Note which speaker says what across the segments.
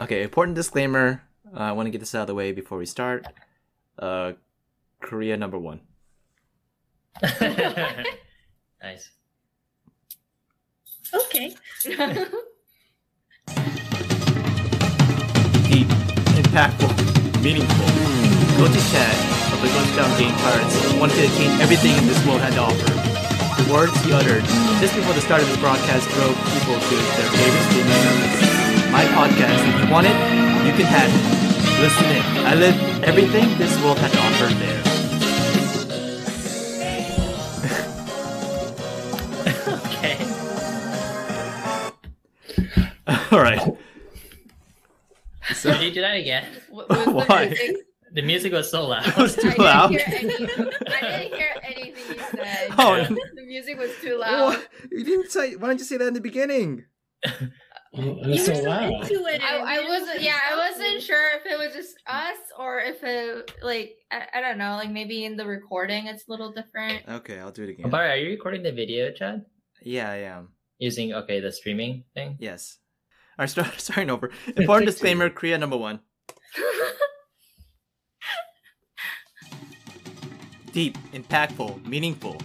Speaker 1: Okay, important disclaimer. Uh, I want to get this out of the way before we start. Uh, Korea number one.
Speaker 2: nice.
Speaker 3: Okay.
Speaker 1: Deep, impactful, meaningful. Gochi Chan of the Gochujang Gang Pirates wanted to attain everything this world had to offer. The words he uttered just before the start of his broadcast drove people to their favorite streaming service. My podcast, if you want it, you can have it. Listen in. I lived everything this world had to offer there.
Speaker 2: Okay.
Speaker 1: All right. So,
Speaker 2: Could you do that again?
Speaker 4: What was the
Speaker 1: Why?
Speaker 4: Music?
Speaker 2: The music was so loud.
Speaker 1: it was too
Speaker 4: I
Speaker 1: loud.
Speaker 4: didn't hear any. I didn't hear anything you said.
Speaker 1: Oh,
Speaker 4: The music was too loud.
Speaker 1: What? You didn't say. Why don't you say that in the beginning?
Speaker 5: It
Speaker 3: You
Speaker 5: was so
Speaker 3: were so
Speaker 5: loud.
Speaker 3: into it.
Speaker 4: I, I wasn't. Yeah, I wasn't sure if it was just us or if it like I, I don't know. Like maybe in the recording it's a little different.
Speaker 1: Okay, I'll do it again.
Speaker 2: Barry, are you recording the video, Chad?
Speaker 1: Yeah, I am.
Speaker 2: Using okay the streaming thing?
Speaker 1: Yes. All right, start, starting over. Important disclaimer: Korea number one. Deep, impactful, meaningful.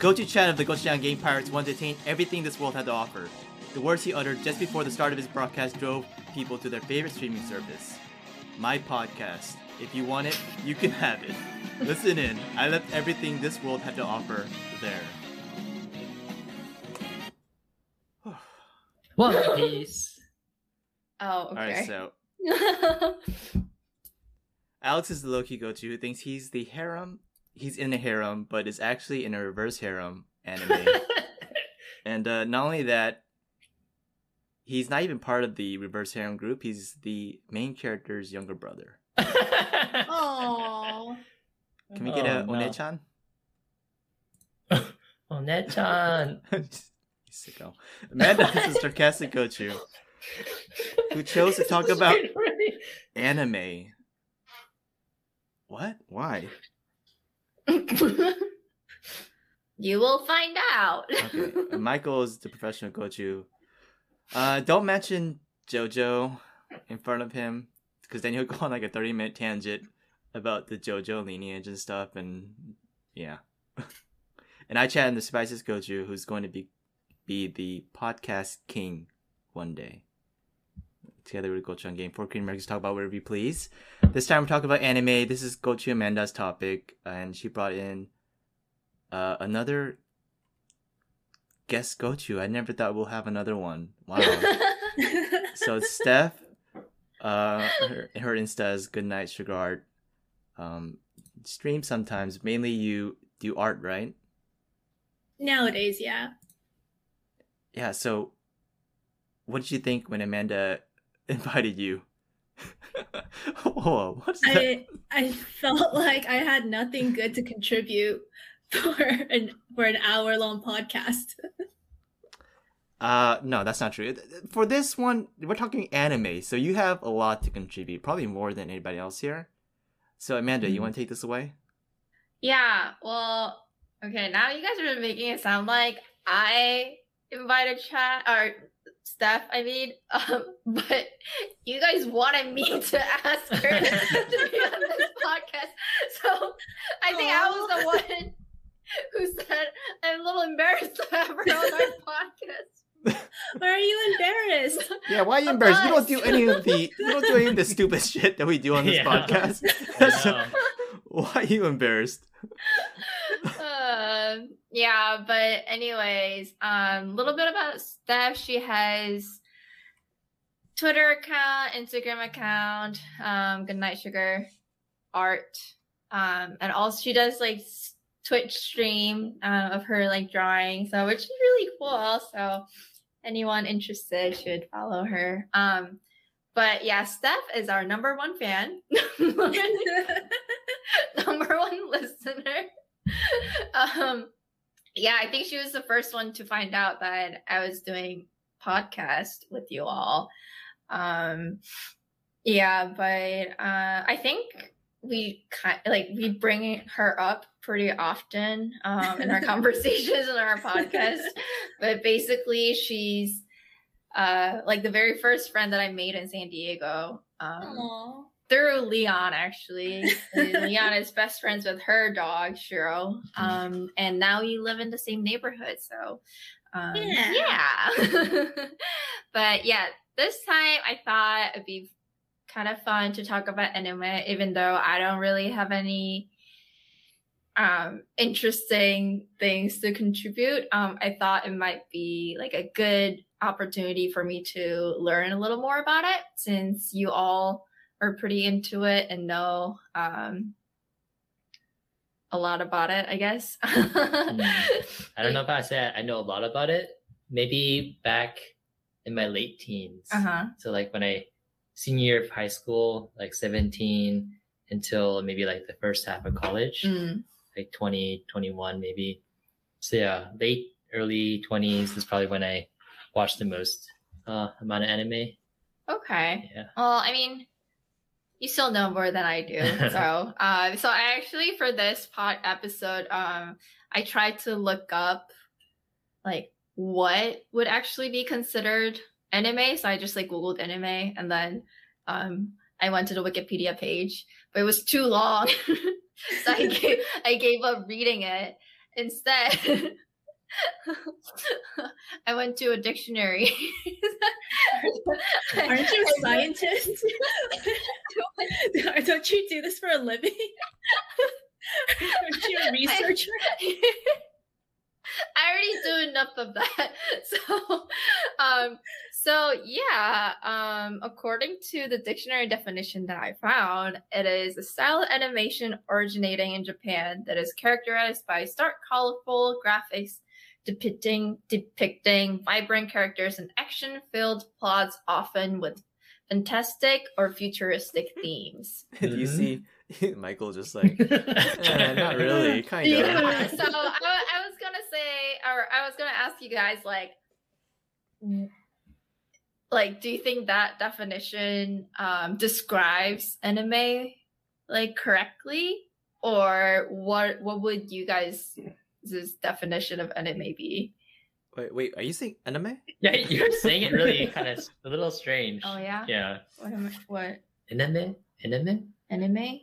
Speaker 1: Gochu Chan of the Gochujang Gang Pirates wanted to attain everything this world had to offer. The words he uttered just before the start of his broadcast drove people to their favorite streaming service. My podcast. If you want it, you can have it. Listen in. I left everything this world had to offer there.
Speaker 2: One Piece.
Speaker 4: oh, okay.
Speaker 1: Alright,
Speaker 4: okay.
Speaker 1: so Alex is the Loki Gochu who thinks he's the harem. He's in a harem, but is actually in a reverse harem anime. and uh, not only that, he's not even part of the reverse harem group. He's the main character's younger brother.
Speaker 3: Aw.
Speaker 1: Can we get a
Speaker 2: Oh, no.
Speaker 1: One-chan?
Speaker 2: Net-chan.
Speaker 1: Sicko. Amanda is a sarcastic Gochu who chose to talk about anime. What? Why?
Speaker 4: you will find out.
Speaker 1: Okay. Michael is the professional gochu. Uh, don't mention JoJo in front of him because then he'll go on like a 30 minute tangent about the JoJo lineage and stuff. And yeah. and I chat in the Spices Gochu, who's going to be be the podcast king one day. Together with Gochujang Gang 4 Korean Americans talk about whatever you please. This time we're talking about anime. This is Gochu Amanda's topic, and she brought in uh, another guest Gochu. I never thought we'll have another one. Wow. so it's Steph, uh, her, her Insta is Goodnight Sugar Art. Um, stream sometimes. Mainly you do art, right?
Speaker 3: Nowadays, yeah.
Speaker 1: Yeah. So, what did you think when Amanda invited you? Whoa, what's that?
Speaker 3: I I felt like I had nothing good to contribute for an for an hour long podcast.
Speaker 1: Uh, no, that's not true. For this one, we're talking anime, so you have a lot to contribute, probably more than anybody else here. So, Amanda, you
Speaker 3: Mhm.
Speaker 1: want to take this away?
Speaker 4: Yeah, well, okay, now you guys are making it sound like I invited chat or Steph, I mean, um, but you guys wanted me to ask her to be on this podcast. So I think I was the one who said I'm a little embarrassed to have her on our podcast.
Speaker 3: Why are you embarrassed?
Speaker 1: Yeah, why are you embarrassed? You don't do any of the you don't do any of the stupid shit that we do on this
Speaker 2: Yeah.
Speaker 1: podcast.
Speaker 2: I
Speaker 1: So, why are you embarrassed?
Speaker 4: Um yeah but anyways um a little bit about steph she has twitter account instagram account um good night sugar art Um, and also she does like Twitch stream uh, of her like drawing, so which is really cool. Also, anyone interested should follow her. Um, but yeah, Steph is our number one fan, number one listener. um, yeah, I think she was the first one to find out that I was doing podcast with you all. Um, yeah, but uh, I think we kind like we bring her up pretty often um, in our conversations in our podcast. But basically, she's uh, like the very first friend that I made in San Diego. Um. Through Leon actually. Leon is best friends with her dog Shiro, um, and now you live in the same neighborhood. So, um,
Speaker 3: Yeah.
Speaker 4: yeah. but yeah, this time I thought it'd be kind of fun to talk about anime, even though I don't really have any um interesting things to contribute um i thought it might be like a good opportunity for me to learn a little more about it since you all are pretty into it and know um a lot about it i guess
Speaker 2: I don't know if I say I know a lot about it. Maybe back in my late teens.
Speaker 4: uh-huh
Speaker 2: So like when I senior year of high school, like 17 until maybe like the first half of college,
Speaker 4: Mm.
Speaker 2: like 20, 21 maybe. So yeah, late early 20s is probably when I watched the most uh, amount of anime.
Speaker 4: okay
Speaker 2: Yeah.
Speaker 4: Well, I mean, you still know more than I do. So, uh, so I actually for this pod episode, um, I tried to look up like what would actually be considered anime. So I just like googled anime, and then um, I went to the Wikipedia page, but it was too long, so I gave I gave up reading it. Instead, I went to a dictionary.
Speaker 3: Aren't you a scientist? Don't you do this for a living? Aren't you a researcher?
Speaker 4: I already do enough of that. So, um, so yeah, um, according to the dictionary definition that I found, it is a style of animation originating in Japan that is characterized by stark, colorful graphics depicting depicting vibrant characters and action-filled plots, often with fantastic or futuristic themes.
Speaker 1: Do you see Michael just like, eh, not really, kind of.
Speaker 3: Yeah.
Speaker 4: Yeah, so I, I was gonna say, or I was gonna ask you guys, like, like, do you think that definition um, describes anime like correctly, or what? What would you guys' definition of anime be?
Speaker 1: Wait, wait, are you saying anime?
Speaker 2: yeah, you're saying it really kind of a little strange.
Speaker 4: Oh yeah,
Speaker 2: Yeah.
Speaker 4: What? Am I, what
Speaker 2: Anime? Anime?
Speaker 4: anime?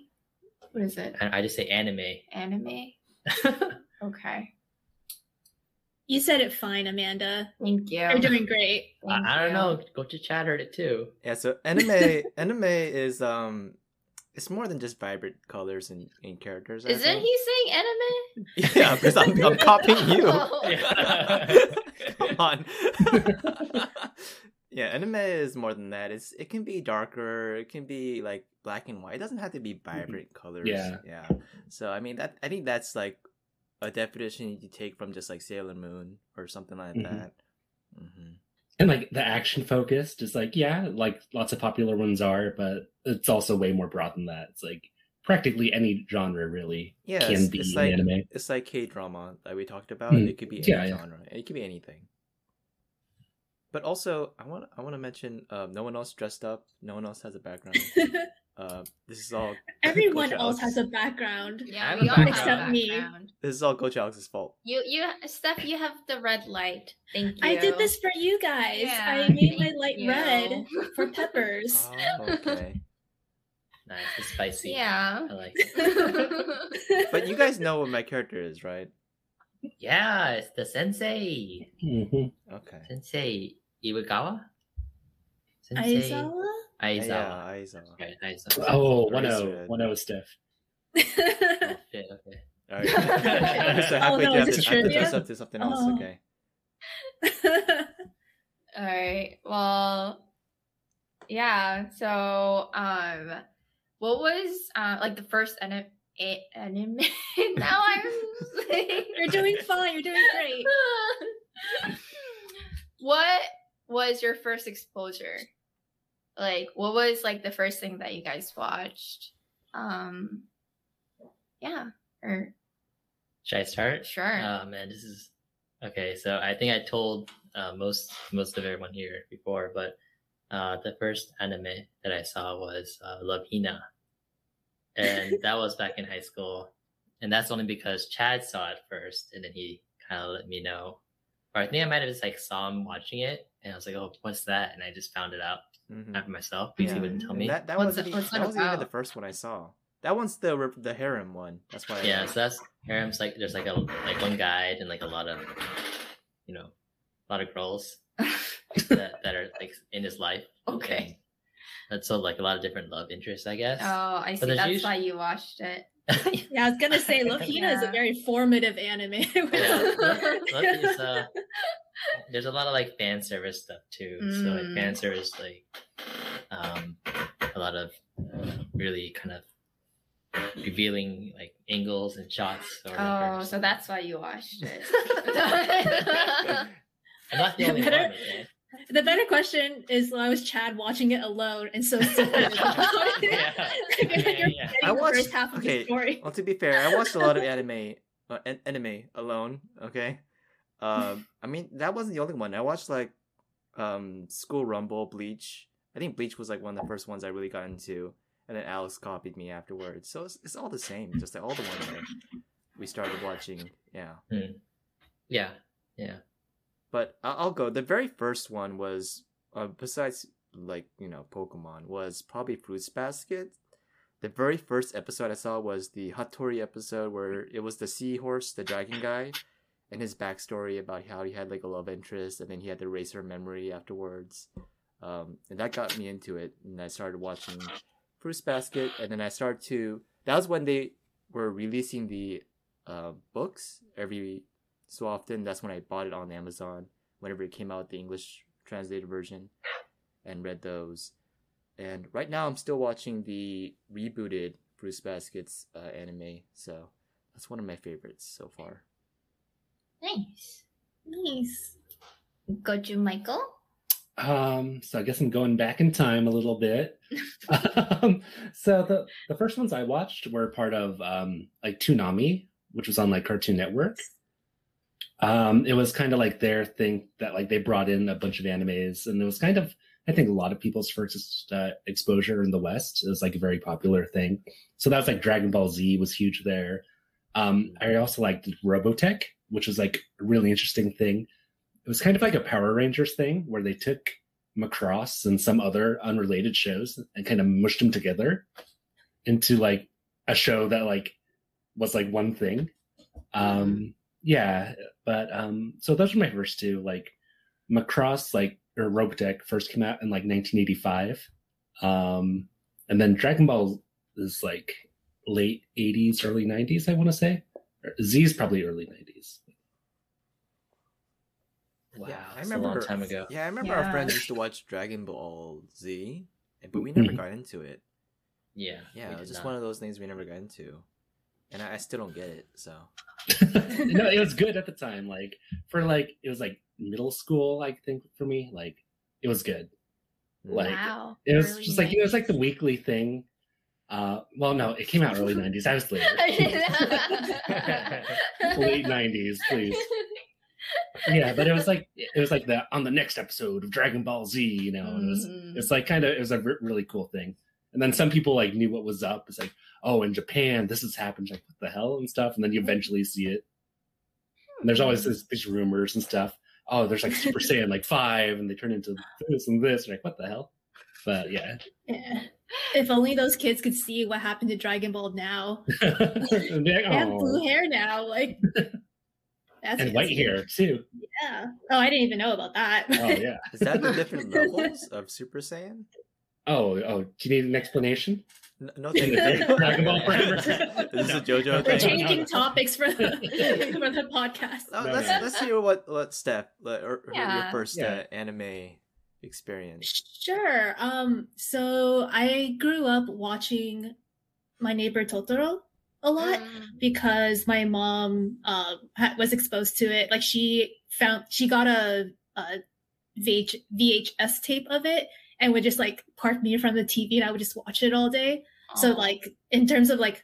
Speaker 4: What is it?
Speaker 2: I, I just say anime.
Speaker 4: Anime? Okay,
Speaker 3: You said it fine, Amanda.
Speaker 4: thank you.
Speaker 3: You're doing great.
Speaker 2: I, I don't
Speaker 4: you.
Speaker 2: know. Go to chat heard it too.
Speaker 1: Yeah, so anime, anime is um, it's more than just vibrant colors and, and characters. I
Speaker 4: Isn't
Speaker 1: think.
Speaker 4: he saying anime?
Speaker 1: Yeah, because I'm, I'm copying you.
Speaker 4: Oh.
Speaker 2: Yeah.
Speaker 1: Come on. yeah, anime is more than that. It's it can be darker. It can be like black and white. It doesn't have to be vibrant colors.
Speaker 6: Yeah.
Speaker 1: yeah. So I mean that I think that's like a definition you take from just like Sailor Moon or something like
Speaker 6: Mhm.
Speaker 1: that. hmm
Speaker 6: And like the action focused is like, yeah, like lots of popular ones are, but it's also way more broad than that. It's like practically any genre really
Speaker 1: Yeah,
Speaker 6: can
Speaker 1: it's,
Speaker 6: be
Speaker 1: it's like
Speaker 6: anime.
Speaker 1: it's like K drama that we talked about.
Speaker 6: Mm.
Speaker 1: It could be any
Speaker 6: Yeah, yeah.
Speaker 1: genre. It could be anything. But also, I want I want to mention, um, no one else dressed up. No one else has a background. uh, this is all
Speaker 3: Everyone
Speaker 1: Coach
Speaker 3: else
Speaker 1: Alex.
Speaker 3: has a background.
Speaker 4: Yeah, we all have
Speaker 2: background.
Speaker 3: Except me.
Speaker 4: background.
Speaker 1: This is all Gochu Alex's fault.
Speaker 4: You, you, Steph, you have the red light. Thank you.
Speaker 3: I did this for you guys.
Speaker 4: Yeah,
Speaker 3: I made my light
Speaker 4: you.
Speaker 3: red for peppers.
Speaker 1: Oh, okay.
Speaker 2: Nice. It's spicy.
Speaker 4: Yeah.
Speaker 2: I like it.
Speaker 1: but you guys know what my character is, right?
Speaker 2: Yeah, it's the sensei.
Speaker 6: Mhm.
Speaker 1: Okay.
Speaker 2: Sensei Iwagawa? Sensei
Speaker 3: Aizawa?
Speaker 2: Aizawa.
Speaker 1: Yeah, Aizawa.
Speaker 2: Okay, Aizawa.
Speaker 6: Oh,
Speaker 1: Very
Speaker 6: 1
Speaker 1: good.
Speaker 6: 1 stiff.
Speaker 2: Oh, shit, okay.
Speaker 1: All right. so halfway
Speaker 3: no,
Speaker 1: through, I have
Speaker 3: is
Speaker 1: to,
Speaker 3: this
Speaker 1: I have to dress up to something else.
Speaker 3: Oh.
Speaker 1: Okay.
Speaker 4: All right. Well, yeah. So, um, what was uh like the first ani- a- anime. now I'm.
Speaker 3: You're doing fine. You're doing great.
Speaker 4: what was your first exposure? Like, what was like the first thing that you guys watched? Um, yeah, or
Speaker 2: Should I start?
Speaker 4: Sure.
Speaker 2: Oh man, this is okay. So I think I told uh, most most of everyone here before, but uh, the first anime that I saw was uh, Love Hina, and that was back in high school, and that's only because Chad saw it first, and then he kind of let me know, or I think I might have just like saw him watching it, and I was like, "Oh, what's that?" And I just found it out
Speaker 1: Mhm.
Speaker 2: after myself because he wouldn't tell
Speaker 1: And
Speaker 2: me.
Speaker 1: That, that wasn't,
Speaker 4: it-
Speaker 1: that wasn't even the first one I saw. That one's the re- the harem one. That's why. I
Speaker 2: yeah,
Speaker 1: like-
Speaker 2: so that's harem's like there's like a like one guide and like a lot of you know a lot of girls that, that are like in his life.
Speaker 4: Okay.
Speaker 2: And that's so like a lot of different love interests, I guess.
Speaker 4: oh, I see. That's
Speaker 2: usu-
Speaker 4: why you watched it.
Speaker 3: Yeah, I was gonna say Love Hina is a very formative anime.
Speaker 2: Yeah, Love- Love uh, there's a lot of like fan service stuff too. So like
Speaker 4: Mm.
Speaker 2: fan service like um a lot of uh, really kind of revealing like angles and shots. Or
Speaker 4: Oh,
Speaker 2: whatever.
Speaker 4: so that's why you watched it.
Speaker 2: I'm not the only one.
Speaker 3: Better-
Speaker 2: Okay?
Speaker 3: the better question is why was Chad watching it alone and so secretive?
Speaker 2: Yeah. Yeah, yeah, yeah.
Speaker 1: I watched-
Speaker 3: half of
Speaker 1: okay,
Speaker 3: the story.
Speaker 1: Well, to be fair, I watched a lot of anime, uh, anime alone. Okay, um, I mean that wasn't the only one. I watched like um, School Rumble, Bleach. I think Bleach was like one of the first ones I really got into, and then Alex copied me afterwards. So it's, it's all the same, just like all the ones that we started watching. Yeah,
Speaker 2: Yeah. Yeah.
Speaker 1: but I- I'll go. The very first one was, uh, besides like you know Pokemon, was probably Fruits Basket. The very first episode I saw was the Hattori episode where it was the seahorse, the dragon guy, and his backstory about how he had like a love interest and then he had to erase her memory afterwards. Um, and that got me into it, and I started watching Fruits Basket, and then I started to. That was when they were releasing the uh, books every so often. That's when I bought it on Amazon whenever it came out, the English translated version, and read those. And right now, I'm still watching the rebooted Fruits Baskets uh, anime, so that's one of my favorites so far.
Speaker 4: Nice.
Speaker 3: Nice.
Speaker 4: Got you, Michael.
Speaker 6: Um, so I guess I'm going back in time a little bit. um, so the the first ones I watched were part of um like Toonami, which was on like Cartoon Network. Um, it was kind of like their thing that like they brought in a bunch of animes, and it was kind of I think a lot of people's first uh, exposure in the West. It was like a very popular thing. So that was like Dragon Ball Z was huge there. Um, I also liked Robotech, which was like a really interesting thing it was kind of like a Power Rangers thing where they took Macross and some other unrelated shows and kind of mushed them together into like a show that like was like one thing. Um yeah, but um so those were my first two. Like Macross like or Robotech first came out in like 1985. Um and then Dragon Ball is like late 80s, early 90s, I want to say. Z is probably early 90s.
Speaker 2: Wow.
Speaker 1: yeah, I
Speaker 2: that's
Speaker 1: remember
Speaker 2: a long time ago.
Speaker 1: Yeah, I remember
Speaker 4: Yeah.
Speaker 1: our friends used to watch Dragon Ball Z, but we never
Speaker 6: Mhm.
Speaker 1: got into it.
Speaker 2: Yeah.
Speaker 1: Yeah, it was just
Speaker 2: not.
Speaker 1: one of those things we never got into, and I, I still don't get it. So
Speaker 6: no, it was good at the time. Like for like it was like middle school, I think for me, like it was good. Like
Speaker 4: wow.
Speaker 6: it was
Speaker 4: Early
Speaker 6: just like it was like the weekly thing. Uh, well, no, it came out early '90s. I was later, late '90s, please. Yeah, but it was like it was like the on the next episode of Dragon Ball Z. You know, it was
Speaker 4: Mhm.
Speaker 6: it's like kind of it was a really cool thing. And then some people like knew what was up. It's like, oh, in Japan, this has happened. Like, what the hell and stuff. And then you eventually see it. And there's always this, these rumors and stuff. Oh, there's like Super Saiyan like five, and they turn into this and this. You're like, what the hell? But yeah,
Speaker 3: Yeah. If only those kids could see what happened to Dragon Ball now.
Speaker 6: and, they're
Speaker 3: have blue hair now, like that's
Speaker 6: and white hair too.
Speaker 3: Yeah. Oh, I didn't even know about that.
Speaker 6: Oh yeah.
Speaker 1: is that the different levels of Super Saiyan?
Speaker 6: Oh oh. Do you need an explanation?
Speaker 1: No, no thank you.
Speaker 6: Dragon Ball forever.
Speaker 1: This
Speaker 6: No.
Speaker 1: a JoJo
Speaker 3: We're
Speaker 1: thing?
Speaker 3: changing topics for the for the podcast.
Speaker 1: Oh,
Speaker 6: No,
Speaker 1: let's
Speaker 6: no.
Speaker 1: let's hear what what step like, or, or your first
Speaker 6: Yeah.
Speaker 1: uh, anime experience.
Speaker 3: Sure. Um, so I grew up watching My Neighbor Totoro a a lot
Speaker 4: Mm.
Speaker 3: because my mom uh, was exposed to it. Like she found she got a, a VH, VHS tape of it and would just like park me in front of the TV and I would just watch it all day. So like in terms of like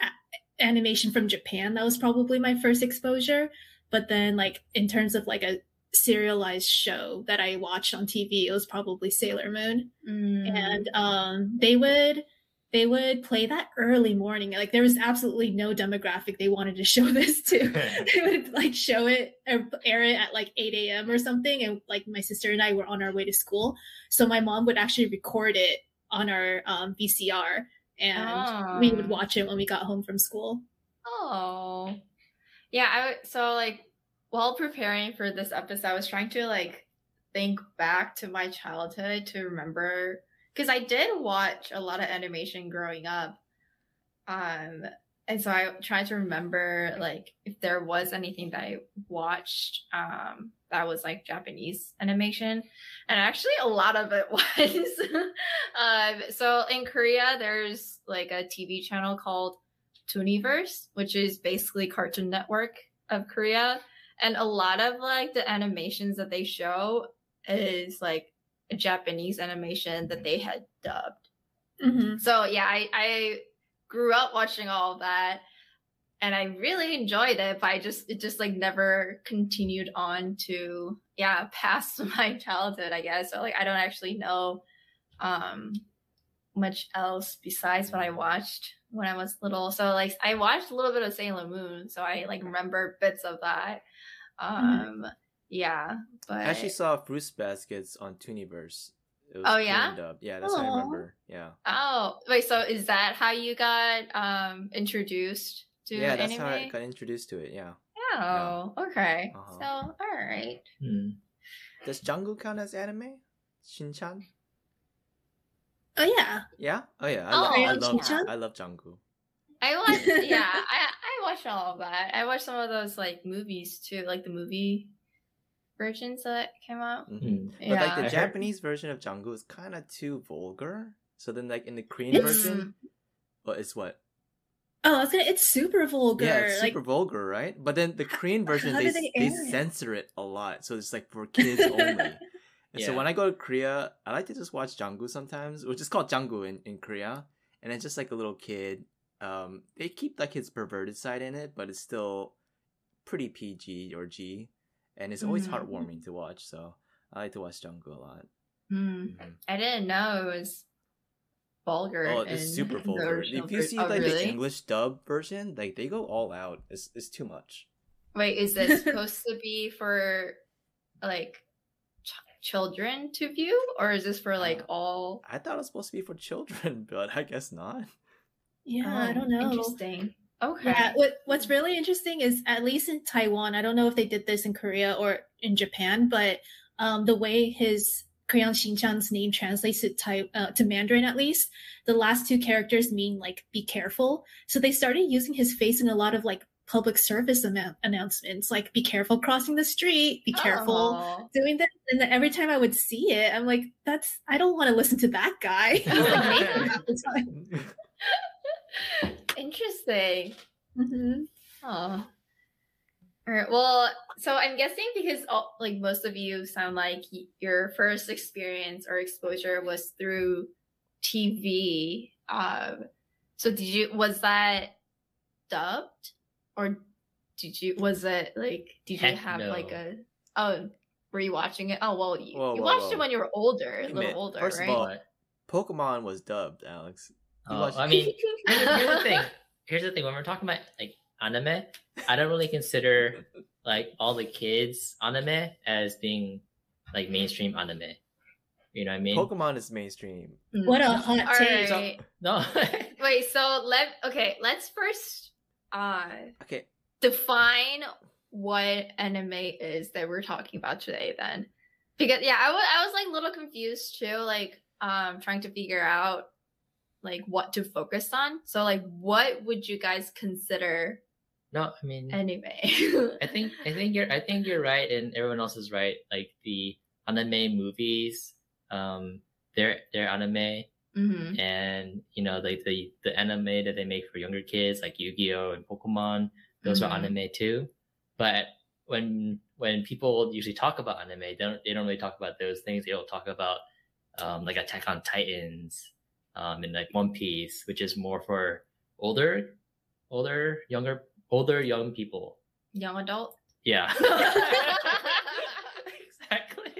Speaker 3: a- animation from Japan, that was probably my first exposure. But then like in terms of like a serialized show that I watched on TV, it was probably Sailor Moon.
Speaker 4: Mm.
Speaker 3: and um they would they would play that early morning. Like there was absolutely no demographic they wanted to show this to. They would like show it or air it at like 8 a.m or something. And like my sister and i were on our way to school. So my mom would actually record it on our um, vcr and we would
Speaker 4: Ah.
Speaker 3: watch it when we got home from school.
Speaker 4: Oh, yeah. I w- so like while preparing for this episode, I was trying to like think back to my childhood to remember because I did watch a lot of animation growing up. Um, and so I tried to remember like if there was anything that I watched um that was like Japanese animation, and actually a lot of it was. um, so in Korea, there's like a TV channel called Tooniverse, which is basically Cartoon Network of Korea. And a lot of like the animations that they show is like a Japanese animation that they had dubbed.
Speaker 3: mm-hmm.
Speaker 4: So yeah, I, I grew up watching all of that and I really enjoyed it, but I just it just like never continued on to yeah, past my childhood, I guess. So like I don't actually know um much else besides what I watched when I was little. So like I watched a little bit of Sailor Moon, so I like remember bits of that. Um yeah, but
Speaker 1: I actually saw Fruits Baskets on Tooniverse.
Speaker 4: Oh, yeah?
Speaker 1: Korean. Yeah, that's what I remember. Yeah.
Speaker 4: Oh, wait, so is that how you got um introduced to
Speaker 1: yeah, that's
Speaker 4: anime?
Speaker 1: how I got introduced to it. Yeah.
Speaker 4: Oh, okay.
Speaker 1: Uh-huh.
Speaker 4: So, all right.
Speaker 2: Hmm.
Speaker 1: Does Jjanggu count as anime? Shinchan?
Speaker 3: oh yeah
Speaker 1: Yeah. Oh yeah. I,
Speaker 4: Oh,
Speaker 1: lo- I
Speaker 3: Crayon
Speaker 1: love.
Speaker 3: Shinchan?
Speaker 1: I love Jjanggu.
Speaker 4: I watched, yeah, I I watched all of that. I watched some of those like movies too, like the movie versions that came out.
Speaker 1: Mhm.
Speaker 2: Hmm.
Speaker 1: But
Speaker 4: Yeah.
Speaker 1: like
Speaker 2: I
Speaker 1: the
Speaker 2: heard-
Speaker 1: Japanese version of Jjanggu is kind of too vulgar. So then, like in the Korean
Speaker 3: It's-
Speaker 1: version, well, it's what?
Speaker 3: oh it's gonna, it's super vulgar
Speaker 1: Yeah, it's
Speaker 3: like
Speaker 1: super vulgar, right? But then the Korean version,
Speaker 3: how
Speaker 1: they
Speaker 3: they
Speaker 1: they
Speaker 3: air it?
Speaker 1: censor it a lot, so it's like for kids only. And so when I go to Korea, I like to just watch Jjanggu sometimes, which is called Jjanggu in, in Korea. And it's just like a little kid. Um, they keep like his perverted side in it, but it's still pretty PG or G. And it's always
Speaker 4: Mhm.
Speaker 1: heartwarming to watch. So I like to watch Jjanggu a lot.
Speaker 4: Hmm.
Speaker 1: Mhm.
Speaker 4: I didn't know it was vulgar.
Speaker 1: Oh, it's super vulgar. If you see
Speaker 4: oh,
Speaker 1: like
Speaker 4: really?
Speaker 1: the English dub version, like they go all out. It's it's too much.
Speaker 4: Wait, is it supposed to be for like ch- children to view, or is this for like
Speaker 1: Uh,
Speaker 4: all?
Speaker 1: I thought it was supposed to be for children, but I guess not.
Speaker 3: Yeah i don't know
Speaker 4: Interesting. Okay.
Speaker 3: Yeah, what what's really interesting is at least in Taiwan, I don't know if they did this in Korea or in Japan, but um, the way his Crayon Shinchan's name translates to Tai- uh, to Mandarin, at least the last two characters mean like "be careful." So they started using his face in a lot of like public service annou- announcements, like "be careful crossing the street," "be careful."
Speaker 4: Oh.
Speaker 3: Doing this, and then every time I would see it, I'm like, "That's I don't want to listen to that guy." He's like naked all the time.
Speaker 4: Interesting.
Speaker 3: Mhm.
Speaker 4: Oh. All right. Well, so I'm guessing because all, like most of you sound like y- your first experience or exposure was through TV. Um, so did you was that dubbed or did you was it like did you have
Speaker 2: no.
Speaker 4: like a oh were you watching it? Oh well, you,
Speaker 1: Whoa,
Speaker 4: you
Speaker 1: whoa,
Speaker 4: watched
Speaker 1: whoa.
Speaker 4: it when you were older, a little
Speaker 1: minute.
Speaker 4: older,
Speaker 1: First of all, Pokemon was dubbed, Alex. You
Speaker 2: oh, I mean, here's, the- thing. Here's the thing. When we're talking about like anime, I don't really consider like all the kids anime as being like mainstream anime. You know what I mean?
Speaker 1: Pokemon is mainstream.
Speaker 3: What a hot
Speaker 4: All
Speaker 3: take!
Speaker 4: right.
Speaker 2: No.
Speaker 4: Wait, so let okay, let's first uh
Speaker 1: Okay,
Speaker 4: define what anime is that we're talking about today then. Because yeah, I was I was like a little confused too, like um trying to figure out like what to focus on. So like what would you guys consider
Speaker 2: no, I mean,
Speaker 4: anyway.
Speaker 2: I think I think you're I think you're right, and everyone else is right. Like the anime movies, um, they're they're anime.
Speaker 4: Mm-hmm.
Speaker 2: and you know like the the anime that they make for younger kids like yu-gi-oh and pokemon those
Speaker 4: Mhm.
Speaker 2: are anime too but when when people usually talk about anime they don't they don't really talk about those things they'll talk about um, like attack on titans um, and like one piece which is more for older older younger older young people
Speaker 4: Young adult.
Speaker 2: yeah exactly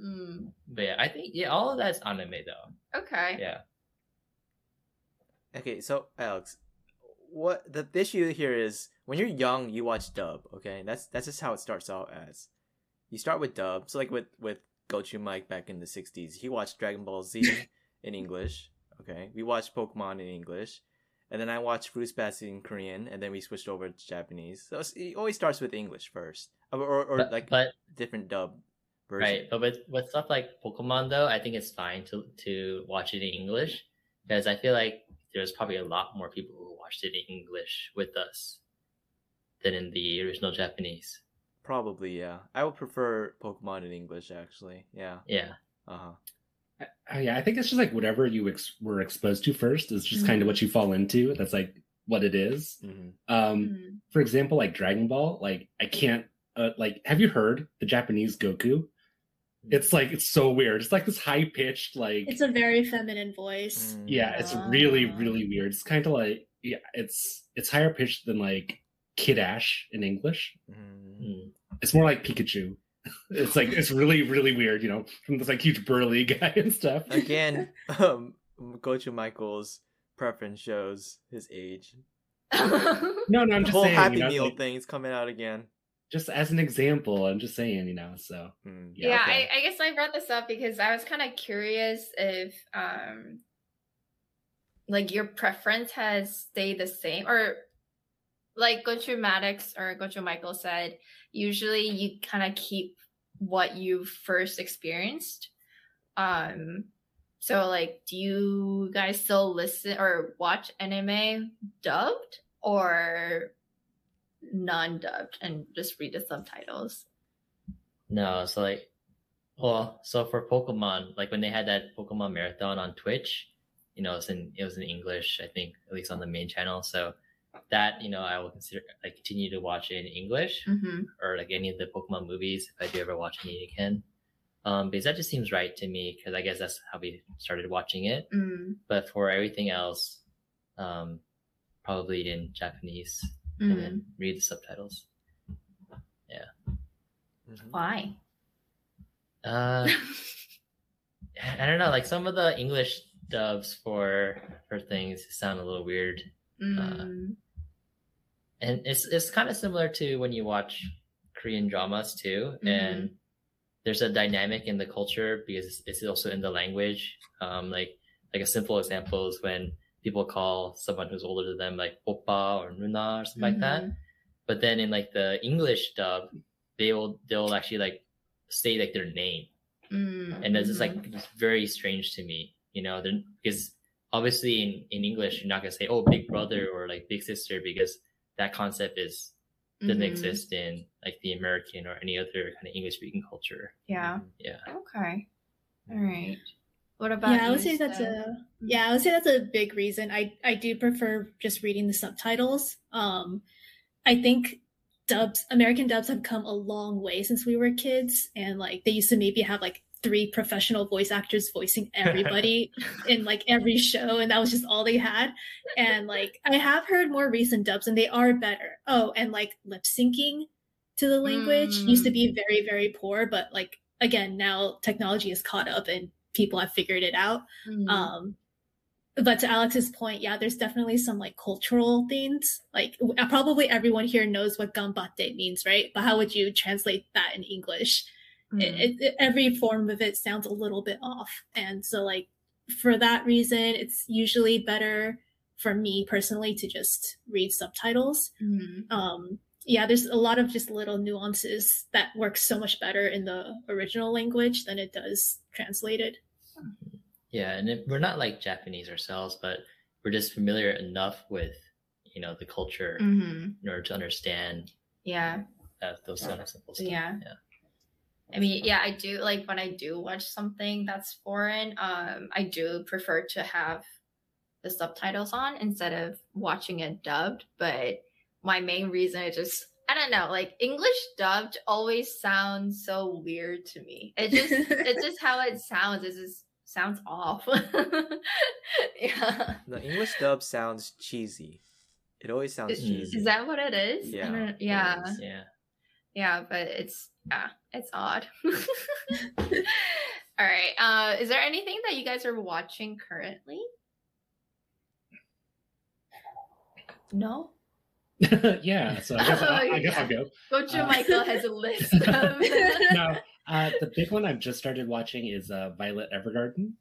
Speaker 4: mm.
Speaker 2: but yeah i think yeah all of that's anime though
Speaker 4: Okay.
Speaker 2: yeah
Speaker 1: Okay, so Alex, what the issue here is when you're young, you watch dub. Okay, that's that's just how it starts out as. You start with dub. So like with with Gochu Mike back in the '60s, he watched Dragon Ball Z in English. Okay, we watched Pokemon in English, and then I watched Fruits Basket in Korean, and then we switched over to Japanese. So it always starts with English first, or or, or
Speaker 2: but,
Speaker 1: like
Speaker 2: but
Speaker 1: different dub version.
Speaker 2: Right, but with with stuff like Pokemon though, I think it's fine to to watch it in English because I feel like there's probably a lot more people who watched it in English with us than in the original Japanese.
Speaker 1: Probably, yeah. I would prefer Pokemon in English, actually. Yeah.
Speaker 2: Yeah,
Speaker 1: Uh huh.
Speaker 6: Uh, yeah, I think it's just like whatever you ex- were exposed to first is just kind
Speaker 4: Mhm.
Speaker 6: of what you fall into. That's like what it is.
Speaker 1: hmm
Speaker 6: Um,
Speaker 4: Mm.
Speaker 6: for example, like Dragon Ball, like I can't uh, like have you heard the Japanese Goku? It's like it's so weird. It's like this high pitched like
Speaker 3: It's a very feminine voice.
Speaker 1: Mm.
Speaker 6: yeah, it's really
Speaker 4: Ah.
Speaker 6: really weird. It's kind of like yeah, it's it's higher pitched than like Kid Ash in English.
Speaker 2: Mm.
Speaker 6: It's more like Pikachu. It's like it's really really weird, you know, from this like huge burly guy and stuff.
Speaker 1: Again, um, Gochu Michael's preference shows his age.
Speaker 6: No, no, I'm
Speaker 1: The
Speaker 6: just
Speaker 1: whole
Speaker 6: saying.
Speaker 1: Happy
Speaker 6: you know,
Speaker 1: Meal
Speaker 6: like,
Speaker 1: thing's coming out again.
Speaker 6: just as an example, I'm just saying, you know. So
Speaker 1: Mm,
Speaker 4: yeah,
Speaker 1: okay.
Speaker 4: I, I guess I brought this up because I was kind of curious if um like your preference has stayed the same or like Gochu Maddox or Gochu Michael said, usually you kind of keep what you first experienced. Um so like do you guys still listen or watch anime dubbed or non-dubbed and just read the subtitles?
Speaker 2: no, so like, well, so for Pokemon, like when they had that Pokemon marathon on Twitch, you know, it's in it was in English, I think, at least on the main channel. So that you know, I will consider like continue to watch it in English.
Speaker 4: Mm-hmm.
Speaker 2: or like any of the Pokemon movies if I do ever watch any again. Um, because that just seems right to me because I guess that's how we started watching it.
Speaker 4: Mm.
Speaker 2: But for everything else, um, probably in Japanese
Speaker 4: Mm.
Speaker 2: and then read the subtitles.
Speaker 1: Mhm.
Speaker 4: Why?
Speaker 2: Uh, I don't know. Like some of the English dubs for for things sound a little weird,
Speaker 4: Mm.
Speaker 2: And it's it's kind of similar to when you watch Korean dramas too, and there's a dynamic in the culture because it's also in the language. Um, like like a simple example is when people call someone who's older than them like oppa or nuna or something like that. But then in like the English dub, they will they'll actually like say like their name,
Speaker 4: Mm.
Speaker 2: and that's just like it's very strange to me, you know, because obviously in in English you're not gonna say oh big brother or like big sister because that concept is doesn't
Speaker 4: Mhm.
Speaker 2: exist in like the American or any other kind of English speaking culture.
Speaker 4: Yeah.
Speaker 2: Yeah.
Speaker 4: Okay. All right. What about
Speaker 3: yeah, I would
Speaker 4: you,
Speaker 3: say that's
Speaker 4: Steph?
Speaker 3: a yeah, I would say that's a big reason. I I do prefer just reading the subtitles. Um, I think dubs, American dubs, have come a long way since we were kids, and like they used to maybe have like three professional voice actors voicing everybody in like every show, and that was just all they had. And like I have heard more recent dubs, and they are better. Oh, and like lip syncing to the language used to be very very poor, but like again now technology is caught up and people have figured it out.
Speaker 4: Mm.
Speaker 3: Um, but to Alex's point, yeah, there's definitely some like cultural things. Like w- probably everyone here knows what gambate means, right? But how would you translate that in English?
Speaker 4: Mm.
Speaker 3: It, it, it- every form of it sounds a little bit off, and so like for that reason, it's usually better for me personally to just read subtitles.
Speaker 4: Mm.
Speaker 3: Um, yeah, there's a lot of just little nuances that work so much better in the original language than it does translated.
Speaker 2: Yeah, and it, we're not like Japanese ourselves, but we're just familiar enough with you know the culture
Speaker 4: Mhm.
Speaker 2: in order to understand
Speaker 4: Yeah.
Speaker 2: that, those kind of simple stuff.
Speaker 4: Yeah.
Speaker 2: yeah.
Speaker 4: I mean, yeah, I do like when I do watch something that's foreign, um, I do prefer to have the subtitles on instead of watching it dubbed. But my main reason is just I don't know, like English dubbed always sounds so weird to me. It just it's just how it sounds. It just sounds off. yeah.
Speaker 1: The English dub sounds cheesy. It always sounds
Speaker 4: Is,
Speaker 1: cheesy.
Speaker 4: is that what it is?
Speaker 1: Yeah,
Speaker 4: yeah.
Speaker 1: is.
Speaker 2: Yeah.
Speaker 4: Yeah, but it's yeah, it's odd. All right. Uh is there anything that you guys are watching currently? No?
Speaker 6: yeah, so I guess, I, I guess I'll go.
Speaker 4: Gochu
Speaker 6: Uh,
Speaker 4: Michael has a list of
Speaker 6: no, uh, the big one I've just started watching is uh, Violet Evergarden.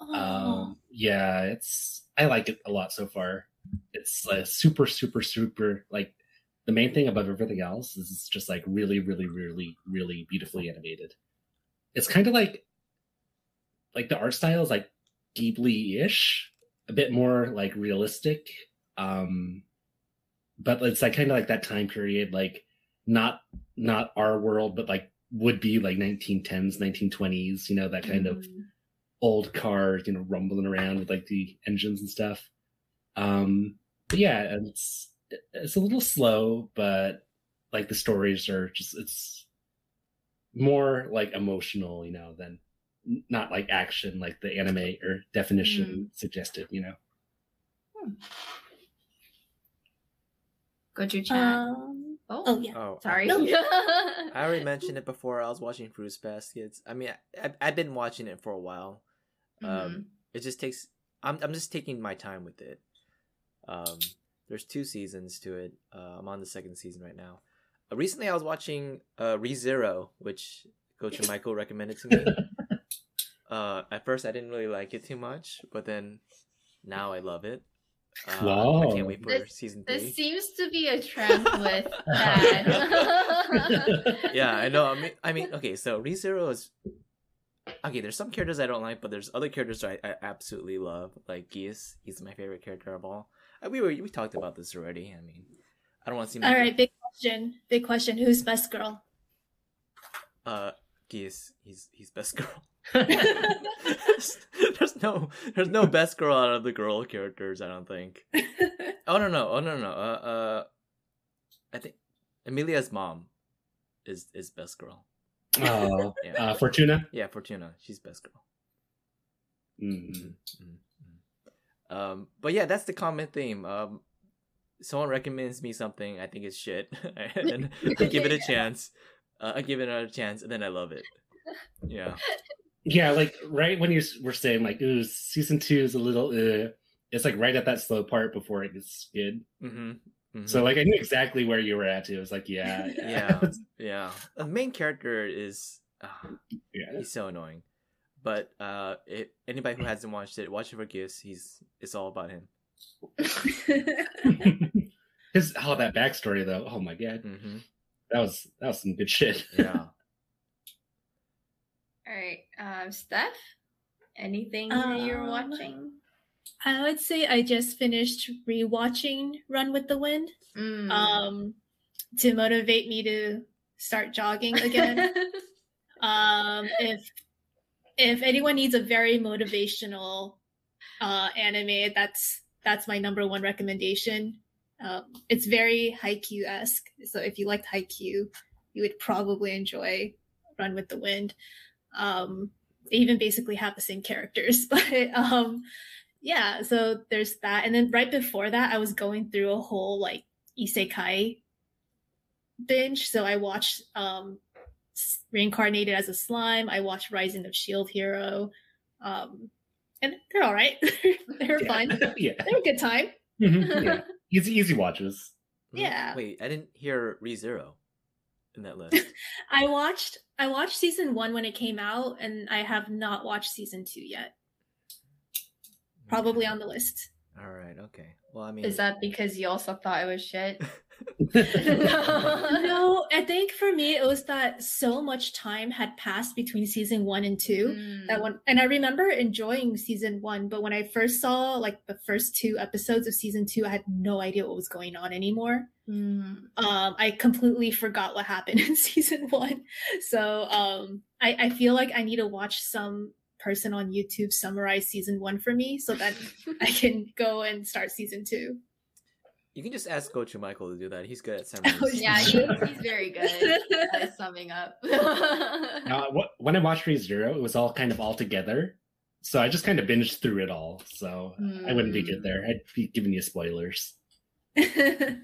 Speaker 3: Oh,
Speaker 6: Um, yeah, it's I like it a lot so far. It's uh, super, super, super. Like the main thing above everything else is it's just like really, really, really, really beautifully animated. It's kind of like like the art style is like Ghibli-ish, a bit more like realistic. Um, but it's like kind of like that time period, like not not our world, but like would be like 1910s, 1920s. You know that kind of
Speaker 4: Mm.
Speaker 6: old cars, you know, rumbling around with like the engines and stuff. Um, but yeah, it's it's a little slow, but like the stories are just it's more like emotional, you know, than not like action like the anime or definition suggested, you know.
Speaker 4: Gochu Chan.
Speaker 3: Um,
Speaker 4: oh,
Speaker 3: oh yeah.
Speaker 1: Oh,
Speaker 4: sorry.
Speaker 3: No.
Speaker 1: I already mentioned it before. I was watching Fruits Baskets. I mean, I, I've been watching it for a while. Um,
Speaker 4: Mhm.
Speaker 1: it just takes. I'm I'm just taking my time with it. Um, there's two seasons to it. Uh, I'm on the second season right now. Uh, recently, I was watching uh ReZero, which Gochu Michael recommended to me. uh, at first, I didn't really like it too much, but then now I love it. Uh, I can't wait for
Speaker 4: This-
Speaker 1: season three.
Speaker 4: This seems to be a trend with that.
Speaker 1: yeah, I know. I mean, I mean, okay. So ReZero is okay. There's some characters I don't like, but there's other characters I, I absolutely love. Like Geuse, he's my favorite character of all. Uh, we were we talked about this already. I mean, I don't want to seem
Speaker 3: All
Speaker 1: like
Speaker 3: big question. Big question. Who's best girl?
Speaker 1: uh Geuse. He's he's best girl. there's, there's no there's no best girl out of the girl characters. I don't think. Oh no no oh no no uh uh I think Emilia's mom is is best girl.
Speaker 6: Oh,
Speaker 1: Yeah.
Speaker 6: uh, Fortuna.
Speaker 1: Yeah, Fortuna. She's best girl.
Speaker 6: Mm.
Speaker 1: Mm-hmm. Um, but yeah, that's the common theme. Um, someone recommends me something, I think it's shit, and I give it a chance. Uh, I give it another chance, and then I love it. Yeah,
Speaker 6: Yeah, like right when you were saying like, ooh, season two is a little, uh, it's like right at that slow part before it gets good.
Speaker 1: mm-hmm.
Speaker 6: So like I knew exactly where you were at too. It was like, yeah,
Speaker 1: yeah, yeah. The main character is uh,
Speaker 6: yeah.
Speaker 1: he's so annoying, but uh, it, anybody who hasn't watched it, watch it for gifts. He's it's all about him.
Speaker 6: His oh that backstory though. Oh my god,
Speaker 1: hmm
Speaker 6: that was that was some good shit.
Speaker 1: Yeah.
Speaker 4: All right, um, Steph. Anything that you're
Speaker 3: Um,
Speaker 4: watching?
Speaker 3: I would say I just finished rewatching Run with the Wind
Speaker 4: Mm.
Speaker 3: um, to motivate me to start jogging again. um, if if anyone needs a very motivational uh, anime, that's that's my number one recommendation. Um, it's very Haikyuu esque, so if you liked Haikyuu, you would probably enjoy Run with the Wind. Um, they even basically have the same characters, but um, yeah. So there's that, and then right before that, I was going through a whole like isekai binge. So I watched um, Reincarnated as a Slime. I watched Rising of Shield Hero, um, and they're all right. they're
Speaker 6: yeah.
Speaker 3: fun.
Speaker 6: yeah.
Speaker 3: They're a good time.
Speaker 6: Mhm, yeah. Easy easy watches.
Speaker 3: Yeah.
Speaker 1: Wait, I didn't hear ReZero in that list.
Speaker 3: I watched I watched season one when it came out, and I have not watched season two yet. Probably on the list.
Speaker 1: All right. Okay. Well, I mean,
Speaker 4: Is that because you also thought it was shit?
Speaker 3: no, I think for me it was that so much time had passed between season one and two
Speaker 4: Mm.
Speaker 3: that one, and I remember enjoying season one, but when I first saw like the first two episodes of season two, I had no idea what was going on anymore.
Speaker 4: Mm.
Speaker 3: Um, I completely forgot what happened in season one, so um, I, I feel like I need to watch some person on YouTube summarize season one for me so that I can go and start season two.
Speaker 1: You can just ask Gochu Michael to do that. He's good at
Speaker 3: Oh,
Speaker 1: summaries.
Speaker 4: yeah, he, he's very good at summing up.
Speaker 6: Now, wh- when I watched ReZero, it was all kind of all together. So I just kind of binged through it all. So I wouldn't be good there. I'd be giving you spoilers.
Speaker 4: What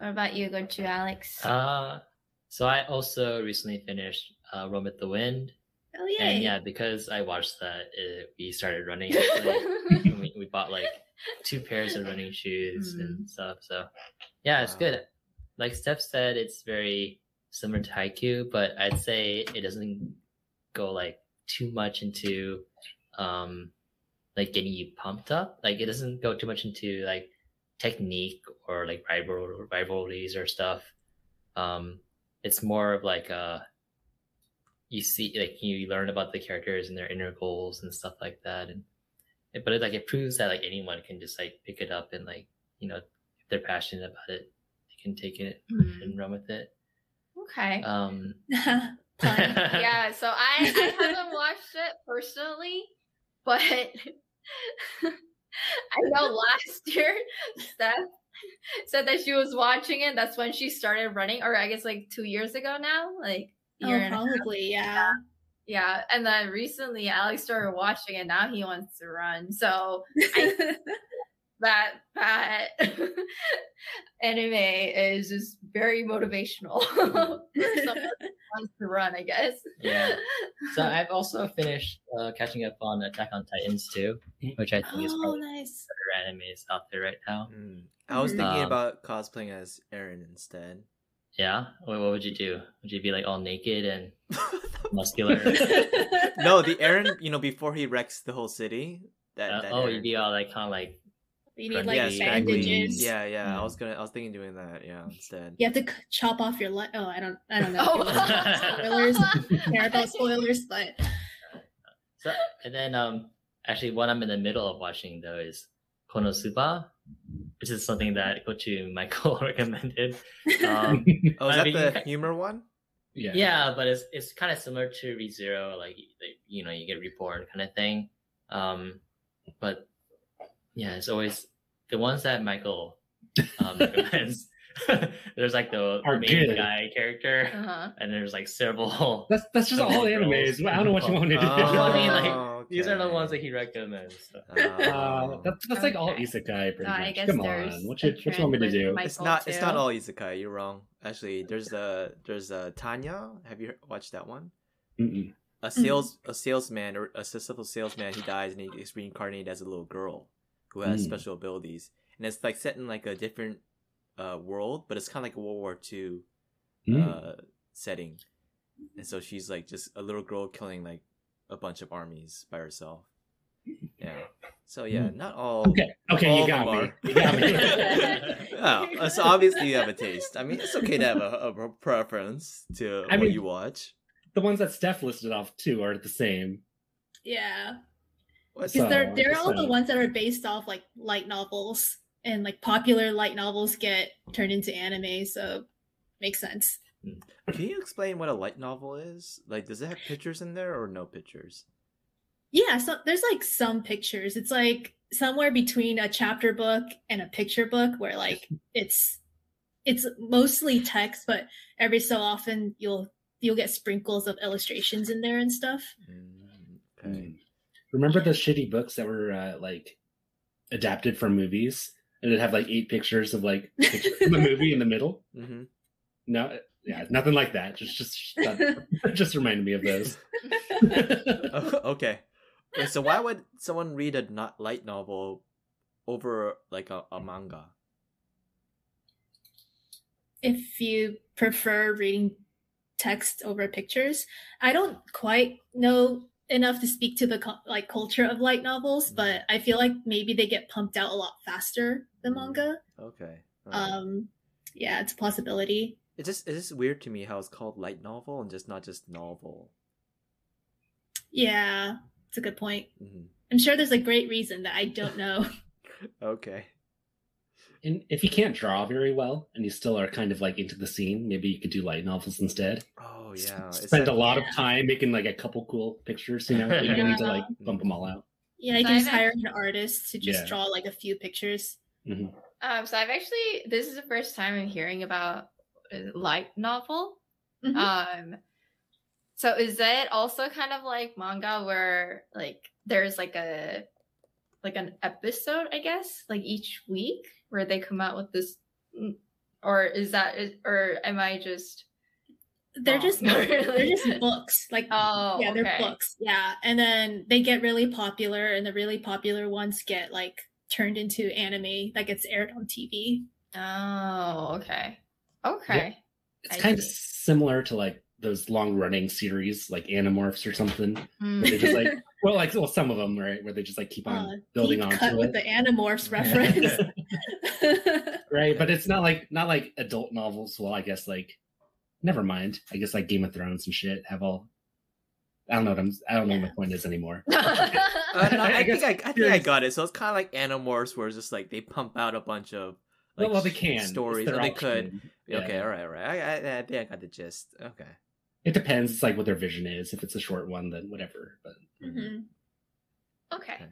Speaker 4: about you? Go to Alex.
Speaker 2: Uh, so I also recently finished uh, Run with the Wind,
Speaker 3: oh yeah,
Speaker 2: and yeah, because I watched that, it, we started running. Actually. we, we bought like two pairs of running shoes and stuff. So yeah, it's
Speaker 1: Wow.
Speaker 2: good. Like Steph said, it's very similar to Haikyuu, but I'd say it doesn't go like too much into um like getting you pumped up. Like it doesn't go too much into like technique or like rival rivalries or stuff. Um it's more of like uh you see like you learn about the characters and their inner goals and stuff like that and it- but it like it proves that like anyone can just like pick it up and like you know if they're passionate about it they can take it
Speaker 4: Mm.
Speaker 2: and run with it
Speaker 4: Okay.
Speaker 2: um
Speaker 4: yeah, so I, I haven't watched it personally, but I know last year Steph said that she was watching it. That's when she started running, or I guess like two years ago now, like
Speaker 3: oh,
Speaker 4: and a half.
Speaker 3: probably yeah.
Speaker 4: Yeah, and then recently Alex started watching it. Now he wants to run. So that that anime is just very motivational for someone who wants to run, I guess.
Speaker 2: Yeah. so i've also finished uh, catching up on attack on titans too which i think is
Speaker 3: oh,
Speaker 2: probably
Speaker 3: nice.
Speaker 2: better animes out there right now
Speaker 1: Mm. I was thinking
Speaker 2: Um,
Speaker 1: about cosplaying as Eren instead.
Speaker 2: Yeah what, what would you do would you be like all naked and muscular
Speaker 1: no, the Eren, you know, before he wrecks the whole city. That,
Speaker 2: Uh,
Speaker 1: that
Speaker 2: oh
Speaker 1: Eren.
Speaker 2: you'd be all like kind of like
Speaker 3: You need like
Speaker 1: yeah,
Speaker 3: bandages.
Speaker 1: Yeah, yeah. I
Speaker 2: Mm.
Speaker 1: was gonna. I was thinking doing that. Yeah, instead.
Speaker 3: You have to chop off your leg. Oh, I don't. I don't know.
Speaker 4: Oh.
Speaker 3: spoilers. Care about spoilers, but
Speaker 2: So, and then, um, actually, what I'm in the middle of watching though is Konosuba, which is something that Gochu Michael recommended. Um,
Speaker 1: Oh, is
Speaker 2: I
Speaker 1: that
Speaker 2: mean,
Speaker 1: the
Speaker 2: you ca-
Speaker 1: humor one?
Speaker 6: Yeah.
Speaker 2: yeah, but it's it's kind of similar to ReZero, like like, you know, you get reborn kind of thing. Um, but yeah, it's always the ones that Michael um, recommends. there's like the
Speaker 6: Are
Speaker 2: main
Speaker 6: good.
Speaker 2: guy character,
Speaker 4: Uh-huh.
Speaker 2: and there's like several.
Speaker 6: That's that's just all
Speaker 2: Girls.
Speaker 6: animes. I don't know what you want me to do.
Speaker 2: I mean, like,
Speaker 1: Oh,
Speaker 2: These are the ones that he recommends.
Speaker 6: Uh,
Speaker 1: Oh.
Speaker 6: that's that's like all
Speaker 4: Okay.
Speaker 6: isekai, pretty
Speaker 4: So I
Speaker 6: much. Come on, what you, what you want me to do?
Speaker 4: my-
Speaker 1: it's
Speaker 4: Michael,
Speaker 1: not. It's not all isekai. You're wrong. Actually, there's a there's a Tanya. Have you watched that one?
Speaker 6: Mm-mm.
Speaker 1: A sales a salesman or a successful salesman. He dies and he is reincarnated as a little girl who has
Speaker 6: Mm.
Speaker 1: special abilities, and it's like set in like a different uh, world, but it's kind of like a World War II
Speaker 6: Mm.
Speaker 1: uh, setting, and so she's like just a little girl killing like a bunch of armies by herself. Yeah. So yeah, hmm. not all.
Speaker 6: Okay, okay,
Speaker 1: all
Speaker 6: you
Speaker 1: of
Speaker 6: got
Speaker 1: them
Speaker 6: me.
Speaker 1: are.
Speaker 6: You got me.
Speaker 1: oh, so obviously you have a taste. I mean, it's okay to have a, a preference to
Speaker 6: I
Speaker 1: what
Speaker 6: mean-
Speaker 1: you watch.
Speaker 6: the ones that Steph listed off too are the same.
Speaker 3: yeah, because
Speaker 6: So,
Speaker 3: they're they're
Speaker 6: it's
Speaker 3: all the ones that are based off like light novels, and like popular light novels get turned into anime, so makes sense.
Speaker 1: Can you explain what a light novel is? Like, does it have pictures in there or no pictures?
Speaker 3: Yeah, so there's like some pictures. It's like somewhere between a chapter book and a picture book where like it's it's mostly text, but every so often you'll you'll get sprinkles of illustrations in there and stuff.
Speaker 1: Mm, okay.
Speaker 6: Mm. Remember those shitty books that were uh, like adapted from movies, and it'd have like eight pictures of like pictures from the movie in the middle?
Speaker 1: hmm
Speaker 6: No, yeah, nothing like that. Just just that, just reminded me of those.
Speaker 1: Oh, okay. Wait, so why would someone read a not light novel over like a, a manga?
Speaker 3: if you prefer reading text over pictures. I don't quite know enough to speak to the like culture of light novels, but I feel like maybe they get pumped out a lot faster than
Speaker 1: Mm.
Speaker 3: manga.
Speaker 1: Okay. Alright.
Speaker 3: Um, yeah, it's a possibility.
Speaker 1: It's just it's just weird to me how it's called light novel and just not just novel.
Speaker 3: Yeah, it's a good point.
Speaker 1: hmm
Speaker 3: I'm sure there's a great reason that I don't know.
Speaker 1: Okay.
Speaker 6: And if you can't draw very well and you still are kind of like into the scene, maybe you could do light novels instead.
Speaker 1: Oh yeah. It's
Speaker 6: Spend a
Speaker 1: like-
Speaker 6: lot of
Speaker 3: Yeah.
Speaker 6: time making like a couple cool pictures, you know. You don't need to like
Speaker 1: Yeah.
Speaker 6: bump them all out.
Speaker 3: yeah, you
Speaker 4: So
Speaker 3: can just
Speaker 4: I've
Speaker 3: hire
Speaker 4: act-
Speaker 3: an artist to just
Speaker 6: Yeah.
Speaker 3: draw like a few pictures.
Speaker 6: hmm
Speaker 4: Um, so I've actually this is the first time I'm hearing about a light novel.
Speaker 3: Mhm.
Speaker 4: Um, so is that also kind of like manga where like there's like a like an episode, I guess, like each week where they come out with this, mm, or is that is, or am I just?
Speaker 3: They're
Speaker 4: Oh,
Speaker 3: just they're just books. Like
Speaker 4: Oh,
Speaker 3: yeah, they're
Speaker 4: okay.
Speaker 3: books. Yeah, and then they get really popular, and the really popular ones get like turned into anime that gets aired on TV.
Speaker 4: Oh, okay, okay.
Speaker 6: It's
Speaker 4: I
Speaker 6: kind of similar to like those long running series like Animorphs or something. Where they just like well, like well, some of them, right? Where they just like keep on
Speaker 3: Uh,
Speaker 6: building
Speaker 3: on
Speaker 6: onto
Speaker 3: cut
Speaker 6: it.
Speaker 3: with the Animorphs reference.
Speaker 6: right but it's not like not like adult novels well i guess like never mind i guess like game of thrones and shit have all i don't know what i'm i don't know what my point is anymore
Speaker 1: Uh, no, I,
Speaker 6: I guess
Speaker 1: think I, I think I got it. So it's kind of like Animorphs, where it's just like they pump out a bunch of like
Speaker 6: well, well they
Speaker 1: sh-
Speaker 6: can
Speaker 1: stories.
Speaker 6: It's
Speaker 1: Oh,
Speaker 6: their
Speaker 1: they could.
Speaker 6: option.
Speaker 1: Okay, all right, all right. I, I, I think I got the gist. Okay.
Speaker 6: it depends it's like what their vision is if it's a short one then whatever but
Speaker 3: Mhm.
Speaker 4: Okay.
Speaker 1: Okay.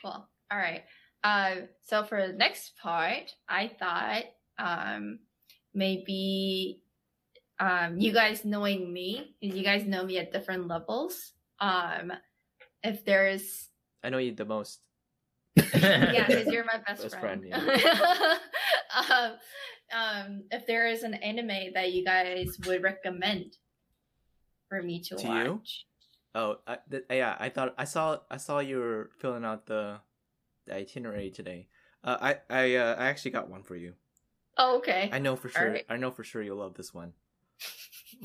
Speaker 4: Cool. All right. Um, so for the next part, I thought um, maybe um, you guys knowing me, and you guys know me at different levels. Um, if there's
Speaker 1: I know you the most.
Speaker 4: Yeah, because you're my best,
Speaker 1: Best
Speaker 4: friend.
Speaker 1: friend,
Speaker 4: um, um, if there is an anime that you guys would recommend for me to,
Speaker 1: To
Speaker 4: watch.
Speaker 1: you? Oh, I, th- yeah. I thought I saw I saw you were filling out the, the itinerary today. Uh, I I uh, I actually got one for you.
Speaker 4: Oh, okay.
Speaker 1: I know for sure.
Speaker 4: Alright.
Speaker 1: I know for sure you'll love this one.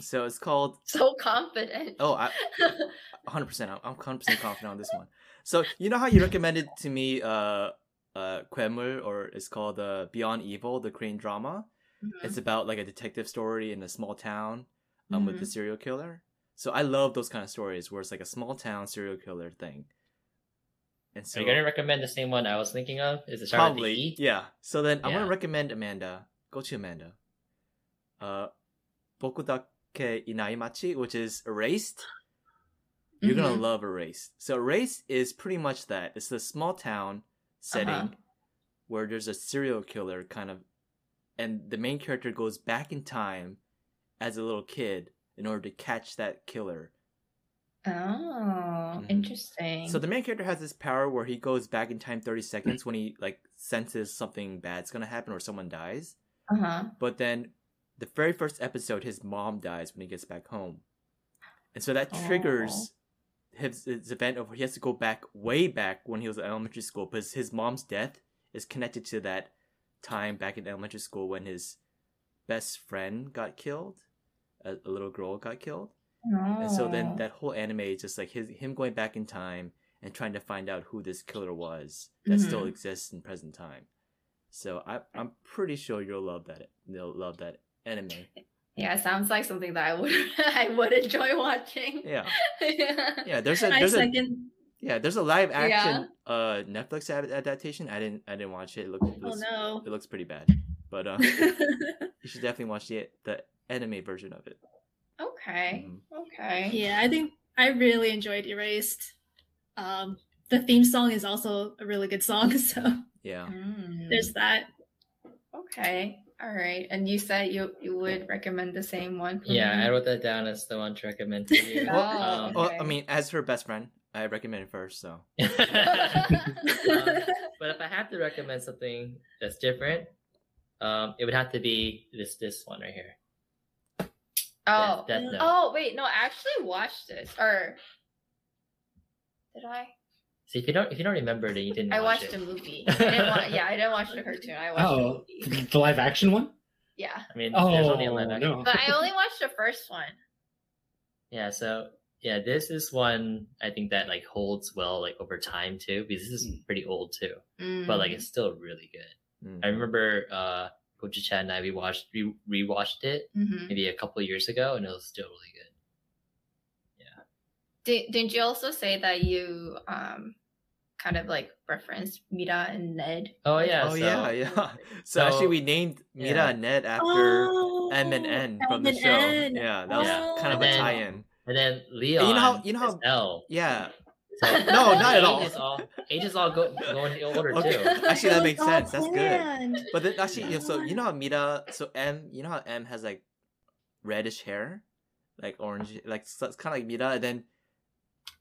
Speaker 1: So it's called.
Speaker 4: so confident.
Speaker 1: Oh, I, 100%. I'm, I'm 100% confident on this one. So, you know how you recommended to me uh uh Kwemul or it's called uh Beyond Evil, the Korean drama?
Speaker 4: Mhm.
Speaker 1: It's about like a detective story in a small town um with the serial killer. So I love those kind of stories where it's like a small town serial killer thing. And so
Speaker 2: Are you gonna recommend the same one I was thinking of? Is it
Speaker 1: probably
Speaker 2: E?
Speaker 1: yeah. So then I'm gonna recommend Amanda. Go to Amanda. Uh Bokudake Inai Machi, which is Erased. You're gonna
Speaker 4: Mhm.
Speaker 1: love Erased. So Erased is pretty much that. It's a small town setting
Speaker 4: Uh-huh.
Speaker 1: where there's a serial killer kind of and the main character goes back in time as a little kid in order to catch that killer.
Speaker 4: Oh,
Speaker 1: Mhm.
Speaker 4: interesting.
Speaker 1: So the main character has this power where he goes back in time 30 seconds when he like senses something bad's gonna happen or someone dies.
Speaker 4: uh huh.
Speaker 1: But then the very first episode, his mom dies when he gets back home. And so that triggers his, his event of he has to go back way back when he was in elementary school because his mom's death is connected to that time back in elementary school when his best friend got killed. A, a little girl got killed. And so then
Speaker 4: Oh.
Speaker 1: that whole anime is just like his him going back in time and trying to find out who this killer was that still
Speaker 4: Mhm.
Speaker 1: exists in present time. So I I'm pretty sure you'll love that. You'll love that anime.
Speaker 4: Yeah, it sounds like something that I would I would enjoy watching.
Speaker 1: Yeah,
Speaker 4: yeah.
Speaker 1: yeah. There's a
Speaker 3: I
Speaker 1: there's a yeah there's a live action uh Netflix ad- adaptation. I didn't I didn't watch it. It, look, it
Speaker 3: Oh
Speaker 1: looks
Speaker 3: no.
Speaker 1: it looks pretty bad, but uh you should definitely watch the the anime version of it.
Speaker 4: Okay.
Speaker 1: Mhm.
Speaker 4: Okay.
Speaker 3: yeah, I think I really enjoyed Erased. Um, the theme song is also a really good song, so
Speaker 1: Yeah.
Speaker 4: Mm.
Speaker 3: there's that.
Speaker 4: Okay. All right. And you said you you would recommend the same one for
Speaker 2: Yeah,
Speaker 4: me?
Speaker 2: I wrote that down as the one to recommend to you.
Speaker 4: Oh,
Speaker 2: Um,
Speaker 1: Well. I mean, as her best friend, I recommend it first. So
Speaker 2: but if I have to recommend something that's different, um, it would have to be this this one right here.
Speaker 4: oh.
Speaker 2: Death Note.
Speaker 4: Oh wait, no, I actually watched this. Or did I?
Speaker 2: See, if you don't if you don't remember, then you didn't.
Speaker 4: I
Speaker 2: watch
Speaker 4: watched
Speaker 2: it.
Speaker 4: the movie. I didn't wa- yeah, I didn't watch the cartoon. I watched
Speaker 6: oh
Speaker 4: the movie.
Speaker 6: the live action one
Speaker 4: Yeah.
Speaker 2: I mean,
Speaker 6: oh
Speaker 2: there's only a live action.
Speaker 6: no
Speaker 4: But I only watched the first one.
Speaker 2: Yeah, so yeah, this is one I think that like holds well like over time too, because this is
Speaker 6: Mm.
Speaker 2: pretty old too,
Speaker 4: Mm.
Speaker 2: but like it's still really good.
Speaker 1: Mm.
Speaker 2: I remember uh Gochu Chad and I we watched we rewatched it
Speaker 4: Mhm.
Speaker 2: maybe a couple years ago and it was still really good.
Speaker 4: Did, didn't you also say that you um kind of like referenced Mira and Ned?
Speaker 2: Oh yeah,
Speaker 1: oh
Speaker 2: so,
Speaker 1: yeah, yeah. So,
Speaker 2: so-
Speaker 1: actually, we named Mira
Speaker 2: yeah.
Speaker 1: and Ned after
Speaker 3: Oh,
Speaker 1: M and N from
Speaker 3: M
Speaker 1: the
Speaker 3: and
Speaker 1: show.
Speaker 3: N.
Speaker 1: Yeah, that was
Speaker 3: Oh.
Speaker 1: kind of
Speaker 2: And
Speaker 1: a
Speaker 2: then-
Speaker 1: tie-in.
Speaker 2: And then Leon
Speaker 1: you know how- you know how-
Speaker 2: L.
Speaker 1: Yeah.
Speaker 2: So
Speaker 1: No, not at all.
Speaker 2: Ages all ages all go go in order
Speaker 1: Okay.
Speaker 2: too.
Speaker 1: Actually, that makes
Speaker 3: was all
Speaker 1: sense. That's good. But then, actually, yeah, so you know how Mira, so M, you know how M has like reddish hair, like orange, like so it's kind of like Mira, and then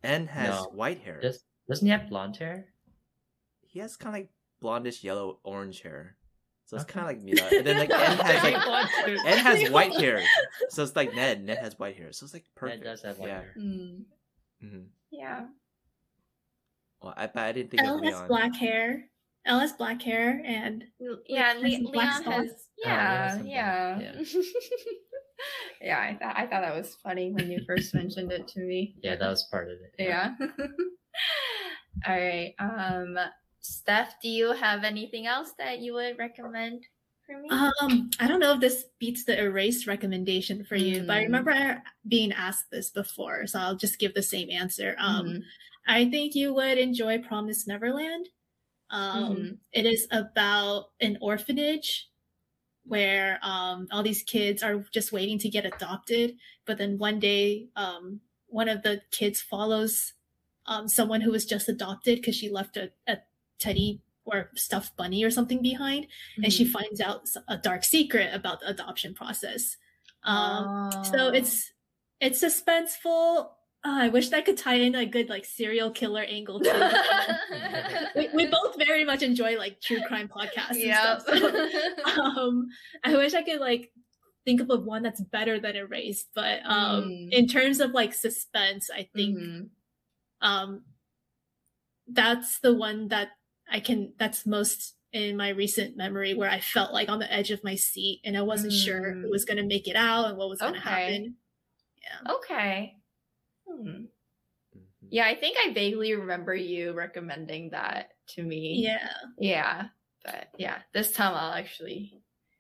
Speaker 1: N has
Speaker 2: No.
Speaker 1: white hair.
Speaker 2: Does doesn't he have blonde hair?
Speaker 1: He has kind of like blondish yellow orange hair, so it's
Speaker 2: Okay.
Speaker 1: kind of like Mira. And then like N has like N has white hair, so it's like Ned. Ned has white hair, so it's like perfect.
Speaker 2: Ned does have white
Speaker 1: yeah.
Speaker 2: hair.
Speaker 4: Mm,
Speaker 1: hmm
Speaker 4: yeah.
Speaker 1: Well, I, I didn't think
Speaker 3: L
Speaker 1: of
Speaker 3: has black hair. L has black hair, and
Speaker 4: Yeah, Le- Leon has.
Speaker 3: spots.
Speaker 2: Oh, Leon has
Speaker 4: Yeah,
Speaker 2: some
Speaker 4: yeah,
Speaker 2: black-
Speaker 4: yeah. I thought I thought that was funny when you first mentioned it to me.
Speaker 2: Yeah, that was part of it.
Speaker 4: Yeah. All right. Um, Steph, do you have anything else that you would recommend for me?
Speaker 3: um, I don't know if this beats the erase recommendation for you, but I
Speaker 4: Mm.
Speaker 3: remember being asked this before, so I'll just give the same answer. Um,
Speaker 4: Mhm.
Speaker 3: I think you would enjoy Promise Neverland. Um,
Speaker 4: Mhm.
Speaker 3: it is about an orphanage where um, all these kids are just waiting to get adopted, but then one day um, one of the kids follows um, someone who was just adopted because she left a, a teddy or stuffed bunny or something behind, and she
Speaker 4: Mhm.
Speaker 3: finds out a dark secret about the adoption process. Um, so
Speaker 4: Oh.
Speaker 3: it's it's suspenseful. Uh, I wish that could tie in a good like serial killer angle too. we, we both very much enjoy like true crime podcasts. Stuff, so, um, I wish I could like think of a one that's better than Erased, but um,
Speaker 4: Mm.
Speaker 3: in terms of like suspense, I think
Speaker 4: Mhm.
Speaker 3: um, that's the one that I can. That's most in my recent memory where I felt like on the edge of my seat and I wasn't sure
Speaker 4: Mm.
Speaker 3: who was going to make it out and what was going to
Speaker 4: Okay.
Speaker 3: happen. Yeah.
Speaker 4: Okay. Hmm. Yeah, I think I vaguely remember you recommending that to me.
Speaker 3: Yeah.
Speaker 4: Yeah. But yeah, this time I'll actually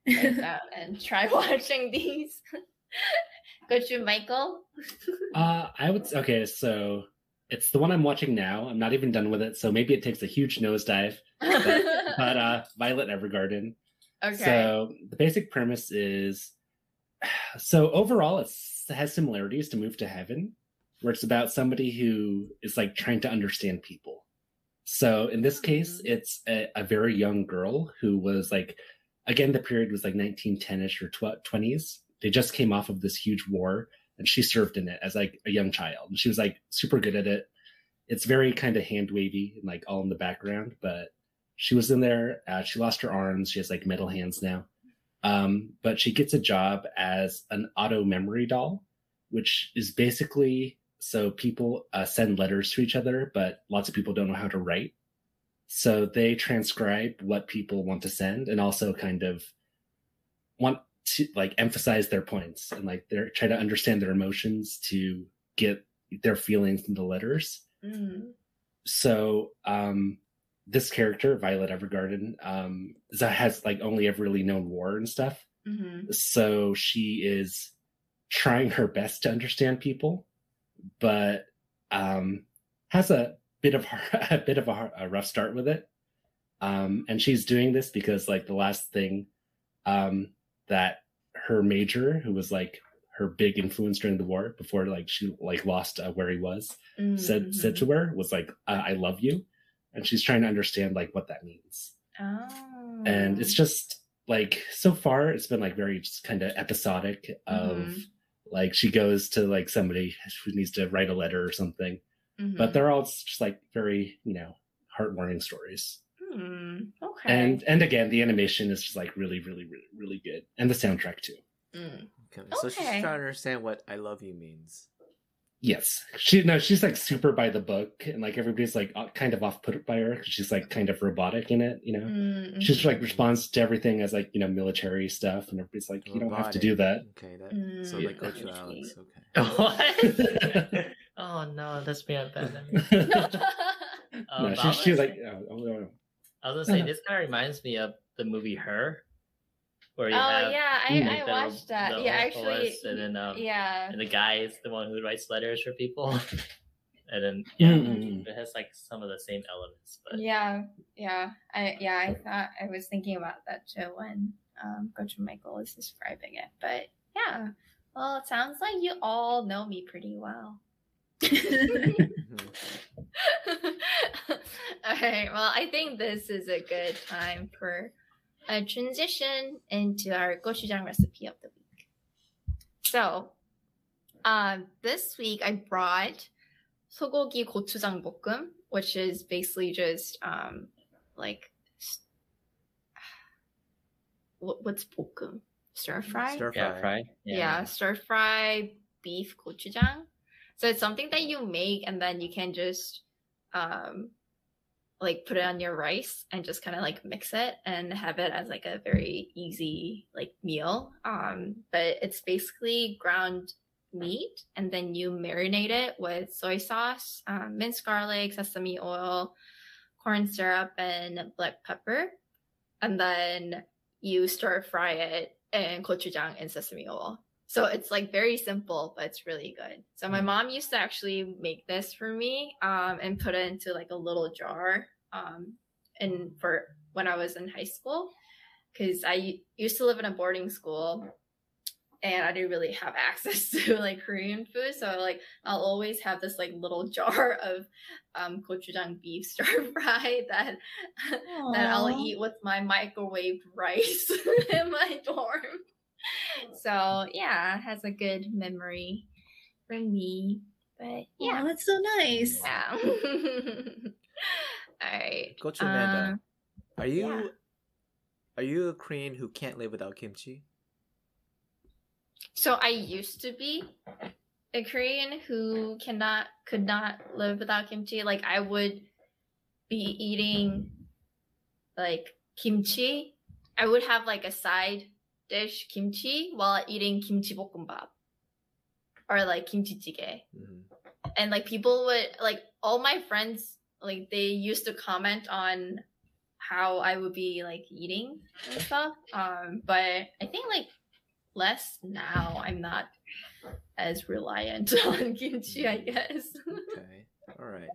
Speaker 4: write and try watching these. Go to Michael.
Speaker 6: Uh, I would okay. So it's the one I'm watching now. I'm not even done with it, so maybe it takes a huge nosedive. But uh, Violet Evergarden.
Speaker 4: okay.
Speaker 6: So the basic premise is so overall it's, it has similarities to Move to Heaven, where it's about somebody who is like trying to understand people. So in this case,
Speaker 4: Mhm.
Speaker 6: it's a, a very young girl who was like, again, the period was like 1910ish or tw- 20s. They just came off of this huge war, and she served in it as like a young child. And she was like super good at it. It's very kind of hand wavy and like all in the background, but she was in there. Uh, she lost her arms. She has like metal hands now. Um, but she gets a job as an auto memory doll, which is basically so people uh, send letters to each other, but lots of people don't know how to write. So they transcribe what people want to send and also kind of want to like emphasize their points and like they're try to understand their emotions to get their feelings in the letters
Speaker 4: Mm.
Speaker 6: so um this character violet evergarden um has like only ever really known war and stuff
Speaker 4: Mhm.
Speaker 6: so she is trying her best to understand people but um has a bit of a bit of a, a rough start with it um and she's doing this because like the last thing um that her major who was like her big influence during the war before like she like lost uh, where he was said said
Speaker 4: Mhm.
Speaker 6: to her was like uh, i love you and she's trying to understand like what that means
Speaker 4: Oh.
Speaker 6: and it's just like so far it's been like very just kind of episodic of
Speaker 4: Mhm.
Speaker 6: Like she goes to like somebody who needs to write a letter or something
Speaker 4: Mhm.
Speaker 6: but they're all just like very you know heartwarming stories
Speaker 4: Hmm. Okay.
Speaker 6: and and again the animation is just like really really really really good and the soundtrack too
Speaker 4: Mm.
Speaker 1: Okay, so she's trying to understand what "I love you" means.
Speaker 6: Yes she no she's like super by the book and like everybody's like kind of off put by her because she's like kind of robotic in it you know
Speaker 4: Mm,
Speaker 6: she just like responds to everything as like you know military stuff and everybody's like you don't have to do that
Speaker 1: Okay, that.
Speaker 4: Mm,
Speaker 1: so like, go to
Speaker 4: okay.
Speaker 1: Alex. Okay.
Speaker 2: what? oh no, that's me. I'm bad.
Speaker 6: no,
Speaker 2: Um,
Speaker 6: she,
Speaker 2: I
Speaker 6: she
Speaker 2: was
Speaker 6: like
Speaker 2: gonna
Speaker 6: oh, oh, oh.
Speaker 2: I was gonna say this kind of reminds me of the movie Her, where you
Speaker 4: oh
Speaker 2: have
Speaker 4: yeah, I,
Speaker 6: Mm.
Speaker 4: I
Speaker 2: the-
Speaker 4: watched that.
Speaker 2: the
Speaker 4: yeah,
Speaker 2: horse,
Speaker 4: actually,
Speaker 2: and then um,
Speaker 4: yeah.
Speaker 2: and the guy is the one who writes letters for people, and then yeah,
Speaker 6: Mm-mm.
Speaker 2: it has like some of the same elements, but
Speaker 4: Yeah, yeah, I yeah, I thought I was thinking about that too when um, Gochu Michael was describing it. But yeah, well, it sounds like you all know me pretty well.
Speaker 1: Mhm.
Speaker 4: all right, well, I think this is a good time for a transition into our gochujang recipe of the week. So, um, this week I brought 소고기 고추장 볶음, which is basically just um like s- what, what's 볶음? Stir fry?
Speaker 1: Stir
Speaker 2: yeah,
Speaker 1: fry.
Speaker 2: fry,
Speaker 4: yeah, stir fry beef gochujang. So it's something that you make and then you can just um like put it on your rice and just kind of like mix it and have it as like a very easy like meal. Um but it's basically ground meat and then you marinate it with soy sauce, um, minced garlic, sesame oil, corn syrup, and black pepper. And then you stir fry it in gochujang and sesame oil. So it's like very simple, but it's really good. So my
Speaker 1: Mm.
Speaker 4: mom used to actually make this for me um, and put it into like a little jar um, and for when I was in high school because I used to live in a boarding school and I didn't really have access to like Korean food. So like I'll always have this like little jar of um gochujang beef stir fry that that I'll eat with my microwaved rice in my dorm. So yeah, has a good memory for me. But
Speaker 3: Yeah,
Speaker 4: yeah.
Speaker 3: that's so nice.
Speaker 4: Yeah. All right.
Speaker 1: Gochu Amanda,
Speaker 4: Um,
Speaker 1: are you
Speaker 4: yeah.
Speaker 1: are you a Korean who can't live without kimchi?
Speaker 4: So I used to be a Korean who cannot could not live without kimchi. Like I would be eating like kimchi. I would have like a side dish kimchi while eating kimchi bokkeumbap or like kimchi jjigae.
Speaker 1: Mhm.
Speaker 4: And like people would like all my friends like they used to comment on how I would be like eating and stuff. Um, but I think like less now. I'm not as reliant on kimchi, I guess.
Speaker 1: Okay, all right.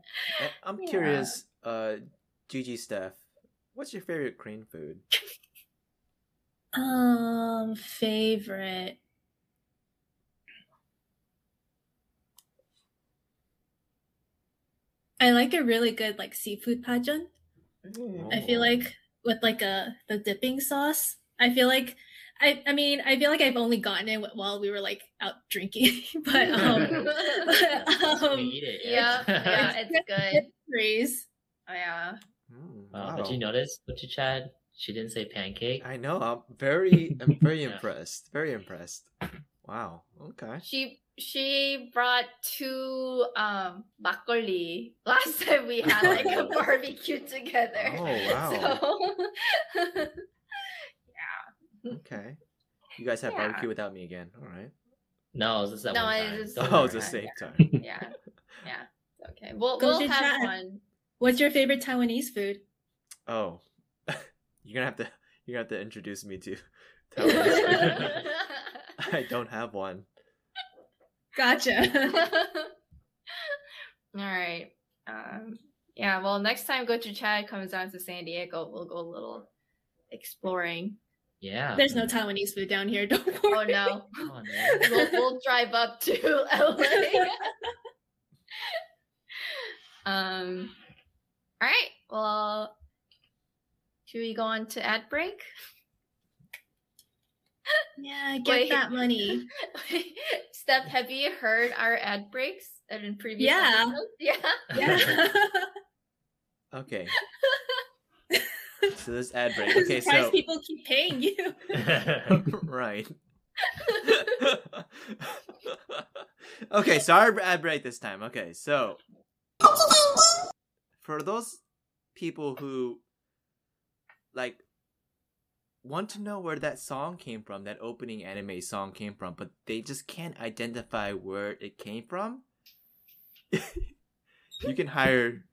Speaker 1: I'm
Speaker 4: Yeah.
Speaker 1: curious, uh, Gigi Steph, what's your favorite Korean food?
Speaker 3: Um, favorite. I like a really good like seafood pajeon. I feel
Speaker 1: Oh.
Speaker 3: like with like a the dipping sauce. I feel like I I mean I feel like I've only gotten it while we were like out drinking, but um,
Speaker 2: You
Speaker 3: um
Speaker 2: it.
Speaker 4: yeah, yeah, it's good.
Speaker 3: praise.
Speaker 4: Oh, yeah.
Speaker 1: Mm,
Speaker 2: Wow,
Speaker 1: wow.
Speaker 2: Did you notice, Gochu Chad? She didn't say pancake.
Speaker 1: I know. I'm very, I'm very
Speaker 2: Yeah.
Speaker 1: impressed. Very impressed. Wow. Okay.
Speaker 4: She she brought two um makgeolli last time we had like a barbecue together.
Speaker 1: Oh, wow.
Speaker 4: So yeah.
Speaker 1: Okay. You guys have
Speaker 4: Yeah.
Speaker 1: barbecue without me again. All right.
Speaker 2: No, it's just that
Speaker 4: No,
Speaker 2: one
Speaker 4: it's
Speaker 2: time.
Speaker 4: just-
Speaker 2: Don't
Speaker 1: Oh,
Speaker 2: worry.
Speaker 1: it's the
Speaker 4: right.
Speaker 1: same time.
Speaker 4: yeah, yeah. Okay, we'll
Speaker 3: Go
Speaker 4: we'll
Speaker 3: to
Speaker 4: have
Speaker 3: chat.
Speaker 4: one.
Speaker 3: What's your favorite Taiwanese food?
Speaker 1: Oh, you're gonna have to, you're gonna have to introduce me to. Taiwanese. I don't have one.
Speaker 3: Gotcha.
Speaker 4: All right. Um, yeah. Well, next time Gochu Chad comes down to San Diego, we'll go a little exploring.
Speaker 2: Yeah.
Speaker 3: There's no Taiwanese food down here. Don't worry.
Speaker 4: Oh no,
Speaker 2: Come on,
Speaker 4: we'll, we'll drive up to LA. um. All right. Well, should we go on to ad break?
Speaker 3: Yeah, get
Speaker 4: Wait.
Speaker 3: that money.
Speaker 4: Steph, have you heard our ad breaks in previous
Speaker 3: Yeah.
Speaker 4: episodes? Yeah.
Speaker 3: Yeah.
Speaker 1: Okay. So this ad break. Okay,
Speaker 3: Surprised
Speaker 1: so
Speaker 3: people keep paying you.
Speaker 1: right. okay, so our ad break this time. Okay, so for those people who like want to know where that song came from, that opening anime song came from, but they just can't identify where it came from, you can hire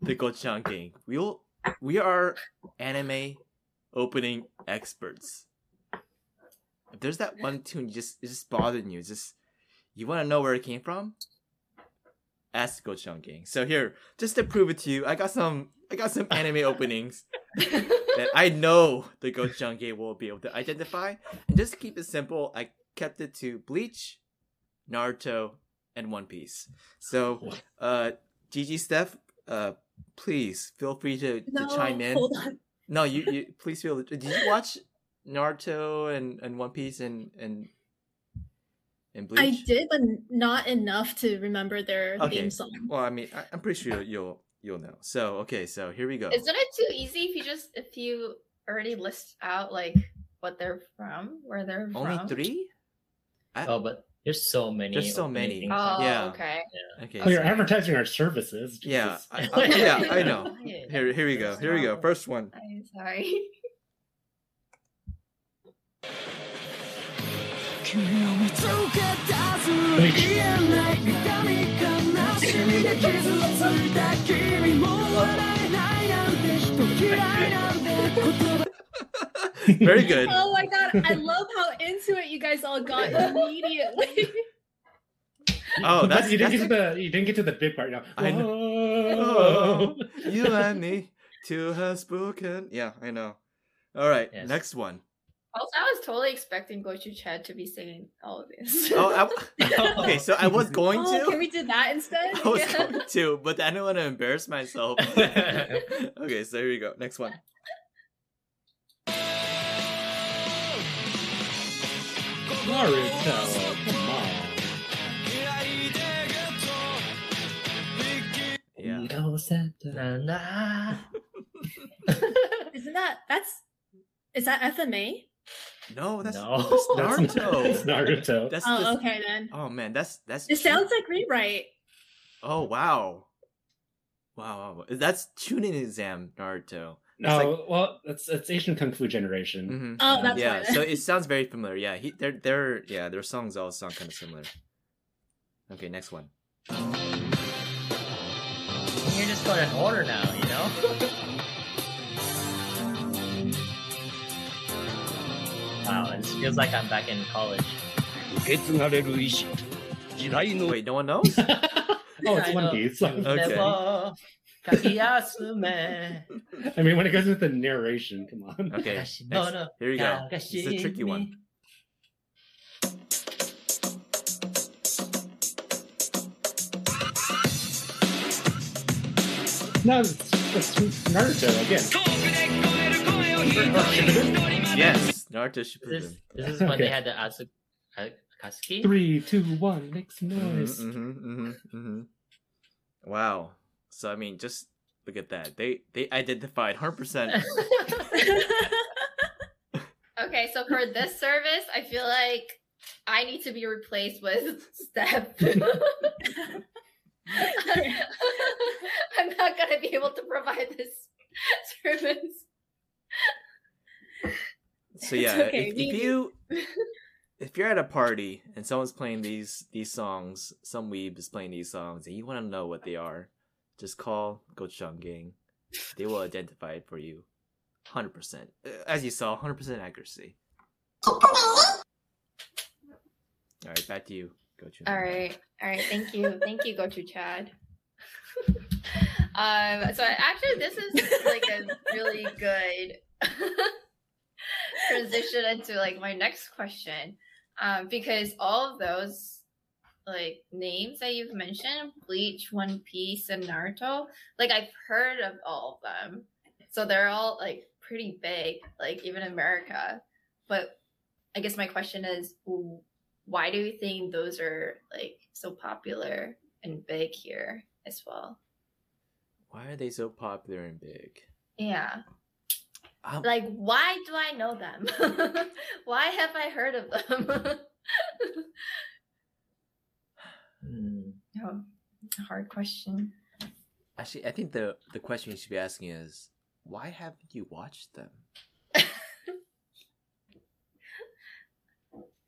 Speaker 1: the Gochujang Gang. We'll we are anime opening experts. If there's that one tune you just it's just bothering you, it's just you want to know where it came from, ask Gochujang Gang. So here, just to prove it to you, I got some I got some anime openings that I know the Gochujang Gang will be able to identify. And just to keep it simple, I kept it to Bleach, Naruto, and One Piece. So, uh, Gigi Steph, uh, please feel free to, to
Speaker 3: No,
Speaker 1: chime in.
Speaker 3: hold on.
Speaker 1: No, you, you please feel. Did you watch Naruto and, and One Piece and and and Bleach?
Speaker 3: I did, but not enough to remember their
Speaker 1: Okay.
Speaker 3: theme song.
Speaker 1: Well, I mean, I, I'm pretty sure you'll you'll know. So okay, so here we go.
Speaker 4: Isn't it too easy if you just if you already list out like what they're from, where they're from
Speaker 1: Only
Speaker 4: from?
Speaker 1: three? I,
Speaker 2: Oh, but there's so many.
Speaker 1: There's so many.
Speaker 2: things.
Speaker 4: Oh,
Speaker 1: Yeah.
Speaker 4: okay.
Speaker 1: okay.
Speaker 6: Oh, you're advertising our services.
Speaker 1: yeah, I, I- oh, yeah, I know. Here, here we go. Here we go. First one.
Speaker 4: I'm sorry.
Speaker 1: Very good.
Speaker 3: Oh my god, I love how into it you guys all got immediately.
Speaker 1: Oh, that's,
Speaker 6: you didn't
Speaker 1: that's
Speaker 6: get to the you didn't get to the big part now.
Speaker 1: I know. Oh, you and me to have spoken. Yeah, I know. All right,
Speaker 2: Yes.
Speaker 1: next one.
Speaker 4: Also, I was totally expecting Gochu Chad to be singing all of this.
Speaker 1: Oh, I, okay. So I was going
Speaker 3: oh,
Speaker 1: to.
Speaker 3: can we do that instead?
Speaker 1: I was
Speaker 4: Yeah.
Speaker 1: going to, but I didn't want to embarrass myself. okay, so here we go. Next one.
Speaker 6: Naruto, come on.
Speaker 1: Yeah.
Speaker 6: Naruto said that.
Speaker 2: Na, na.
Speaker 3: Isn't that that's is that FMA?
Speaker 1: No, that's,
Speaker 2: No.
Speaker 1: that's
Speaker 6: That's
Speaker 1: Naruto.
Speaker 6: That's Naruto.
Speaker 1: That's
Speaker 3: Oh,
Speaker 1: the-
Speaker 3: okay then.
Speaker 1: Oh man, that's that's.
Speaker 3: It sounds like rewrite.
Speaker 1: Oh wow. Wow, wow. That's tuning exam Naruto.
Speaker 6: No,
Speaker 1: like-
Speaker 6: well, it's it's Asian Kung Fu generation.
Speaker 1: hmm
Speaker 3: Oh, that's
Speaker 1: yeah,
Speaker 3: why.
Speaker 1: so it sounds very familiar. Yeah, he, their their yeah, their songs all sound kind of similar. Okay, next one.
Speaker 2: You're just going in order now, you know? wow, it feels like I'm back in college.
Speaker 5: 受け継がれる意志時代の
Speaker 1: Wait, no one knows?
Speaker 6: Oh, it's
Speaker 2: I
Speaker 6: One
Speaker 2: know.
Speaker 6: Piece.
Speaker 1: Okay.
Speaker 2: Never kakiyasume.
Speaker 6: I mean, when it goes with the narration, come on.
Speaker 1: Okay,
Speaker 2: Kagashi
Speaker 1: next,
Speaker 2: no no
Speaker 1: here we go. It's a tricky one.
Speaker 6: No, it's, it's Naruto again.
Speaker 1: Yes, Naruto
Speaker 2: This,
Speaker 1: Is
Speaker 2: this is when
Speaker 6: Okay.
Speaker 2: they had the Asu- Akatsuki.
Speaker 6: Three, two, one, makes
Speaker 1: Mhm,
Speaker 6: noise.
Speaker 1: mhm, mhm, mhm. Wow. So I mean, just look at that. They they identified 100. percent
Speaker 4: okay, so for this service, I feel like I need to be replaced with Steph. I'm not gonna be able to provide this service.
Speaker 1: So yeah,
Speaker 3: okay,
Speaker 1: if, if you if you're at a party and someone's playing these these songs, some weeb is playing these songs, and you want to know what they are, just call Gochujang Gang. They will identify it for you, hundred percent. As you saw, hundred percent accuracy. All right, back to you, Gochujang.
Speaker 4: All right, all right. Thank you, thank you. Gochu Chad. um. So actually, this is like a really good transition into like my next question, um, because all of those like names that you've mentioned, Bleach, One Piece, and Naruto, like I've heard of all of them, so they're all like pretty big, like even in America. But I guess my question is, why do you think those are like so popular and big here as well?
Speaker 1: Why are they so popular and big?
Speaker 4: Yeah.
Speaker 1: Um,
Speaker 4: Like, why do I know them? why have I heard of them?
Speaker 2: Hmm.
Speaker 4: oh, hard question.
Speaker 1: actually, I think the the question you should be asking is, why haven't you watched them?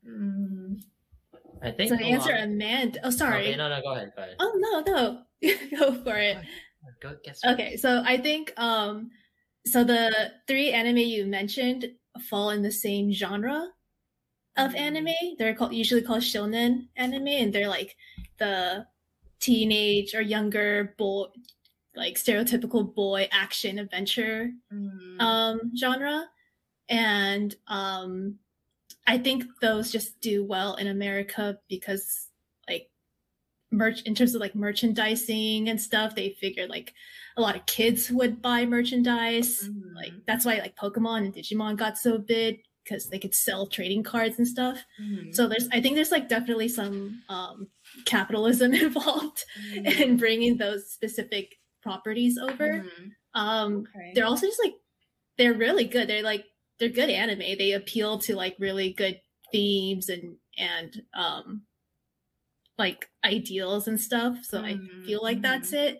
Speaker 4: Mm,
Speaker 2: I think
Speaker 3: So answer
Speaker 2: lot-
Speaker 3: Amanda. Oh, sorry.
Speaker 2: Okay, no, no, go ahead, go ahead.
Speaker 3: Oh no, no. Go for it.
Speaker 2: Go get
Speaker 3: Okay, so I think um so the three anime you mentioned fall in the same genre of anime. They're called usually called shonen anime, and they're like the teenage or younger boy, like stereotypical boy action adventure
Speaker 4: Mm.
Speaker 3: um genre and um i think those just do well in america because merch in terms of like merchandising and stuff they figured like a lot of kids would buy merchandise
Speaker 4: Mhm.
Speaker 3: like that's why like pokemon and digimon got so big because they could sell trading cards and stuff
Speaker 4: Mhm.
Speaker 3: so there's i think there's like definitely some um capitalism involved
Speaker 4: Mhm.
Speaker 3: in bringing those specific properties over
Speaker 4: Mhm.
Speaker 3: um
Speaker 4: Okay.
Speaker 3: they're also just like they're really good. They're like they're good anime. They appeal to like really good themes and and um like ideals and stuff. So I
Speaker 4: Mhm,
Speaker 3: feel like that's it.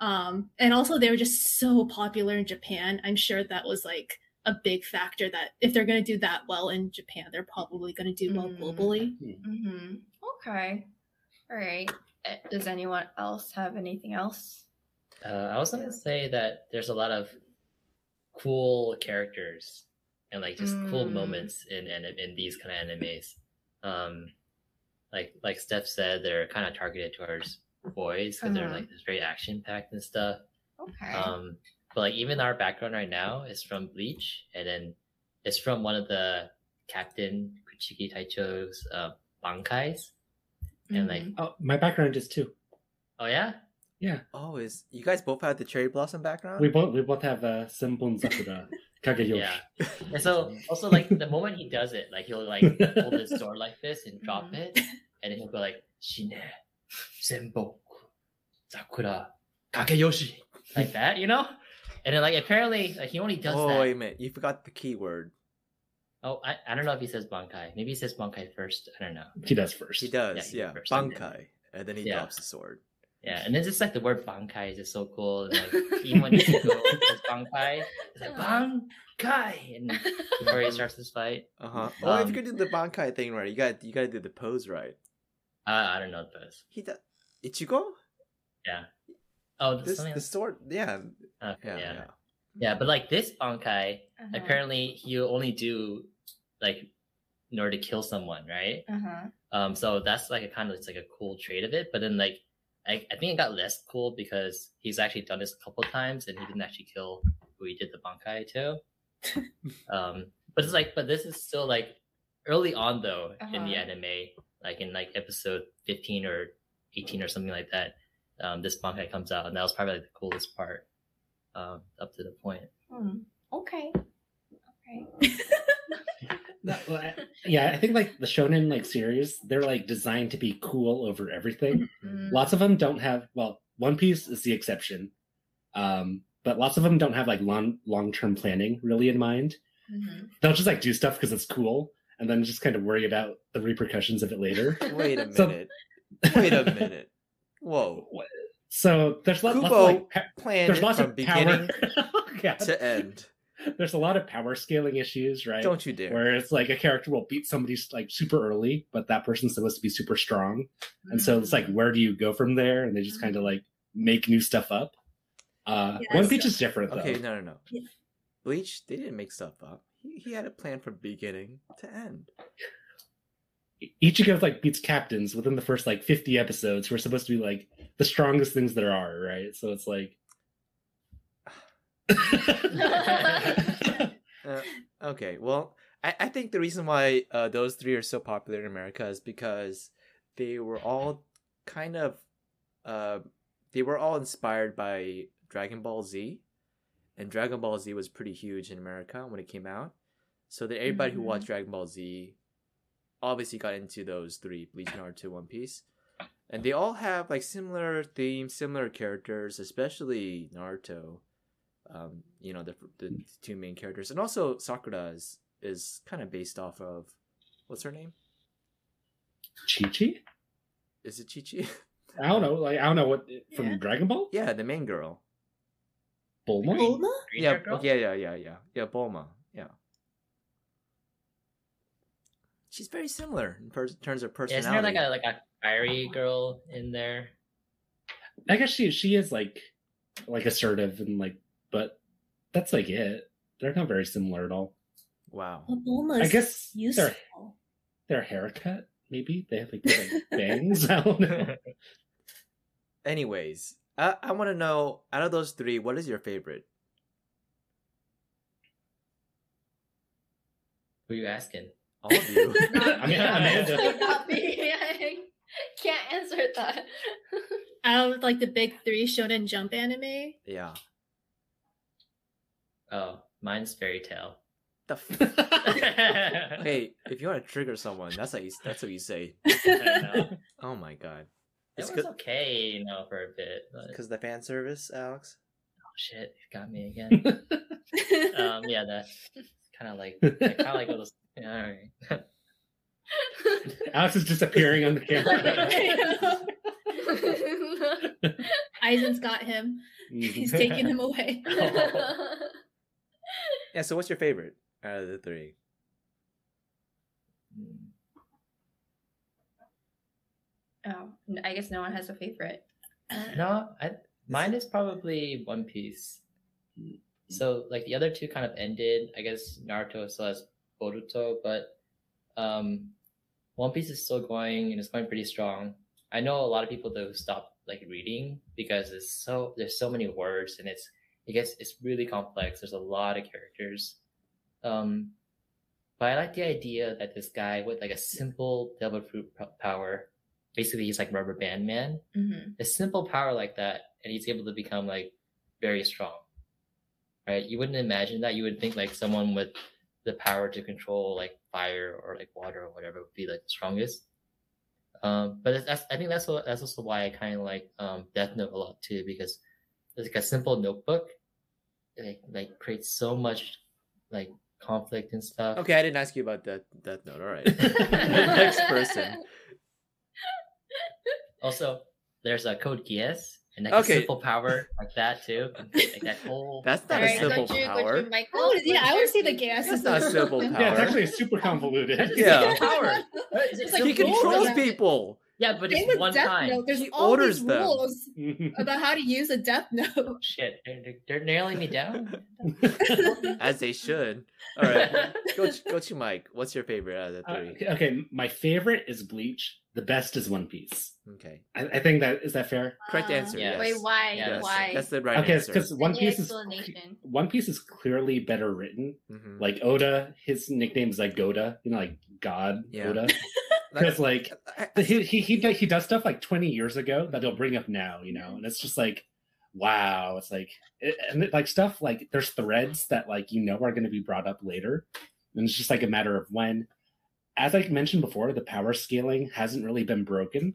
Speaker 3: Um and also they were just so popular in Japan. I'm sure that was like a big factor that if they're going to do that well in Japan, they're probably going to do well
Speaker 4: Mm.
Speaker 3: globally.
Speaker 4: Mm-hmm. Okay. All right. Uh, Does anyone else have anything else?
Speaker 2: Uh, I was gonna say that there's a lot of cool characters and like just cool
Speaker 4: Mm.
Speaker 2: moments in in, in these kind of animes. Um, like like Steph said, they're kind of targeted towards boys because they're
Speaker 4: Uh-huh.
Speaker 2: like it's very action packed and stuff.
Speaker 4: Okay.
Speaker 2: Um, but like even our background right now is from Bleach, and then it's from one of the Captain Kuchiki Taicho's uh, bankais. and, like,
Speaker 4: Mhm.
Speaker 6: Oh, my background is too.
Speaker 2: Oh yeah.
Speaker 1: yeah, Oh, is you guys both have the cherry blossom background?
Speaker 6: We both we both have uh, Senbon Sakura Kageyoshi.
Speaker 2: yeah. And so also like the moment he does it, like he'll like hold his sword like this and drop
Speaker 4: Mhm.
Speaker 2: it, and then he'll go like Shine, Senbon, Sakura, Kageyoshi, like that, you know. And then like apparently like he only does
Speaker 1: oh
Speaker 2: that.
Speaker 1: wait a minute, you forgot the keyword.
Speaker 2: Oh, I, I don't know if he says Bankai. Maybe he says Bankai first. I don't know.
Speaker 6: He does first.
Speaker 1: He does,
Speaker 2: Yeah, he
Speaker 1: yeah. Bankai, and then he
Speaker 2: Yeah.
Speaker 1: drops the sword.
Speaker 2: Yeah, and then just like the word Bankai is just so cool. And, like even when Ichigo says Bankai, it's like Bankai, and before he starts this fight.
Speaker 1: Uh huh. Well, if
Speaker 2: Um,
Speaker 1: you could do the Bankai thing right, you got you got to do the pose right.
Speaker 2: Uh, I don't know those.
Speaker 1: He does. Ichigo?
Speaker 2: Yeah. Oh,
Speaker 1: This
Speaker 2: something
Speaker 1: the sword? Yeah,
Speaker 2: Okay,
Speaker 1: yeah,
Speaker 2: yeah,
Speaker 1: yeah.
Speaker 2: yeah. But like this Bankai,
Speaker 4: Uh-huh.
Speaker 2: apparently you only do like in order to kill someone, right?
Speaker 4: Uh-huh.
Speaker 2: Um, so that's like a kind of it's like a cool trait of it. But then like I, I think it got less cool because he's actually done this a couple times and he didn't actually kill who he did the bankai to. um, but it's like, but this is still like early on though in the
Speaker 4: Uh-huh.
Speaker 2: anime, like in like episode fifteen or eighteen or something like that. Um, this bankai comes out and that was probably like the coolest part. Um, up to the point.
Speaker 4: Hmm. Okay. Okay.
Speaker 6: No, well, I- yeah, I think like the shonen like series, they're like designed to be cool over everything.
Speaker 4: Mm.
Speaker 6: Lots of them don't have. Well, One Piece is the exception, um, but lots of them don't have like long long term planning really in mind.
Speaker 4: Mhm.
Speaker 6: They'll just like do stuff because it's cool, and then just kind of worry about the repercussions of it later.
Speaker 1: Wait a
Speaker 6: So-
Speaker 1: minute. Wait a minute. Whoa.
Speaker 6: So there's lots, lots of
Speaker 1: Kubo
Speaker 6: like pa-
Speaker 1: Planned
Speaker 6: there's
Speaker 1: it
Speaker 6: lots
Speaker 1: from
Speaker 6: of
Speaker 1: beginning
Speaker 6: power. Oh,
Speaker 1: to end.
Speaker 6: There's a lot of power scaling issues, right?
Speaker 1: Don't you dare.
Speaker 6: where it's like a character will beat somebody like super early, but that person's supposed to be super strong. And so it's like,
Speaker 4: Mm.
Speaker 6: where do you go from there? And they just kind of like make new stuff up. Uh,
Speaker 3: Yeah,
Speaker 6: One Piece is different though.
Speaker 1: Okay, no, no, no.
Speaker 3: Yeah.
Speaker 1: Bleach, they didn't make stuff up. He, he had a plan from beginning to end.
Speaker 6: Ichigo like beats captains within the first like 50 episodes who are supposed to be like the strongest things there are, right? So it's like
Speaker 1: Uh, okay, well, I, I think the reason why uh, those three are so popular in America is because they were all kind of, uh, they were all inspired by Dragon Ball Z, and Dragon Ball Z was pretty huge in America when it came out. So that everybody who
Speaker 4: Mhm.
Speaker 1: watched Dragon Ball Z obviously got into those three: Bleach, Naruto, One Piece, and they all have like similar themes, similar characters, especially Naruto um, you know the the two main characters, and also Sakura is is kind of based off of what's her name?
Speaker 6: Chi Chi?
Speaker 1: Is it Chi Chi?
Speaker 6: I don't know. Like I don't know what from
Speaker 3: Yeah.
Speaker 6: Dragon Ball?
Speaker 1: yeah, the main girl.
Speaker 6: Bulma?
Speaker 3: Bulma?
Speaker 1: Yeah,
Speaker 2: girl?
Speaker 1: yeah, yeah, yeah, yeah, yeah. Bulma. Yeah, she's very similar in per- terms of
Speaker 2: Yeah,
Speaker 1: personality.
Speaker 2: isn't there like a like a fiery girl in there?
Speaker 6: I guess she she is like like assertive and like but that's like it. They're not very similar at all.
Speaker 1: Wow.
Speaker 3: Well, Bulma's
Speaker 6: I guess
Speaker 3: useful.
Speaker 6: their their haircut, maybe they have like different bangs. I don't know.
Speaker 1: Anyways, I, I want to know out of those three, what is your favorite?
Speaker 2: Who are you asking?
Speaker 1: All of you.
Speaker 6: I mean, Amanda.
Speaker 4: Not me. I can't answer that.
Speaker 3: Out of like the big three Shonen Jump anime,
Speaker 1: yeah.
Speaker 2: Oh, mine's Fairy Tail.
Speaker 1: The f- hey, if you want to trigger someone, that's how you, that's what you say. Oh my god.
Speaker 2: It
Speaker 1: It's
Speaker 2: was
Speaker 1: good
Speaker 2: okay, you know, for a bit. But, oh
Speaker 1: because the fan service, Alex.
Speaker 2: Oh shit, it got me again. um, yeah, that's kind of like, I kind of like all those. Yeah, all right.
Speaker 6: Alex is disappearing on the camera.
Speaker 3: Aizen's got him. He's taking him away.
Speaker 1: Yeah. So, what's your favorite out of the three?
Speaker 4: Oh, n- I guess no one has a favorite.
Speaker 2: No, I mine is probably One Piece. So like the other two kind of ended. I guess Naruto still has Boruto, but um, One Piece is still going and it's going pretty strong. I know a lot of people that stop like reading because it's so there's so many words and it's it gets it's really complex. There's a lot of characters. Um, but I like the idea that this guy with like a simple devil fruit power, basically he's like rubber band man
Speaker 4: Mm-hmm.
Speaker 2: a simple power like that and he's able to become like very strong right you wouldn't imagine that you would think like someone with the power to control like fire or like water or whatever would be like the strongest um but that's i think that's what that's also why i kind of like um death note a lot too because it's like a simple notebook like like creates so much like conflict and stuff
Speaker 1: Okay, I didn't ask you about that. That note. All right. Next person.
Speaker 2: also there's a code Geass and like
Speaker 1: Okay.
Speaker 2: a simple power like that too like that whole
Speaker 1: That's not a simple
Speaker 4: got you,
Speaker 1: power.
Speaker 4: Michael.
Speaker 3: Oh, yeah, I
Speaker 4: What's
Speaker 3: would
Speaker 4: your
Speaker 3: see the gas.
Speaker 1: That's not a simple power.
Speaker 6: Yeah, it's actually super convoluted.
Speaker 1: Yeah.
Speaker 2: power
Speaker 3: It's
Speaker 2: It's
Speaker 3: like
Speaker 1: he controls
Speaker 3: about it.
Speaker 1: people.
Speaker 2: Yeah, but
Speaker 3: Same
Speaker 2: it's one
Speaker 3: Death
Speaker 2: time.
Speaker 3: Note. There's
Speaker 1: He
Speaker 3: all
Speaker 1: orders
Speaker 3: these
Speaker 1: them.
Speaker 3: rules about how to use a Death Note.
Speaker 2: Shit, they're, they're, they're nailing me down.
Speaker 1: As they should. All right. Go to, go to Mike. What's your favorite out of the
Speaker 6: Uh,
Speaker 1: three?
Speaker 6: okay, okay, my favorite is Bleach. The best is One Piece.
Speaker 1: Okay.
Speaker 6: I, I think that is that fair.
Speaker 1: Correct
Speaker 3: Uh,
Speaker 1: answer.
Speaker 2: Yeah.
Speaker 1: Yes.
Speaker 4: Wait, why?
Speaker 2: Yes.
Speaker 4: Why?
Speaker 1: That's the right answer.
Speaker 6: okay, because One Piece is? One Piece is clearly better written.
Speaker 1: Mhm.
Speaker 6: Like Oda, his nickname is like Goda, you know, like God
Speaker 1: Yeah.
Speaker 6: Oda. Because like he, he he does- he does stuff like 20 years ago that he'll bring up now, you know, and it's just like, wow, it's like it, and it, like stuff like there's threads that like you know are going to be brought up later, and it's just like a matter of when. As I mentioned before, the power scaling hasn't really been broken.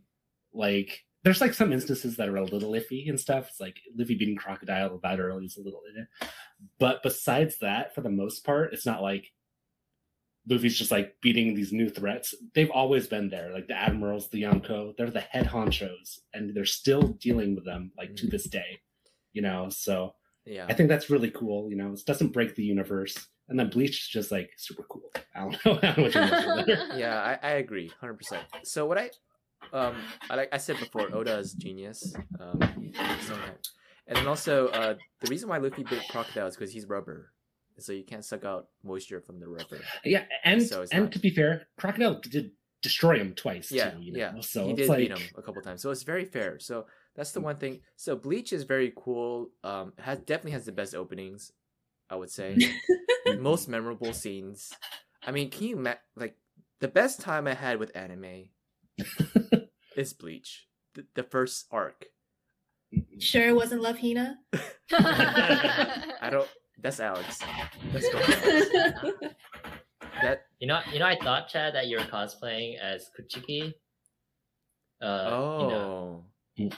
Speaker 6: Like there's like some instances that are a little iffy and stuff. It's like Luffy beating Crocodile that early is a little in it, but besides that, for the most part, it's not like Luffy's just like beating these new threats. They've always been there, like the admirals, the Yonko. They're the head honchos, and they're still dealing with them like to this day. You know, so
Speaker 1: yeah.
Speaker 6: I think that's really cool. You know, it doesn't break the universe, and then Bleach is just like super cool. I don't know, I don't know what you mentioned there.
Speaker 1: yeah, I, I agree, hundred percent. So what I, um, I like I said before, Oda is genius. Um, and then also uh, the reason why Luffy bit crocodile is because he's rubber, so you can't suck out moisture from the rubber.
Speaker 6: Yeah, and
Speaker 1: So
Speaker 6: and
Speaker 1: not-
Speaker 6: to be fair, Crocodile did destroy him twice.
Speaker 1: Yeah,
Speaker 6: too, you know?
Speaker 1: yeah.
Speaker 6: So
Speaker 1: he did
Speaker 6: like,
Speaker 1: beat him a couple times, so it's very fair. So that's the one thing. So Bleach is very cool. Um, has definitely has the best openings, I would say. Most memorable scenes. I mean, can you ma- like the best time I had with anime is Bleach, the, the first arc.
Speaker 3: Sure, it wasn't Love Hina.
Speaker 1: I don't. That's Alex. Let's go. That
Speaker 2: You know, you know, I thought Chad that you were cosplaying as Kuchiki. Uh, you know,
Speaker 1: oh,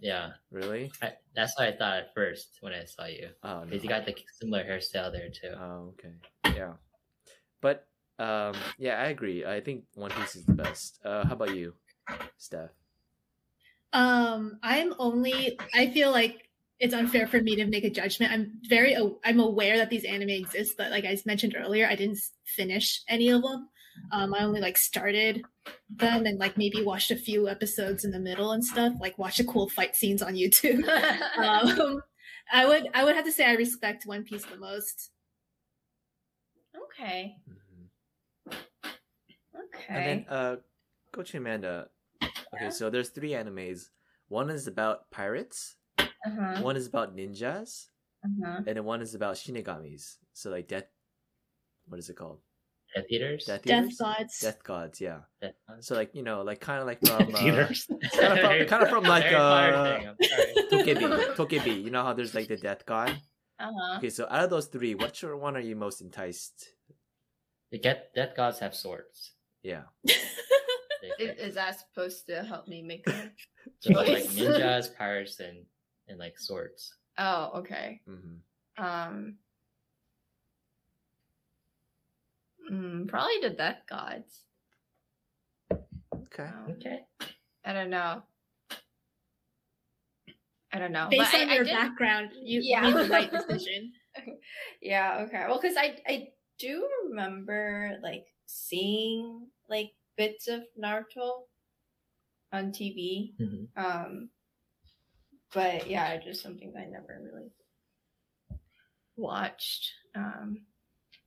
Speaker 2: yeah,
Speaker 1: really?
Speaker 2: I, that's what I thought at first when I saw you.
Speaker 1: Oh no.
Speaker 2: Because you got the similar hairstyle there too.
Speaker 1: Oh, okay. Yeah. But um yeah, I agree. I think One Piece is the best. Uh how about you, Steph?
Speaker 3: Um, I'm only. I feel like it's unfair for me to make a judgment. I'm very. I'm aware that these anime exist, but like I mentioned earlier, I didn't finish any of them. Um, I only like started them and like maybe watched a few episodes in the middle and stuff. Like watch the cool fight scenes on YouTube. um, I would I would have to say I respect One Piece the most.
Speaker 4: Okay. Okay.
Speaker 1: And then, uh, Gochu Amanda. Okay, so there's three animes. One is about pirates.
Speaker 4: Uh-huh.
Speaker 1: One is about ninjas,
Speaker 4: Uh-huh.
Speaker 1: and then one is about shinigamis. So like death. What is it called?
Speaker 2: Death Eaters.
Speaker 1: Death
Speaker 3: Death gods.
Speaker 1: Death gods. Yeah.
Speaker 2: Death Gods?
Speaker 1: So like you know, like kind of like from uh,
Speaker 6: Eaters.
Speaker 1: kind of from, kind of from like
Speaker 2: Very hard
Speaker 1: uh,
Speaker 2: thing, I'm sorry.
Speaker 1: Tokebi. Tokebi. You know how there's like the death god.
Speaker 4: Uh-huh.
Speaker 1: Okay, so out of those three, which one are you most enticed?
Speaker 2: The get Death Gods have swords.
Speaker 1: Yeah.
Speaker 4: Is, is that supposed to help me make a
Speaker 2: so like ninjas, pirates, and and like swords.
Speaker 4: Oh, okay.
Speaker 1: hmm
Speaker 4: Um mm, probably the death gods.
Speaker 1: Okay.
Speaker 4: Um,
Speaker 2: Okay.
Speaker 4: I don't know. I don't know.
Speaker 3: Based
Speaker 4: But
Speaker 3: on
Speaker 4: I- I
Speaker 3: your
Speaker 4: did-
Speaker 3: background, you
Speaker 4: Yeah.
Speaker 3: made the right decision.
Speaker 4: yeah okay well because i i do remember like seeing like bits of naruto on tv
Speaker 2: Mhm.
Speaker 4: um but yeah just something that i never really watched um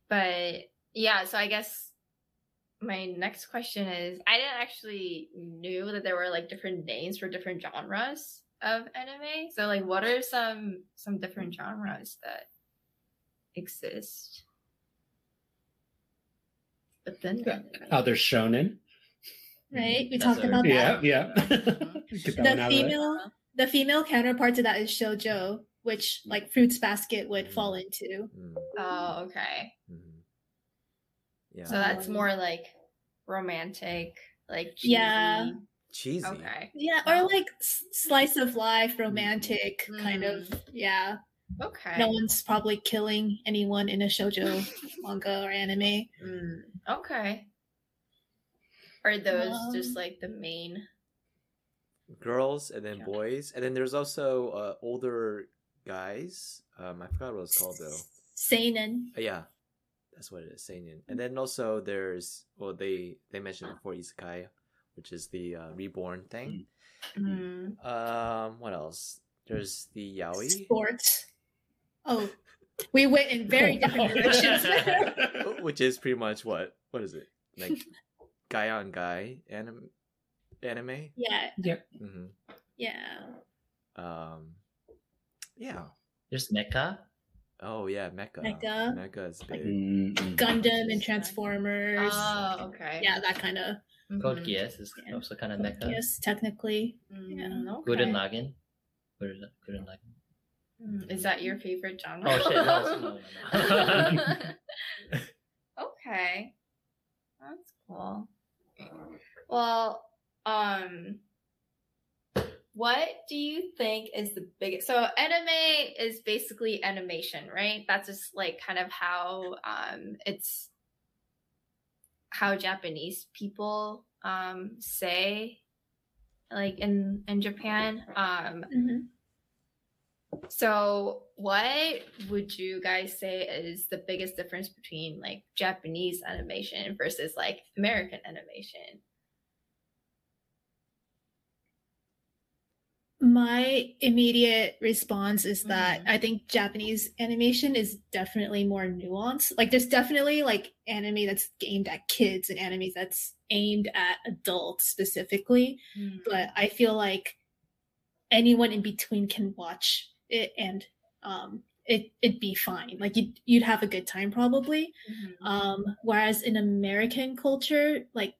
Speaker 4: but yeah so i guess my next question is i didn't actually knew that there were like different names for different genres of anime so like what are some some different genres that exist but then
Speaker 6: Oh, there's shonen.
Speaker 3: Right? We
Speaker 2: That's
Speaker 3: talked about
Speaker 6: Yeah,
Speaker 3: that.
Speaker 6: yeah. Get that one
Speaker 3: The
Speaker 6: out of the way.
Speaker 3: female the female counterpart to that is shojo, which like Fruits Basket would
Speaker 1: Mm.
Speaker 3: fall into.
Speaker 1: mm
Speaker 4: oh okay
Speaker 1: mhm. Yeah.
Speaker 4: so that's more like romantic like cheesy.
Speaker 3: Yeah.
Speaker 1: cheesy.
Speaker 4: okay
Speaker 3: Yeah, or like slice of life, romantic kind of. Yeah,
Speaker 4: okay
Speaker 3: no one's probably killing anyone in a shojo manga or anime.
Speaker 4: Mm, okay are those
Speaker 3: Um,
Speaker 4: just like the main
Speaker 1: Girls and then
Speaker 4: Yeah.
Speaker 1: boys, and then there's also uh, older guys. Um, I forgot what it's called though.
Speaker 3: Seinen.
Speaker 1: Uh, yeah, that's what it is, seinen. And then also there's well they they mentioned before isekai, which is the uh, reborn thing.
Speaker 4: Mm,
Speaker 1: Um, what else? There's the yaoi,
Speaker 3: Sports. Oh, we went in very different directions.
Speaker 1: which is pretty much what what is it like guy on guy anime anime.
Speaker 3: yeah,
Speaker 1: Mm-hmm.
Speaker 3: yeah.
Speaker 1: Um, yeah.
Speaker 2: There's Mecha.
Speaker 1: Oh yeah, mecha.
Speaker 3: Mecha.
Speaker 1: Mecha is big.
Speaker 6: Mm, mm.
Speaker 3: Gundam and Transformers.
Speaker 4: oh okay
Speaker 3: yeah, that kind of.
Speaker 2: Code
Speaker 4: Mhm.
Speaker 2: Geass is
Speaker 3: Yeah.
Speaker 2: also kind of Mecha.
Speaker 3: Yes, technically.
Speaker 4: Mm, okay.
Speaker 2: Gurren Lagann. Gurren Gurren Lagann.
Speaker 4: Mm, is that your favorite genre
Speaker 2: Oh shit! No, no, no, no.
Speaker 4: okay that's cool well um what do you think is the biggest so anime is basically animation right that's just like kind of how um it's how japanese people um say like in in japan um
Speaker 3: Mhm.
Speaker 4: so, what would you guys say is the biggest difference between like Japanese animation versus like American animation?
Speaker 3: My immediate response is that
Speaker 4: Mhm.
Speaker 3: I think Japanese animation is definitely more nuanced. Like, there's definitely like anime that's aimed at kids and anime that's aimed at adults specifically. But I feel like anyone in between can watch it and um, it it'd be fine. Like you'd you'd have a good time probably.
Speaker 4: Mhm.
Speaker 3: Um, whereas in American culture, like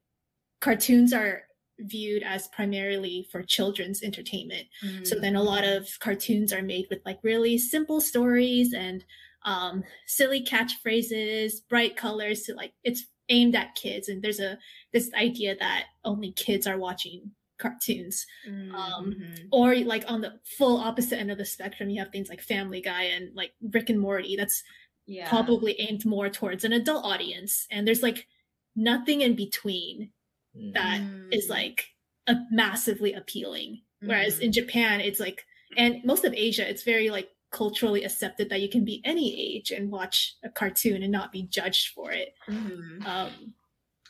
Speaker 3: cartoons are viewed as primarily for children's entertainment. So then a lot of cartoons are made with like really simple stories and um, silly catchphrases, bright colors. So like it's aimed at kids, and there's a this idea that only kids are watching cartoons. um,
Speaker 4: Mhm.
Speaker 3: Or like on the full opposite end of the spectrum, you have things like Family Guy and like Rick and Morty. That's
Speaker 4: yeah,
Speaker 3: probably aimed more towards an adult audience, and there's like nothing in between
Speaker 2: Mm.
Speaker 3: that is
Speaker 4: Mm.
Speaker 3: like a massively appealing. Whereas
Speaker 4: Mhm.
Speaker 3: in Japan, it's like, and most of Asia, it's very like culturally accepted that you can be any age and watch a cartoon and not be judged for it.
Speaker 4: Mhm.
Speaker 3: Um,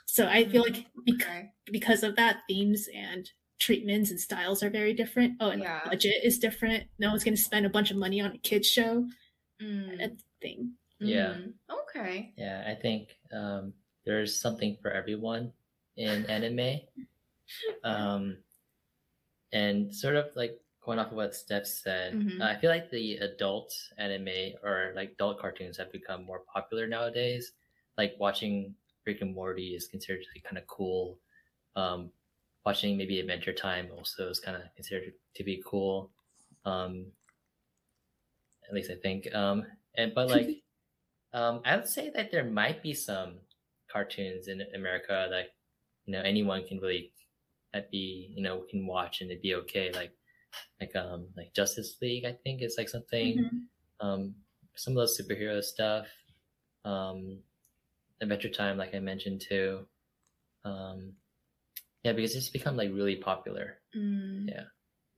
Speaker 3: so I feel like bec-
Speaker 4: Okay.
Speaker 3: because of that, themes and treatments and styles are very different. Oh, and the
Speaker 4: Yeah.
Speaker 3: budget is different. No one's going to spend a bunch of money on a kids show.
Speaker 4: Mm,
Speaker 3: That thing.
Speaker 2: Yeah.
Speaker 4: mm, Okay.
Speaker 2: Yeah, I think um, there's something for everyone in anime. Um, and sort of like going off of what Steph said,
Speaker 4: Mhm.
Speaker 2: I feel like the adult anime or like adult cartoons have become more popular nowadays. Like watching Rick and Morty is considered to be kind of cool. Um, watching maybe Adventure Time also is kind of considered to be cool. Um, at least I think. Um, and but like, um, I would say that there might be some cartoons in America that you know anyone can really that be you know can watch and it'd be okay. Like like um like Justice League, I think is like something.
Speaker 3: Mhm.
Speaker 2: Um, some of those superhero stuff. Um, Adventure Time, like I mentioned too. Um, yeah, because it's become like really popular.
Speaker 4: Mm.
Speaker 2: Yeah.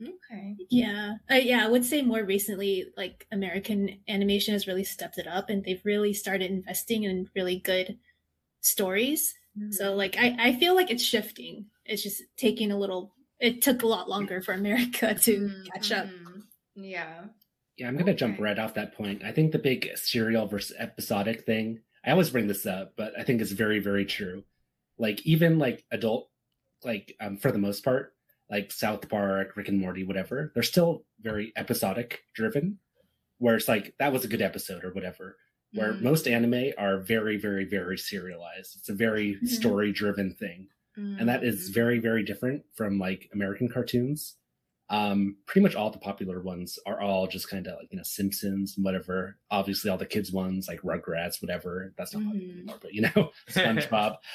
Speaker 4: Okay.
Speaker 3: Yeah, uh, yeah. I would say more recently, like American animation has really stepped it up, and they've really started investing in really good stories.
Speaker 4: Mm-hmm.
Speaker 3: So, like, I I feel like it's shifting. It's just taking a little. It took a lot longer for America to
Speaker 4: Mm,
Speaker 3: catch up.
Speaker 4: mhm. Yeah.
Speaker 6: Yeah, I'm gonna jump right off that point. I think the big serial versus episodic thing. I always bring this up, but I think it's very, very true. Like even like adult, like um, for the most part, like South Park, Rick and Morty, whatever, they're still very episodic driven. Where it's like that was a good episode or whatever. Where
Speaker 4: Mhm.
Speaker 6: most anime are very, very, very serialized. It's a very
Speaker 3: Mhm.
Speaker 6: story driven thing and that is
Speaker 4: Mhm.
Speaker 6: very very different from like american cartoons um pretty much all the popular ones are all just kind of like you know simpsons and whatever. Obviously all the kids ones like rugrats whatever. That's not popular
Speaker 4: Mhm.
Speaker 6: anymore but you know spongebob.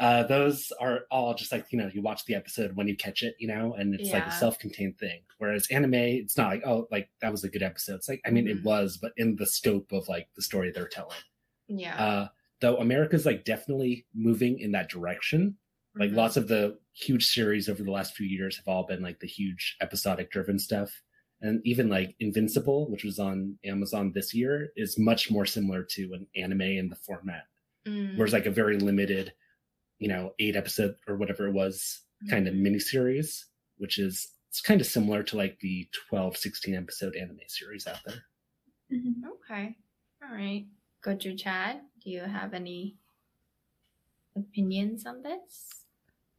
Speaker 6: Uh those are all just like you know you watch the episode when you catch it you know and it's like a self-contained thing. Whereas anime it's not like oh like that was a good episode. It's like i mean
Speaker 4: Mhm.
Speaker 6: it was but in the scope of like the story they're telling.
Speaker 4: Yeah.
Speaker 6: uh though america's like definitely moving in that direction like
Speaker 4: Mhm.
Speaker 6: lots of the huge series over the last few years have all been like the huge episodic driven stuff and even like invincible which was on amazon this year is much more similar to an anime in the format
Speaker 4: Mm.
Speaker 6: whereas like a very limited you know eight episode or whatever it was kind of
Speaker 4: Mhm.
Speaker 6: mini series which is it's kind of similar to like the 12 16 episode anime series out there
Speaker 3: Mhm.
Speaker 4: Okay. All right. Go to Chad. Do you have any opinions on this?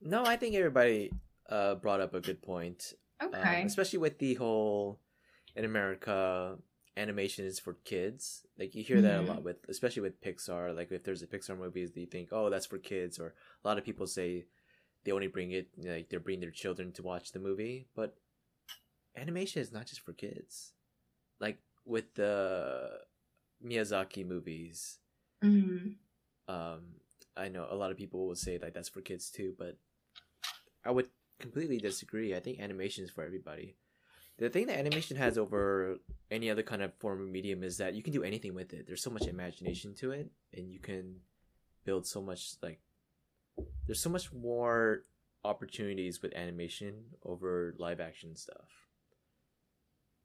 Speaker 1: No, I think everybody uh, brought up a good point. Um,
Speaker 4: Okay.
Speaker 1: especially with the whole in America animation is for kids. Like you hear that
Speaker 4: Mhm.
Speaker 1: a lot with especially with Pixar. Like if there's a Pixar movie you think, oh that's for kids or a lot of people say they only bring it like they're bringing their children to watch the movie. But animation is not just for kids. Like with the Miyazaki movies,
Speaker 4: Mm.
Speaker 1: um, I know a lot of people will say like that's for kids too, but I would completely disagree. I think animation is for everybody. The thing that animation has over any other kind of form of medium is that you can do anything with it. There's so much imagination to it, and you can build so much like. There's so much more opportunities with animation over live action stuff.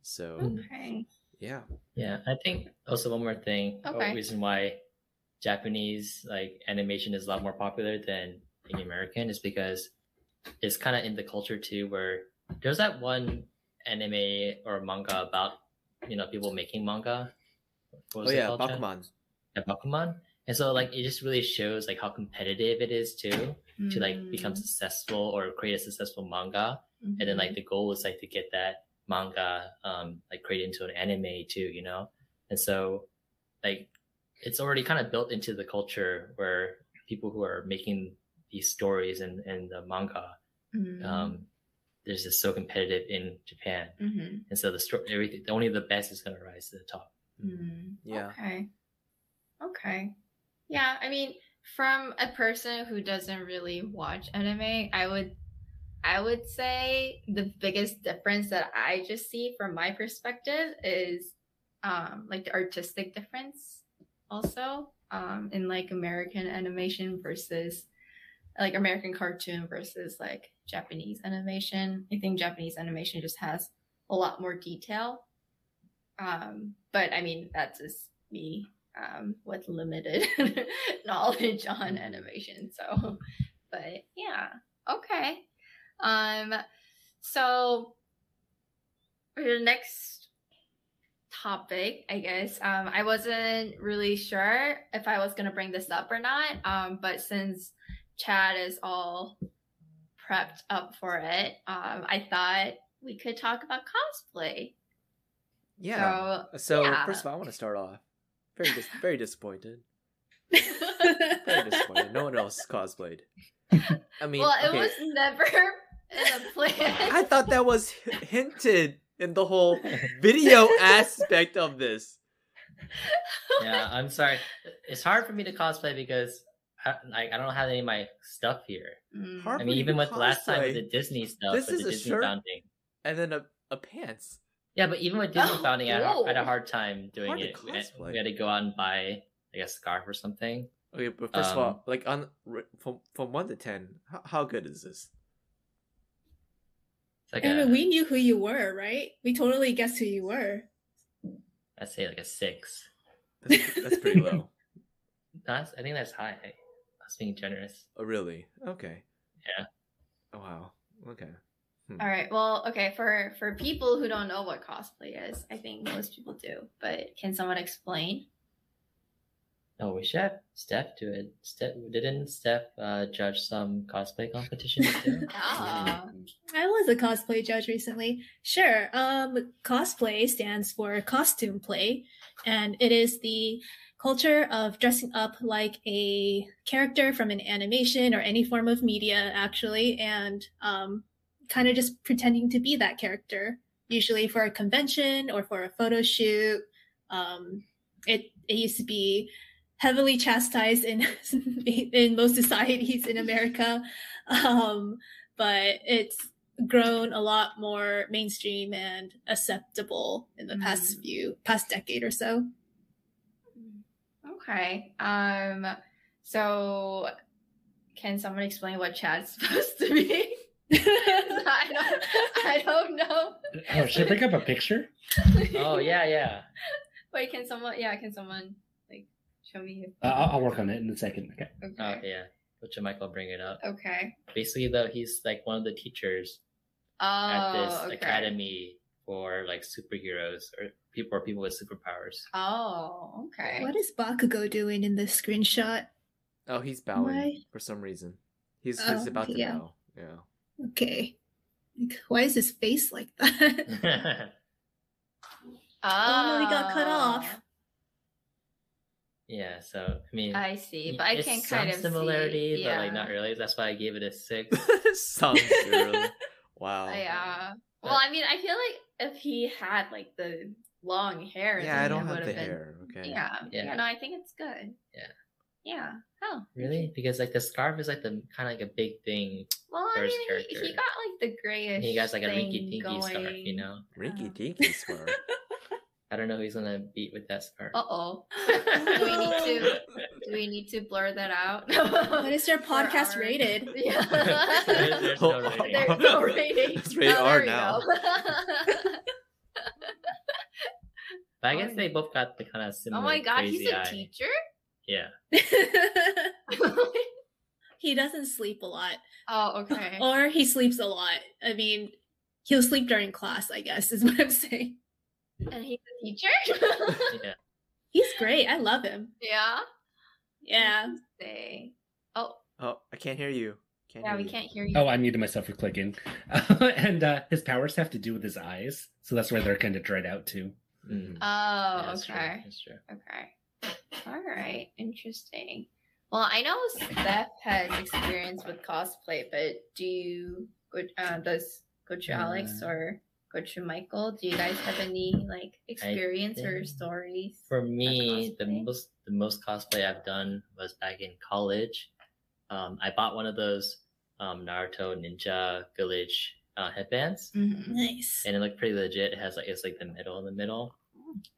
Speaker 1: So
Speaker 4: Okay.
Speaker 1: yeah,
Speaker 2: Yeah, I think also one more thing. a
Speaker 4: Okay.
Speaker 2: reason why Japanese like animation is a lot more popular than being American is because it's kind of in the culture too. Where there's that one anime or manga about you know people making manga. What was
Speaker 1: oh yeah,
Speaker 2: called, Chad?
Speaker 1: Bakuman.
Speaker 2: Yeah, Bakuman. And so like it just really shows like how competitive it is too to like become
Speaker 4: Mm.
Speaker 2: successful or create a successful manga and then like the goal is like to get that manga um like created into an anime too you know and so like it's already kind of built into the culture where people who are making these stories and and the manga
Speaker 4: Mm.
Speaker 2: um there's just so competitive in japan
Speaker 4: Mhm.
Speaker 2: and so the story everything only the best is going to rise to the top
Speaker 4: Mm.
Speaker 1: Yeah.
Speaker 4: Okay. Okay. Yeah, I mean, from a person who doesn't really watch anime, I would I would say the biggest difference that I just see from my perspective is um like the artistic difference also um in like American animation versus like American cartoon versus like Japanese animation. I think Japanese animation just has a lot more detail. Um, but I mean, that's just me um, with limited knowledge on animation. So, but yeah, okay. Um, so for the next topic, I guess, um, I wasn't really sure if I was gonna bring this up or not. Um, but since Chad is all prepped up for it, um, I thought we could talk about cosplay.
Speaker 1: Yeah.
Speaker 4: So,
Speaker 1: So,
Speaker 4: yeah.
Speaker 1: first of all, I want to start off very dis- very disappointed. Very disappointed. No one else cosplayed. I mean,
Speaker 4: well, it
Speaker 1: okay,
Speaker 4: was never in a plan.
Speaker 1: I thought that was h- hinted in the whole video aspect of this.
Speaker 2: yeah, I'm sorry. It's hard for me to cosplay because I, like I don't have any of my stuff here.
Speaker 4: Mm.
Speaker 2: I mean, even
Speaker 1: to
Speaker 2: with last time with the Disney stuff,
Speaker 1: This is
Speaker 2: the
Speaker 1: a
Speaker 2: Disney
Speaker 1: shirt.
Speaker 2: bounding.
Speaker 1: And then a, a pants.
Speaker 2: Yeah, but even with Disney
Speaker 4: Oh,
Speaker 2: bounding, I had, I had a hard time doing
Speaker 1: Hard
Speaker 2: it. We had- We had to go out and buy like a scarf or something.
Speaker 1: Okay, but first of
Speaker 2: Um,
Speaker 1: all, like on from from one to ten, how, how good is this?
Speaker 2: It's like
Speaker 3: I
Speaker 2: a,
Speaker 3: mean, we knew who you were, right? We totally guessed who you were.
Speaker 2: I'd say like a six.
Speaker 1: That's, that's pretty low.
Speaker 2: That's I think that's high. I was being generous.
Speaker 1: Oh, really? Okay.
Speaker 2: Yeah.
Speaker 1: Oh, wow. Okay.
Speaker 4: All right. Well, okay. For for people who don't know what cosplay is, I think most people do. But can someone explain?
Speaker 2: Oh, we should have Steph do it. Steph didn't Steph uh, judge some cosplay competition too?
Speaker 4: Ah.
Speaker 3: I was a cosplay judge recently. Sure. Um, cosplay stands for costume play, and it is the culture of dressing up like a character from an animation or any form of media, actually, and um, kind of just pretending to be that character, usually for a convention or for a photo shoot. Um, it it used to be heavily chastised in in most societies in America. Um, but it's grown a lot more mainstream and acceptable in the past
Speaker 4: Mm.
Speaker 3: few past decade or so.
Speaker 4: Okay. Um. So, can someone explain what Chad's supposed to be? I don't. I don't know.
Speaker 6: Oh, should I bring up a picture?
Speaker 2: oh yeah, yeah.
Speaker 4: Wait. Can someone? Yeah. Can someone like show me?
Speaker 6: Uh, I'll, I'll work on it in a second. Okay.
Speaker 4: Okay.
Speaker 2: Oh yeah. Which Michael bring it up.
Speaker 4: Okay.
Speaker 2: Basically, though, he's like one of the teachers
Speaker 4: Oh.
Speaker 2: at this
Speaker 4: okay.
Speaker 2: academy for like superheroes or people or people with superpowers.
Speaker 4: Oh. Okay.
Speaker 3: What is Bakugo doing in this screenshot?
Speaker 1: Oh, he's bowing
Speaker 3: Why?
Speaker 1: for some reason. He's
Speaker 3: Oh,
Speaker 1: he's about to
Speaker 3: yeah.
Speaker 1: bow. Yeah.
Speaker 3: Okay. Why is his face like that? Oh. oh, no, he got cut off.
Speaker 2: yeah. So I mean,
Speaker 4: I see, but I
Speaker 2: it's
Speaker 4: can
Speaker 2: some
Speaker 4: kind of
Speaker 2: similarity,
Speaker 4: see.
Speaker 2: but like not really. That's why I gave it a six.
Speaker 1: Sounds good. Wow.
Speaker 4: Yeah. Well, I mean, I feel like if he had like the long hair,
Speaker 1: Yeah,
Speaker 4: then
Speaker 1: I don't
Speaker 4: it
Speaker 1: have
Speaker 4: would
Speaker 1: the
Speaker 4: been,
Speaker 1: hair. Okay.
Speaker 4: Yeah, yeah.
Speaker 2: Yeah.
Speaker 4: No, I think it's good.
Speaker 2: Yeah.
Speaker 4: Yeah. Oh,
Speaker 2: really? Because like the scarf is like the kind of like a big thing.
Speaker 4: Well, I
Speaker 2: First
Speaker 4: mean, he, he got like the grayish.
Speaker 2: And he got like a
Speaker 4: thing
Speaker 2: rinky dinky
Speaker 4: going.
Speaker 2: scarf, you know.
Speaker 1: Rinky dinky scarf.
Speaker 2: I don't know who's gonna beat with that scarf.
Speaker 4: Uh oh. do we need to? Do we need to blur that out?
Speaker 3: what is your
Speaker 4: For
Speaker 3: podcast
Speaker 4: our-
Speaker 3: rated?
Speaker 4: Yeah.
Speaker 2: There's no rating.
Speaker 4: There's no rating.
Speaker 1: It's rated
Speaker 4: Oh,
Speaker 1: R
Speaker 4: there we
Speaker 1: now.
Speaker 4: Go.
Speaker 2: But I guess they both got the kind of similar.
Speaker 4: oh my god,
Speaker 2: crazy
Speaker 4: he's a
Speaker 2: eye.
Speaker 4: teacher.
Speaker 2: Yeah.
Speaker 3: he doesn't sleep a lot.
Speaker 4: oh, okay.
Speaker 3: Or he sleeps a lot. I mean, he'll sleep during class, I guess, is what I'm saying.
Speaker 4: And he's a teacher.
Speaker 2: Yeah.
Speaker 3: He's great. I love him.
Speaker 4: yeah.
Speaker 3: Yeah.
Speaker 4: Say. Oh,
Speaker 1: Oh, I can't hear you. Can't
Speaker 4: yeah,
Speaker 1: hear
Speaker 4: we
Speaker 1: you.
Speaker 4: can't hear you.
Speaker 6: Oh, I muted myself for clicking. and uh, his powers have to do with his eyes, so that's why they're kind of dried out too.
Speaker 2: Mm.
Speaker 4: Oh,
Speaker 2: Yeah, that's true.
Speaker 4: okay.
Speaker 2: That's true.
Speaker 4: Okay. All right. Interesting. Well, I know Steph has experience with cosplay, but do you, go- uh, does Gochu Alex
Speaker 2: Uh,
Speaker 4: or Gochu Michael, do you guys have any like experience or stories?
Speaker 2: For me, the most the most cosplay I've done was back in college. Um, I bought one of those um, Naruto Ninja Village uh, headbands,
Speaker 4: Mhm.
Speaker 3: Nice.
Speaker 2: and it looked pretty legit. It has like it's like the middle in the middle,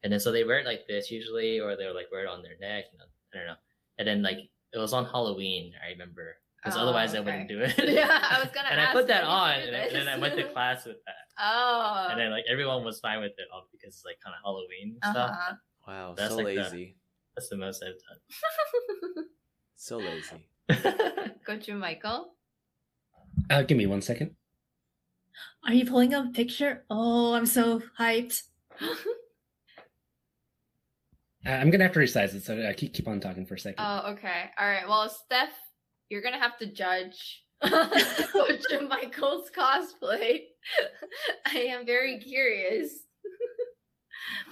Speaker 2: and then so they wear it like this usually, or they'll like wear it on their neck. You know, I don't know. And then like it was on Halloween, I remember, because
Speaker 4: Oh,
Speaker 2: otherwise I wouldn't do it.
Speaker 4: Yeah, I was gonna
Speaker 2: and I put that on, and, then- and then I went to class with that,
Speaker 4: Oh.
Speaker 2: and then like everyone was fine with it, all because it's like kind of Halloween stuff.
Speaker 4: uh-huh.
Speaker 1: Wow,
Speaker 2: That's
Speaker 1: so
Speaker 2: like the-
Speaker 1: lazy.
Speaker 2: That's the most I've done.
Speaker 1: So lazy.
Speaker 2: done.
Speaker 4: Gochu Michael.
Speaker 6: Uh, give me one second.
Speaker 3: Are you pulling up a picture? Oh, I'm so hyped.
Speaker 6: I- I'm gonna have to resize it, so uh, keep keep on talking for a second.
Speaker 4: oh, okay. All right. Well, Steph, you're gonna have to judge Gochu Michael's cosplay. I am very curious.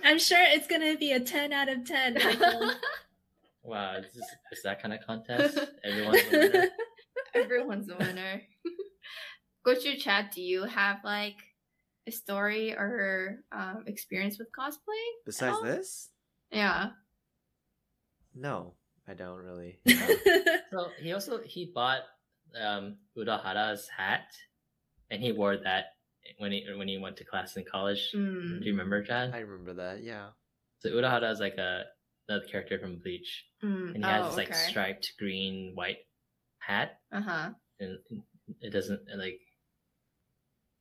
Speaker 3: I'm sure it's gonna be a 10 out of 10. Michael.
Speaker 2: Wow, is, this, is that kind of contest? Everyone's a winner?
Speaker 4: Everyone's a winner. Gochu Chad, do you have like a story or um, experience with cosplay?
Speaker 1: Besides
Speaker 4: Oh.
Speaker 1: this,
Speaker 4: Yeah.
Speaker 1: no, I don't really.
Speaker 2: So he also he bought um Urahara's hat, and he wore that when he when he went to class in college.
Speaker 4: Mm.
Speaker 2: Do you remember, Chad?
Speaker 1: I remember that. Yeah.
Speaker 2: So Udahara is like a another character from Bleach,
Speaker 4: Mm.
Speaker 2: and he has
Speaker 4: oh,
Speaker 2: this like
Speaker 4: okay.
Speaker 2: striped green white hat,
Speaker 4: Uh huh.
Speaker 2: and it doesn't like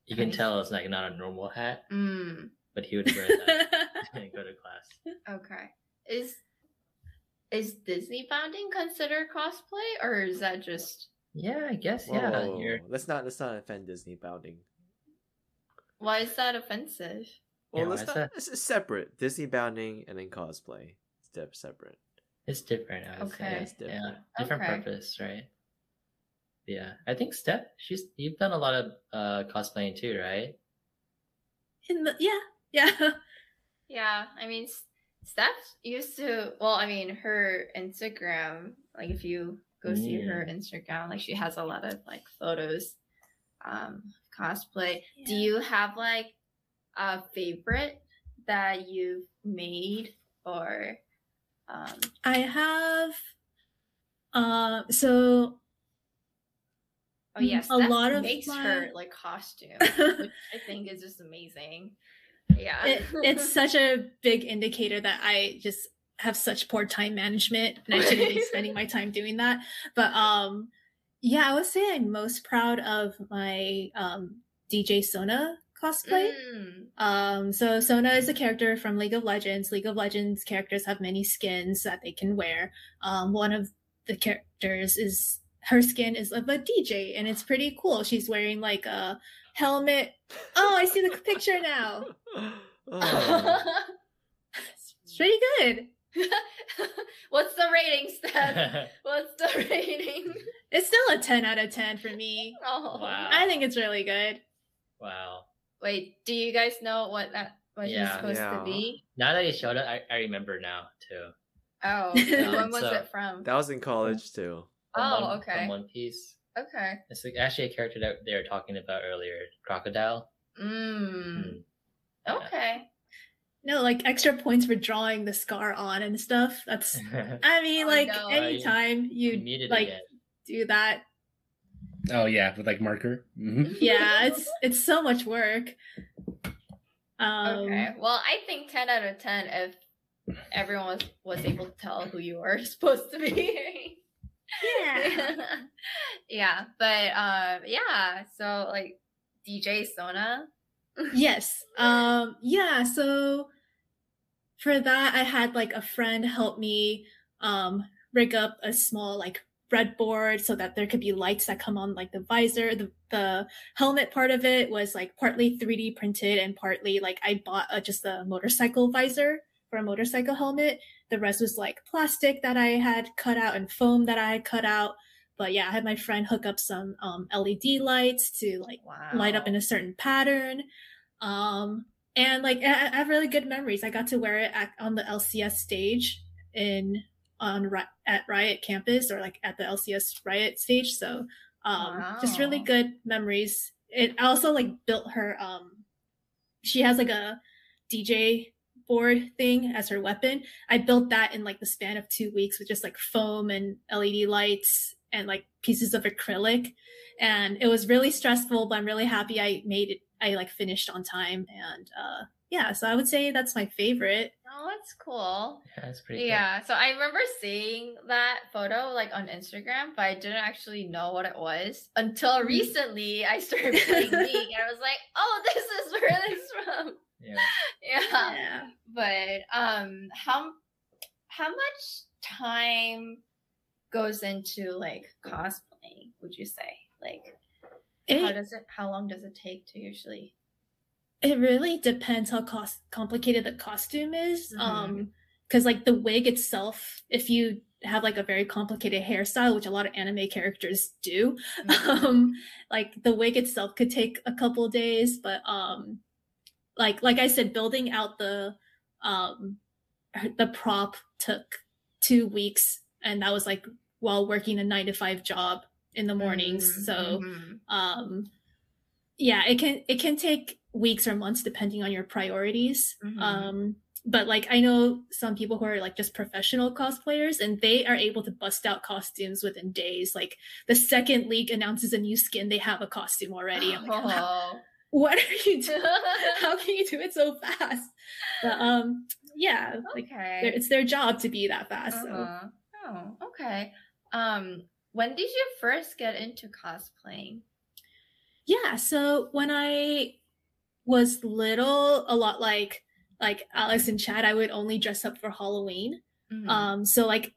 Speaker 2: you can tell it's like not a normal hat,
Speaker 4: Mm.
Speaker 2: but he would wear that and go to class.
Speaker 4: Okay. Is is Disney bounding considered cosplay, or is that just
Speaker 2: Yeah, I guess.
Speaker 1: Whoa,
Speaker 2: yeah,
Speaker 1: whoa, whoa.
Speaker 2: you're
Speaker 1: let's not let's not offend Disney bounding.
Speaker 4: why is that offensive?
Speaker 1: Well,
Speaker 2: Yeah,
Speaker 1: let's not.
Speaker 2: that?
Speaker 1: This is separate. Disney bounding and then cosplay. It's def- separate.
Speaker 2: It's different. I would
Speaker 4: Okay.
Speaker 2: say.
Speaker 1: It's different.
Speaker 2: Yeah, different
Speaker 4: Okay.
Speaker 2: purpose, right? Yeah, I think Steph, she's you've done a lot of uh cosplaying too, right?
Speaker 3: In the, yeah, yeah.
Speaker 4: Yeah, I mean, Steph used to. Well, I mean, her Instagram. Like, if you go see her Instagram, like she has a lot of like photos, um, cosplay. Do you have like a favorite that you've made or? Um,
Speaker 3: I have. Uh, so
Speaker 4: oh yeah,
Speaker 3: Mm, a lot of
Speaker 4: makes
Speaker 3: my-
Speaker 4: her like costume, which I think is just amazing. Yeah,
Speaker 3: it, it's such a big indicator that I just have such poor time management and I shouldn't be spending my time doing that. But um yeah, I would say I'm most proud of my um DJ Sona cosplay.
Speaker 4: Mm.
Speaker 3: Um, so Sona is a character from League of Legends. League of Legends characters have many skins that they can wear. Um, one of the characters is her skin is of a DJ, and it's pretty cool. She's wearing like a helmet. Oh, I see the picture now.
Speaker 1: Oh.
Speaker 3: It's pretty good.
Speaker 4: What's the rating, Steph? What's the rating?
Speaker 3: It's still a 10 out of 10 for me.
Speaker 4: Oh.
Speaker 2: Wow.
Speaker 3: I think it's really good.
Speaker 2: wow.
Speaker 4: Wait, do you guys know what that was
Speaker 2: Yeah.
Speaker 4: supposed
Speaker 1: Yeah.
Speaker 4: to be?
Speaker 2: Now that you showed it, I, I remember now too.
Speaker 4: Oh, when was
Speaker 2: so-
Speaker 4: it from?
Speaker 1: that was in college too.
Speaker 2: From
Speaker 4: Oh,
Speaker 2: One-
Speaker 4: okay.
Speaker 2: From One Piece.
Speaker 4: Okay.
Speaker 2: It's like actually a character that they were talking about earlier, Crocodile.
Speaker 4: Mm.
Speaker 2: Mm.
Speaker 4: Okay.
Speaker 3: No, like extra points for drawing the scar on and stuff. That's, I mean,
Speaker 4: Oh,
Speaker 3: like
Speaker 4: no.
Speaker 3: anytime
Speaker 2: you
Speaker 3: you
Speaker 2: need it
Speaker 3: like
Speaker 2: again.
Speaker 3: do that,
Speaker 6: Oh yeah, with like marker. hmm
Speaker 3: yeah, it's it's so much work. Um,
Speaker 4: okay. Well, I think ten out of ten if everyone was, was able to tell who you were supposed to be.
Speaker 3: Yeah.
Speaker 4: yeah, but um, yeah. So like DJ Sona.
Speaker 3: yes. Um. Yeah. So for that, I had like a friend help me um rig up a small like breadboard so that there could be lights that come on like the visor. The the helmet part of it was like partly 3D printed and partly like I bought a, just a motorcycle visor for a motorcycle helmet. The rest was like plastic that I had cut out and foam that I had cut out. But yeah, I had my friend hook up some um, LED lights to like
Speaker 4: Wow.
Speaker 3: light up in a certain pattern. Um, and like I, I have really good memories. I got to wear it at, on the LCS stage in on at Riot campus or like at the LCS Riot stage. So um, just really good memories. It also like built her. Um, she has like a DJ board thing as her weapon. I built that in like the span of two weeks with just like foam and LED lights and like pieces of acrylic. And it was really stressful, but I'm really happy I made it. I like finished on time. And uh, yeah, so I would say that's my favorite.
Speaker 4: Oh, that's cool.
Speaker 2: Yeah, that's pretty cool.
Speaker 4: Yeah, so I remember seeing that photo like on Instagram, but I didn't actually know what it was until recently. I started playing League, and I was like, "Oh, this is where it's from."
Speaker 2: Yeah.
Speaker 4: Yeah,
Speaker 3: Yeah.
Speaker 4: but um, how how much time goes into like cosplaying? Would you say like? how does it? How long does it take to usually?
Speaker 3: it really depends how cost complicated the costume is.
Speaker 4: Mhm.
Speaker 3: Um, because like the wig itself, if you have like a very complicated hairstyle, which a lot of anime characters do,
Speaker 4: Mm-hmm.
Speaker 3: um like the wig itself could take a couple of days but um like like i said building out the um the prop took two weeks and that was like while working a nine to five job in the mornings
Speaker 4: Mhm,
Speaker 3: so
Speaker 4: mhm.
Speaker 3: um yeah it can it can take weeks or months depending on your priorities
Speaker 4: Mhm.
Speaker 3: um but like i know some people who are like just professional cosplayers and they are able to bust out costumes within days like the second league announces a new skin they have a costume already like
Speaker 4: Oh.
Speaker 3: What are you doing how can you do it so fast but um yeah like
Speaker 4: okay.
Speaker 3: it's their job to be that fast
Speaker 4: Uh-huh. Oh, okay. Um, when did you first get into cosplaying?
Speaker 3: Yeah, so when I was little, a lot like like Alex and Chad, I would only dress up for Halloween.
Speaker 4: Mhm.
Speaker 3: Um, so like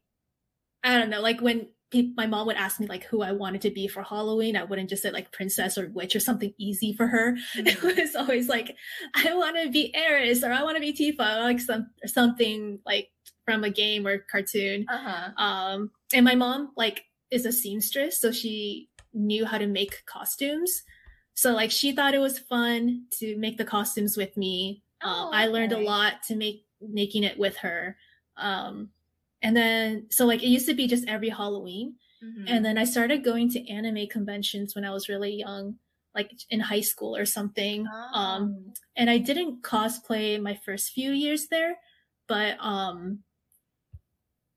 Speaker 3: I don't know, like when pe- my mom would ask me like who I wanted to be for Halloween, I wouldn't just say like princess or witch or something easy for her. It
Speaker 4: Mhm.
Speaker 3: was always like I want to be Eris or I want to be Tifa, or like some or something like from a game or cartoon.
Speaker 4: uh-huh.
Speaker 3: Um, and my mom like is a seamstress, so she knew how to make costumes. So like she thought it was fun to make the costumes with me. Um,
Speaker 4: Oh,
Speaker 3: I learned a lot to make making it with her. Um, and then so like it used to be just every Halloween,
Speaker 4: Mhm.
Speaker 3: and then I started going to anime conventions when I was really young, like in high school or something. Um,
Speaker 4: Oh.
Speaker 3: and I didn't cosplay my first few years there, but um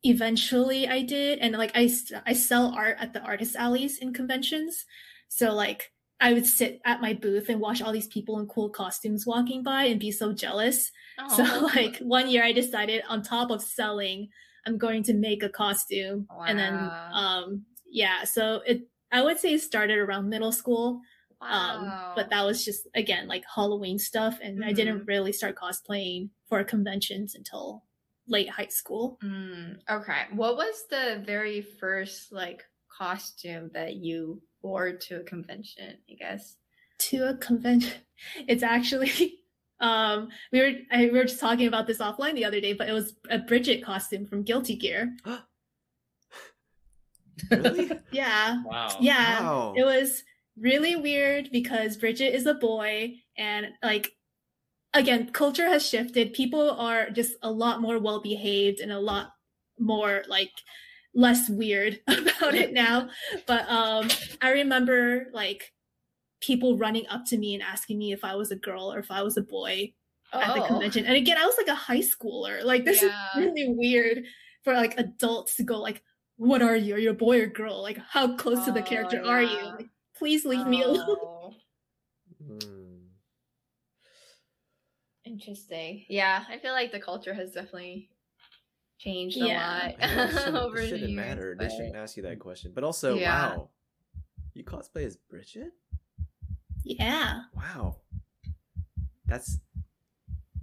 Speaker 3: eventually I did and like I, I sell art at the artist alleys in conventions. So like I would sit at my booth and watch all these people in cool costumes walking by and be so jealous. So
Speaker 4: Oh.
Speaker 3: like one year I decided on top of selling, I'm going to make a costume. And then um yeah, so it I would say it started around middle school. Um, but that was just again like Halloween stuff, and I didn't really start cosplaying for conventions until late high school.
Speaker 4: Mm, okay. What was the very first like costume that you wore to a convention? I guess.
Speaker 3: To a convention, it's actually um we were I, we were just talking about this offline the other day, but it was a Bridget costume from Guilty Gear.
Speaker 1: really?
Speaker 3: Yeah,
Speaker 2: Wow.
Speaker 3: yeah,
Speaker 1: Wow.
Speaker 3: it was really weird because Bridget is a boy and like again culture has shifted people are just a lot more well behaved and a lot more like less weird about it now but um i remember like people running up to me and asking me if i was a girl or if i was a boy at the
Speaker 4: Oh.
Speaker 3: convention and again i was like a high schooler like this
Speaker 4: Yeah.
Speaker 3: is really weird for like adults to go like what are you are you a boy or girl like how close to the
Speaker 4: Oh,
Speaker 3: character are you like, please leave me alone
Speaker 4: Oh,
Speaker 1: Hmm.
Speaker 4: Interesting. Yeah, I feel like the culture has definitely changed
Speaker 3: Yeah.
Speaker 4: a lot
Speaker 1: shouldn't,
Speaker 4: over
Speaker 1: it
Speaker 4: the
Speaker 1: shouldn't
Speaker 4: years.
Speaker 1: matter. They shouldn't ask you that question. But also,
Speaker 4: Yeah.
Speaker 1: wow, you cosplay as Bridget?
Speaker 3: Yeah
Speaker 1: Wow, that's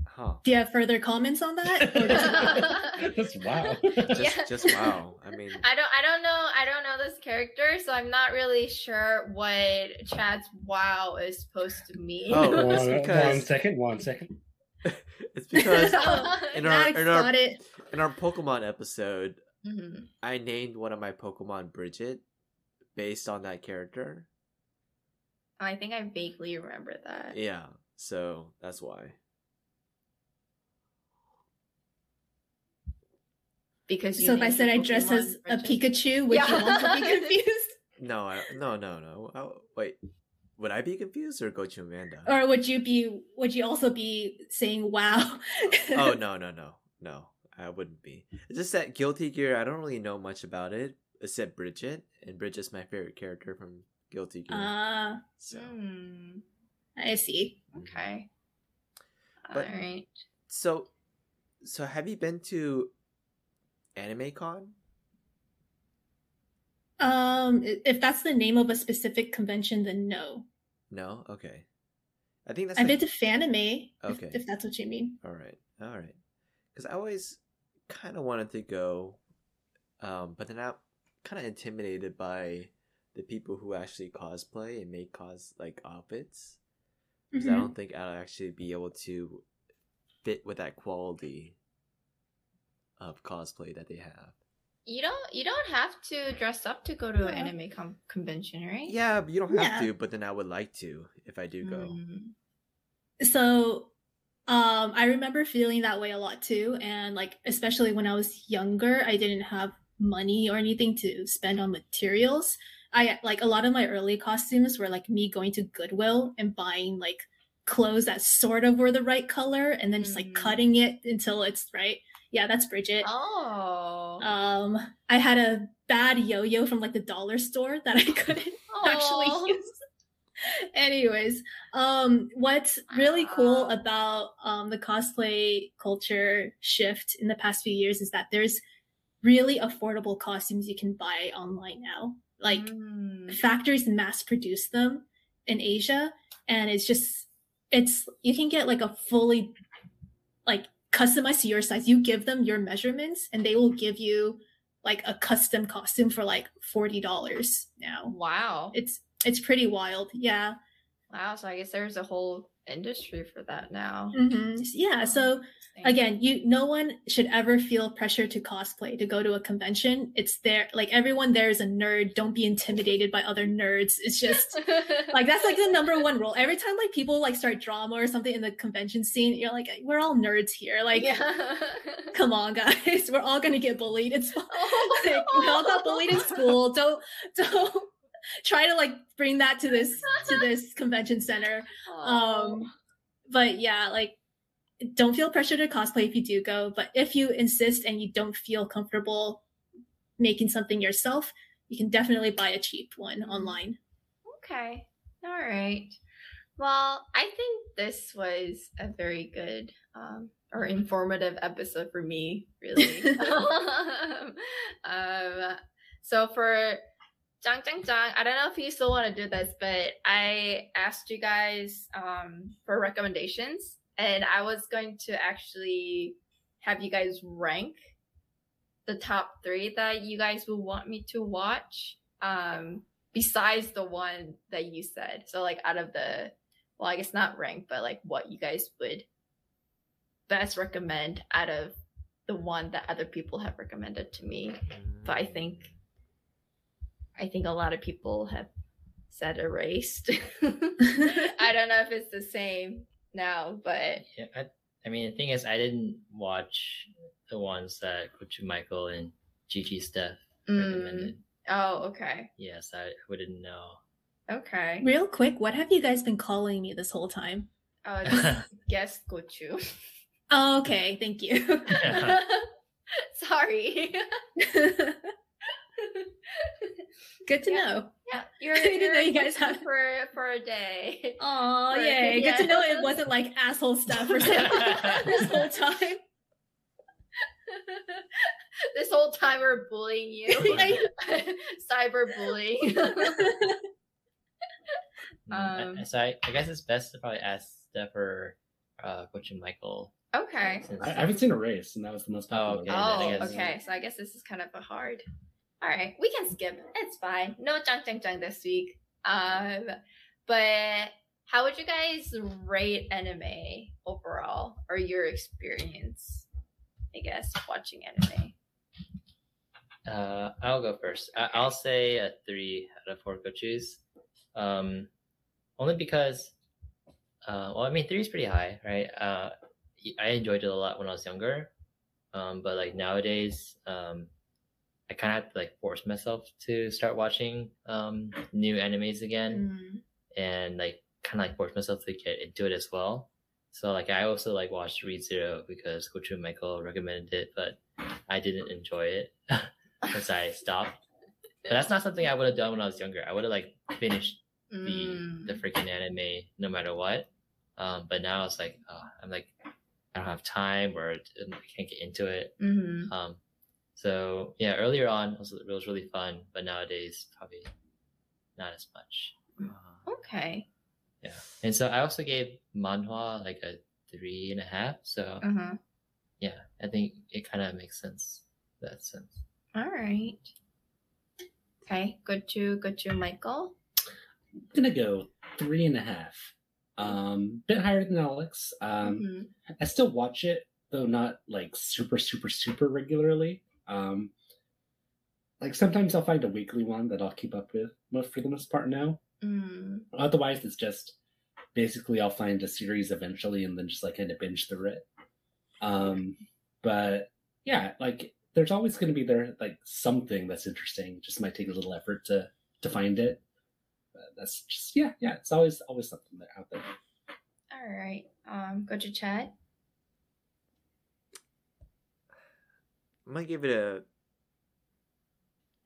Speaker 1: huh.
Speaker 3: do you have further comments on that Or does it-
Speaker 6: Just wow.
Speaker 1: Just,
Speaker 4: Yeah.
Speaker 1: just wow. I mean,
Speaker 4: I don't I don't know I don't know this character, so I'm not really sure what Chad's wow is supposed to mean.
Speaker 1: Oh,
Speaker 6: one,
Speaker 1: it's because-
Speaker 6: one second, one second.
Speaker 1: it's because
Speaker 3: Oh,
Speaker 1: in our- in our-
Speaker 3: it
Speaker 1: in our Pokemon episode,
Speaker 4: Mhm.
Speaker 1: I named one of my Pokemon Bridget based on that character.
Speaker 4: Oh, I think I vaguely remember that.
Speaker 1: Yeah, so that's why.
Speaker 4: Because you
Speaker 3: so if i said i dress as a pikachu would
Speaker 4: Yeah.
Speaker 3: you also be confused
Speaker 1: No, I, no, no, no. Oh, wait, would I be confused or Gochu Amanda?
Speaker 3: or would you be would you also be saying wow
Speaker 1: oh no, no, no, no. I wouldn't be. It's just that Guilty Gear. I don't really know much about it except Bridget, and Bridget's my favorite character from Guilty Gear.
Speaker 3: ah
Speaker 1: so,
Speaker 4: Hmm,
Speaker 3: i see
Speaker 4: okay.
Speaker 1: But-
Speaker 4: Alright.
Speaker 1: so, so have you been to Anime Con?
Speaker 3: um if that's the name of a specific convention then no
Speaker 1: No. Okay. I think that's.
Speaker 3: i've
Speaker 1: like-
Speaker 3: been to fanime
Speaker 1: Okay.
Speaker 3: if, if that's what you mean
Speaker 1: All right, all right. Because I always kind of wanted to go, um, but then I'm kind of intimidated by the people who actually cosplay and make cos like outfits. Because
Speaker 3: Mhm.
Speaker 1: I don't think I'll actually be able to fit with that quality of cosplay that they have.
Speaker 4: You don't you don't have to dress up to go to an anime com- convention, right?
Speaker 1: Yeah, but you don't have
Speaker 3: Yeah.
Speaker 1: to. But then I would like to if I do go.
Speaker 4: Mm.
Speaker 3: so um i remember feeling that way a lot too and like especially when i was younger i didn't have money or anything to spend on materials i like a lot of my early costumes were like me going to goodwill and buying like clothes that sort of were the right color and then just like
Speaker 4: Mm.
Speaker 3: cutting it until it's right yeah that's bridget
Speaker 4: Oh.
Speaker 3: um i had a bad yo-yo from like the dollar store that i couldn't
Speaker 4: Aw.
Speaker 3: actually use. Anyways, um, what's really cool about um, the cosplay culture shift in the past few years is that there's really affordable costumes you can buy online now. Like
Speaker 4: Mm.
Speaker 3: factories mass produce them in Asia, and it's just it's you can get like a fully like customized to your size. You give them your measurements, and they will give you like a custom costume for like forty dollars now
Speaker 4: Wow.
Speaker 3: it's it's pretty wild yeah
Speaker 4: Wow. So I guess there's a whole industry for that now.
Speaker 3: hmm yeah so again you no one should ever feel pressure to cosplay to go to a convention. It's there like everyone there is a nerd. Don't be intimidated by other nerds. It's just like that's like the number one rule. Every time like people like start drama or something in the convention scene you're like we're all nerds here. Like
Speaker 4: yeah.
Speaker 3: come on guys. We're all gonna get bullied. It's fine. Like, we all got bullied in school. Don't don't try to like bring that to this to this convention center um but yeah like don't feel pressure to cosplay if you do go but if you insist and you don't feel comfortable making something yourself you can definitely buy a cheap one online
Speaker 4: Okay. All right. Well, I think this was a very good um, or informative episode for me, really. um, so for Zhang Zhang Zhang, I don't know if you still want to do this, but I asked you guys um, for recommendations, and I was going to actually have you guys rank the top three that you guys would want me to watch. Um, besides the one that you said. So like out of the well, I guess not rank, but like what you guys would best recommend out of the one that other people have recommended to me. But I think I think a lot of people have said erased. I don't know if it's the same now, but
Speaker 2: Yeah, I, I mean, the thing is, I didn't watch the ones that Gochu Michael and Gigi Steph
Speaker 4: mm,
Speaker 2: recommended.
Speaker 4: oh, okay.
Speaker 2: Yes, I wouldn't know.
Speaker 4: Okay.
Speaker 3: real quick what have you guys been calling me this whole time
Speaker 4: Oh, just guess Gochu.
Speaker 3: oh, okay thank you
Speaker 4: Sorry.
Speaker 3: good to
Speaker 4: Yeah.
Speaker 3: know
Speaker 4: Yeah, you're,
Speaker 3: I didn't
Speaker 4: you're
Speaker 3: know you guys had-
Speaker 4: for for a day.
Speaker 3: Oh,
Speaker 4: Right,
Speaker 3: yay.
Speaker 4: yeah.
Speaker 3: Good to know it wasn't like asshole stuff or something this whole time.
Speaker 4: this whole time we're bullying you, cyber bullying.
Speaker 2: Mm,
Speaker 4: Um,
Speaker 2: so I, I guess it's best to probably ask Steph or uh, Gochu Michael.
Speaker 4: okay.
Speaker 6: I, I haven't seen Erased, and that was the most
Speaker 2: Oh,
Speaker 6: popular.
Speaker 2: okay,
Speaker 6: one.
Speaker 2: then I
Speaker 4: Oh,
Speaker 2: guess-
Speaker 4: okay. So I guess this is kind of a hard. All right, we can skip. It's fine. No junk junk junk this week. Um, but how would you guys rate anime overall, or your experience? I guess watching anime.
Speaker 2: Uh, I'll go first. I, I'll say a three out of four gochus. Um, only because, uh, well, I mean, three is pretty high, right? Uh, I enjoyed it a lot when I was younger. Um, but like nowadays, um, I kind of have to like force myself to start watching um new animes again
Speaker 4: Mm.
Speaker 2: and like kind of like force myself to get into it as well. So like I also like watched ReZero because Gochu Michael recommended it, but I didn't enjoy it because I stopped. But that's not something I would have done when I was younger. I would have like finished the
Speaker 4: Mm.
Speaker 2: the freaking anime no matter what. Um, but now it's like uh, I'm like I don't have time or I can't get into it.
Speaker 4: Mhm.
Speaker 2: Um, so yeah, earlier on it was, it was really fun, but nowadays probably not as much.
Speaker 1: Uh,
Speaker 4: Okay.
Speaker 2: Yeah, and so I also gave manhwa like a three and a half. So
Speaker 4: Uh-huh.
Speaker 2: yeah, I think it kind of makes sense that sense.
Speaker 4: All right. Okay, good to good to Michael.
Speaker 6: I'm gonna go three and a half. Um, bit higher than Alex. Um,
Speaker 4: Mhm.
Speaker 6: I still watch it, though not like super, super, super regularly. Um, like sometimes I'll find a weekly one that I'll keep up with, most for the most part now.
Speaker 4: Mm.
Speaker 6: Otherwise, it's just basically I'll find a series eventually and then just like kind of binge through it. Um, but yeah, like there's always going to be there like something that's interesting. It just might take a little effort to to find it. But that's just yeah, yeah. It's always always something there out there.
Speaker 4: All right. Um, Gochu Chad.
Speaker 1: I'm gonna give it a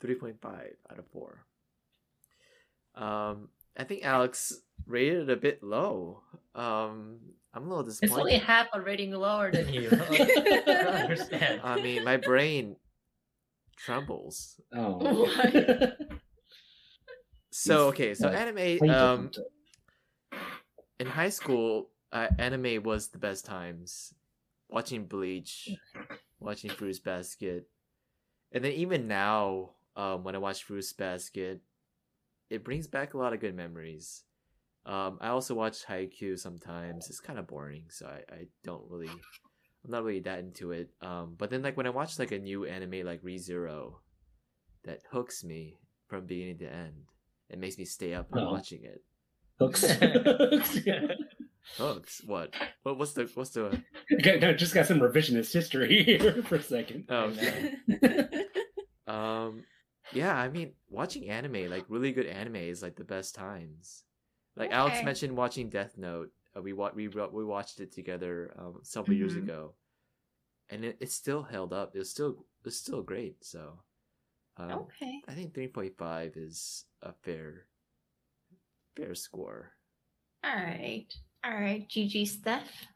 Speaker 1: 3.5 out of 4. Um, I think Alex rated it a bit low. Um, I'm a little disappointed.
Speaker 2: It's
Speaker 1: disappointed.
Speaker 2: only half a rating lower than you. I don't understand.
Speaker 1: I mean, my brain trembles.
Speaker 6: Oh,
Speaker 1: So okay, so anime. Um, in high school, uh, anime was the best times. Watching Bleach, watching Fruits Basket, and then even now, um, when I watch Fruits Basket, it brings back a lot of good memories. Um, I also watch Haikyuu sometimes. It's kind of boring, so I, I don't really, I'm not really that into it. Um, but then like when I watch like a new anime like ReZero, that hooks me from beginning to end. It makes me stay up and
Speaker 6: Oh.
Speaker 1: watching it.
Speaker 6: hooks.
Speaker 1: Hooks? What? What? What's the? What's the?
Speaker 6: Okay, no, just got some revisionist history here for a second.
Speaker 1: Oh, okay. Um, yeah, I mean, watching anime, like really good anime, is like the best times. Like Alex mentioned, watching Death Note. Uh, we wa- we wa- we watched it together um, several years
Speaker 4: Mhm.
Speaker 1: ago, and it, it still held up. It's still it's still great. So, um,
Speaker 4: Okay.
Speaker 1: I think three point five is a fair fair score.
Speaker 4: All right. All right. GG Steph.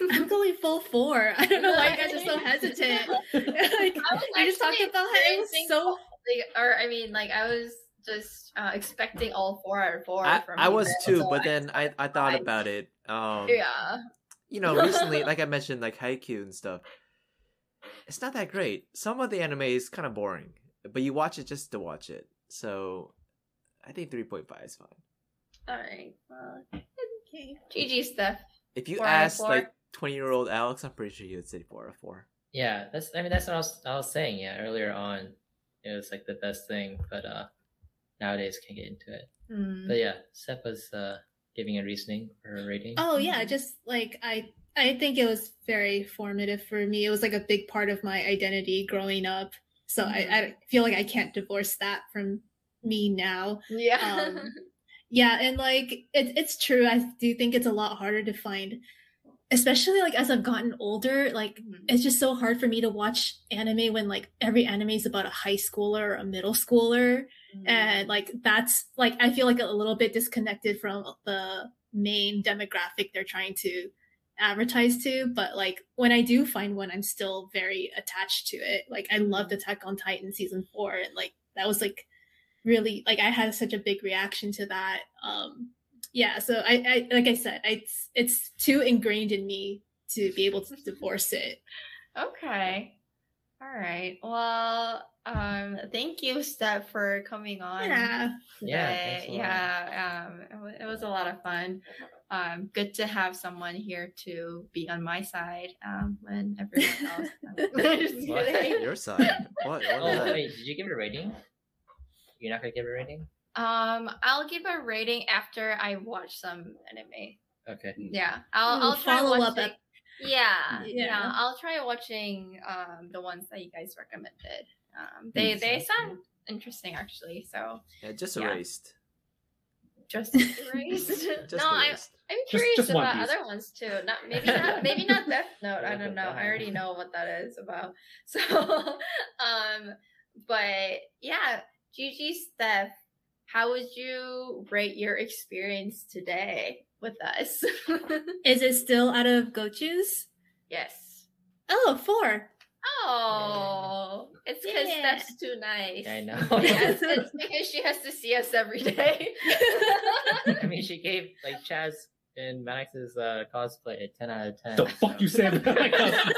Speaker 3: I'm going full four. I don't know why you guys are so hesitant. like,
Speaker 4: I was
Speaker 3: we just talked about how it was so.
Speaker 4: Like, or I mean, like I was just uh, expecting all four out of four.
Speaker 1: I,
Speaker 4: from
Speaker 1: I was
Speaker 4: but
Speaker 1: too,
Speaker 4: so
Speaker 1: but
Speaker 4: I-
Speaker 1: then I, I thought
Speaker 4: fine.
Speaker 1: about it. Um,
Speaker 4: yeah.
Speaker 1: you know, recently, like I mentioned, like Haikyuu and stuff, it's not that great. Some of the anime is kind of boring, but you watch it just to watch it. So, I think three point five is fine.
Speaker 4: All right. Well,
Speaker 3: Okay.
Speaker 4: GG Steph.
Speaker 1: If you
Speaker 4: Four out of
Speaker 1: ask like twenty year old Alex, I'm pretty sure you would say four out of four.
Speaker 2: Yeah, that's. I mean, that's what I was. I was saying. Yeah, earlier on, it was like the best thing, but uh, nowadays can't get into it.
Speaker 4: Hmm.
Speaker 2: But yeah, Steph was uh giving a reasoning for her rating.
Speaker 3: Oh yeah, just like I I think it was very formative for me. It was like a big part of my identity growing up. So
Speaker 4: Mhm.
Speaker 3: I, I feel like I can't divorce that from me now.
Speaker 4: Yeah.
Speaker 3: Um, Yeah, and like it, it's true. I do think it's a lot harder to find, especially like as I've gotten older. Like
Speaker 4: Mhm.
Speaker 3: it's just so hard for me to watch anime when like every anime is about a high schooler or a middle schooler and like that's like i feel like a little bit disconnected from the main demographic they're trying to advertise to but like when i do find one i'm still very attached to it like i loved attack on titan season four and like that was like really like i had such a big reaction to that um yeah so i, I like i said it's it's too ingrained in me to be able to divorce it
Speaker 4: Okay. All right. Well, um, thank you, Steph, for coming on.
Speaker 3: yeah
Speaker 2: Yeah,
Speaker 4: today.
Speaker 2: thanks a lot.
Speaker 4: yeah. Um, it was, it was a lot of fun. Um, good to have someone here to be on my side. Um, when everyone else. Just
Speaker 2: What?
Speaker 1: Your side. What? what
Speaker 2: Oh wait, did you give it a rating? You're not gonna give a rating?
Speaker 4: Um, I'll give a rating after I watch some anime.
Speaker 2: Okay.
Speaker 4: Yeah, I'll
Speaker 3: Ooh,
Speaker 4: I'll try
Speaker 3: follow up
Speaker 4: watching.
Speaker 3: ep-
Speaker 4: yeah, yeah,
Speaker 3: Yeah.
Speaker 4: I'll try watching um the ones that you guys recommended. Um, they
Speaker 6: Mm,
Speaker 4: they sound interesting actually. So
Speaker 1: Yeah, just
Speaker 4: Yeah.
Speaker 1: erased.
Speaker 4: just erased.
Speaker 1: Just
Speaker 4: no, I'm. I'm curious
Speaker 6: just One
Speaker 4: about
Speaker 6: Piece.
Speaker 4: other ones too. Not maybe not maybe not Death Note. I don't know. I already know what that is about. So, um, but yeah, Gigi Steph, how would you rate your experience today with us?
Speaker 3: is it still out of gochus
Speaker 4: yes.
Speaker 3: oh four
Speaker 4: Oh, it's because
Speaker 3: Yeah.
Speaker 4: Steph's too nice.
Speaker 2: I know.
Speaker 4: yes, it's because she has to see us every day.
Speaker 2: I mean, she gave like Chaz in Max's uh, cosplay a ten out of ten.
Speaker 6: The fuck you said about my cosplay?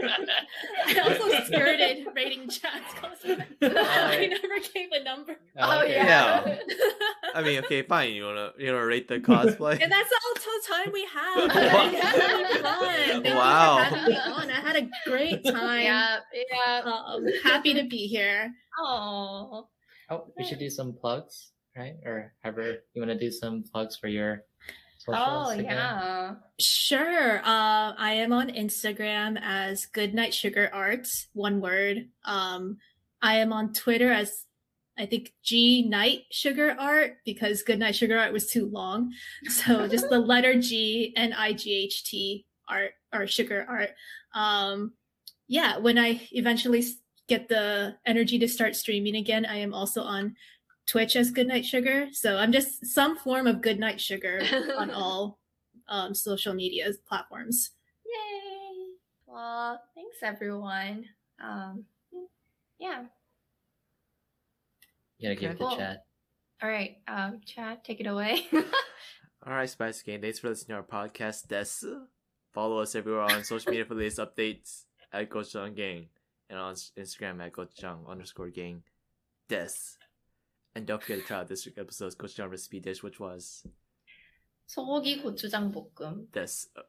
Speaker 3: I also skirted rating Chad's cosplay. I never gave a number. Oh, okay.
Speaker 1: Yeah. I mean, okay, fine. You wanna you wanna rate the cosplay?
Speaker 3: And that's all the time we have. I had so much fun. Thank you for
Speaker 1: Wow.
Speaker 3: having me on. I had a great time.
Speaker 4: yeah, yeah.
Speaker 3: Um, happy to be here.
Speaker 4: Oh,
Speaker 2: Oh, we should do some plugs, right? Or ever you want to do some plugs for your
Speaker 4: oh yeah.
Speaker 3: Sure. Uh, I am on Instagram as Goodnight Sugar Arts, one word. Um, I am on Twitter as I think G Night Sugar Art because Goodnight Sugar Art was too long. So just the letter G and I G H T art or sugar art. Um, yeah, when I eventually get the energy to start streaming again, I am also on Twitch as Goodnight Sugar. So I'm just some form of Goodnight Sugar on all um, social media platforms.
Speaker 4: Yay! Well, thanks everyone. Um, yeah.
Speaker 2: You gotta give it
Speaker 4: Cool.
Speaker 2: to Chad.
Speaker 4: All right, um, Chad, take it away.
Speaker 1: All right, Spice Gang. Thanks for listening to our podcast. Des. Follow us everywhere on social media for the latest updates at Gochujang Gang and on Instagram at Gochujang underscore Gang. Des. And don't forget to try out this week's episode's Gochujang recipe dish, which was
Speaker 4: 소고기 고추장 볶음.
Speaker 1: Des. Uh,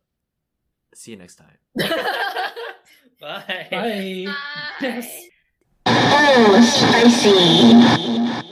Speaker 1: see you next time.
Speaker 2: Bye.
Speaker 6: Bye.
Speaker 4: Bye.
Speaker 5: Oh, spicy.